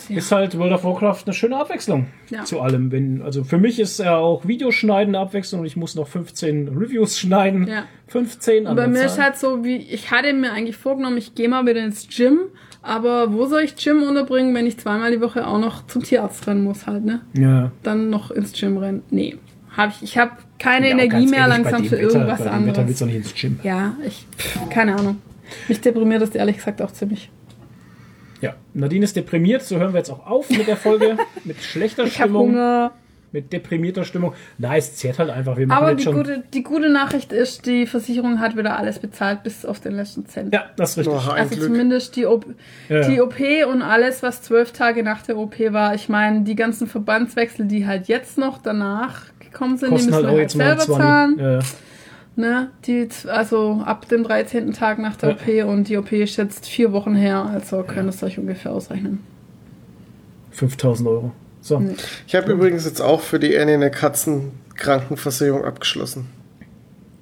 ja. ist halt World of Warcraft eine schöne Abwechslung Ja. zu allem. Wenn, also für mich ist ja auch Videoschneiden eine Abwechslung und ich muss noch 15 Reviews schneiden. Ja. 15 Und bei an der mir ist Zahl. halt so, wie ich hatte mir eigentlich vorgenommen, ich gehe mal wieder ins Gym, aber wo soll ich Gym unterbringen, wenn ich zweimal die Woche auch noch zum Tierarzt rennen muss halt, ne? Ja. Dann noch ins Gym rennen. Nee, habe ich ich habe keine Ja, Energie mehr ehrlich, langsam bei für Wetter, irgendwas bei dem Wetter willst anderes. du nicht ins Gym. Ja, ich keine Ahnung. Mich deprimiert das ehrlich gesagt auch ziemlich. Ja. Nadine ist deprimiert, so hören wir jetzt auch auf mit der Folge. mit schlechter Ich Stimmung, Hunger. mit deprimierter Stimmung. Nein, es zehrt halt einfach. Wir machen Aber die schon. gute, die gute Nachricht ist, die Versicherung hat wieder alles bezahlt bis auf den letzten Cent. ja, das ist richtig. Ein Also Glück. zumindest die, OP, Ja, die ja. OP und alles, was zwölf Tage nach der OP war. Ich meine, die ganzen Verbandswechsel, die halt jetzt noch danach gekommen sind, die Kosten müssen halt wir auch halt selber 20. zahlen. Ja. Ne? Die, also ab dem 13. Tag nach der Ja. OP und die OP ist jetzt vier Wochen her, also könnt ihr es euch ungefähr ausrechnen. 5000 Euro. So. Ich habe übrigens jetzt auch für die Annie eine Katzenkrankenversicherung abgeschlossen.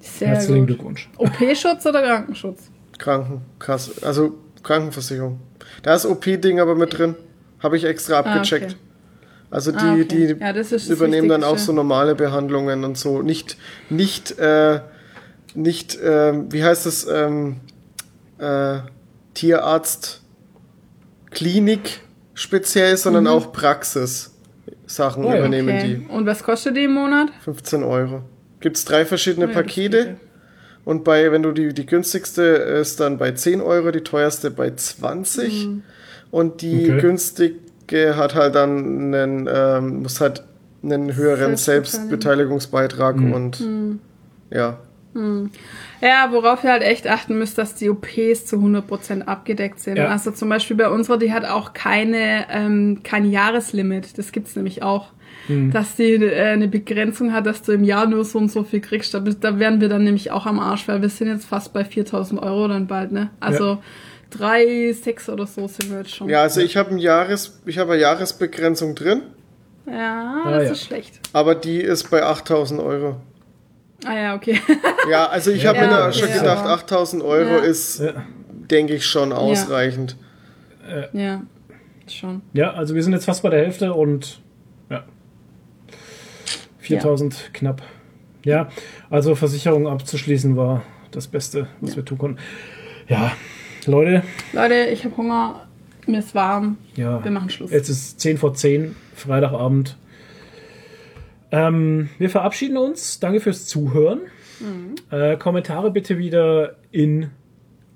Sehr Herzlichen gut. Glückwunsch. OP-Schutz oder Krankenschutz? Krankenkasse, also Krankenversicherung. Da ist OP-Ding aber mit drin. Habe ich extra abgecheckt. okay. Also die, Ah, okay. die Ja, das ist das übernehmen dann auch so normale Behandlungen und so. Nicht, nicht, äh, nicht, ähm, wie heißt das, ähm, äh, Tierarzt, Klinik speziell, sondern Mhm. auch Praxis. Sachen Oh ja. übernehmen Okay. Und was kostet die im Monat? die. 15 Euro. Gibt es drei verschiedene Oh ja, Pakete. Und bei, wenn du die, die günstigste ist dann bei 10 Euro, die teuerste bei 20. Mhm. Und die Okay. günstige hat halt dann einen, ähm, muss halt einen höheren Selbstbeteiligung. Selbstbeteiligungsbeitrag Mhm. und Mhm. Ja. Ja, worauf ihr halt echt achten müsst, dass die OPs zu 100% abgedeckt sind. Ja. Also zum Beispiel bei unserer, die hat auch keine, ähm, kein Jahreslimit. Das gibt's nämlich auch. Dass die äh, eine Begrenzung hat, dass du im Jahr nur so und so viel kriegst. Da, da wären wir dann nämlich auch am Arsch, weil wir sind jetzt fast bei 4000 Euro dann bald, ne? Also drei, sechs oder so sind wir jetzt schon. Ja, also ich habe ein Jahres, ich habe eine Jahresbegrenzung drin, Ja, Ah, das ja. ist schlecht. aber die ist bei 8000 Euro. Ah ja, okay. Ja, also ich habe Ja, mir da schon ja. gedacht, 8000 Euro Ja. ist, Ja. denke ich, schon ausreichend. ja, schon. Ja, also wir sind jetzt fast bei der Hälfte und ja. 4000 knapp. Ja, also Versicherung abzuschließen war das Beste, was wir tun konnten. Ja, Leute, Leute, ich habe Hunger. Mir ist warm. ja. Wir machen Schluss. Jetzt ist 10 vor 10, Freitagabend. Ähm, wir verabschieden uns. Danke fürs Zuhören. Mhm. Äh, Kommentare bitte wieder in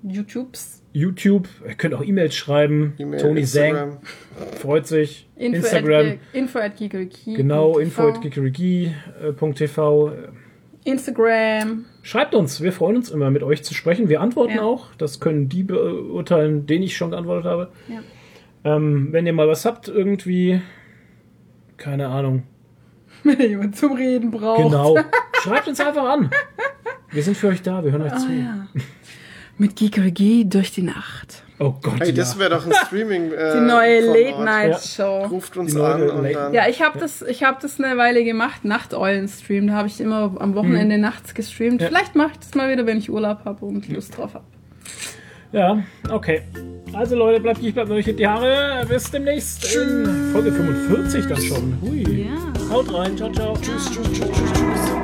YouTubes. YouTube. Ihr könnt auch E-Mails schreiben. E-Mail, Tony. Sang freut sich. Info Instagram. At, info at Gigeriki. Genau, info at geekerigi.tv. Instagram. Schreibt uns, wir freuen uns immer, mit euch zu sprechen. Wir antworten Ja. auch. Das können die beurteilen, denen ich schon geantwortet habe. Ja. Ähm, wenn ihr mal was habt, irgendwie, keine Ahnung. Wenn jemand zum Reden braucht. Genau. Schreibt uns einfach an. Wir sind für euch da, wir hören euch zu. Ah, ja. Mit Gigeriki durch die Nacht. Oh Gott, Hey, ja. das wäre doch ein Streaming. Äh, Die neue. Late-Night-Show. Ruft uns Die neue an und Late- dann. Ja, ich habe das, ich hab das eine Weile gemacht, Nachteulen-Stream. Da habe ich immer am Wochenende nachts gestreamt. Ja. Vielleicht mache ich das mal wieder, wenn ich Urlaub habe und Lust drauf habe. Ja, okay. Also Leute, bleibt lieb, bleibt euch in die Haare. Bis demnächst in Folge 45 dann schon. Hui. Ja. Haut rein, ciao, ciao. Tschüss, tschüss, tschüss, tschüss, tschüss.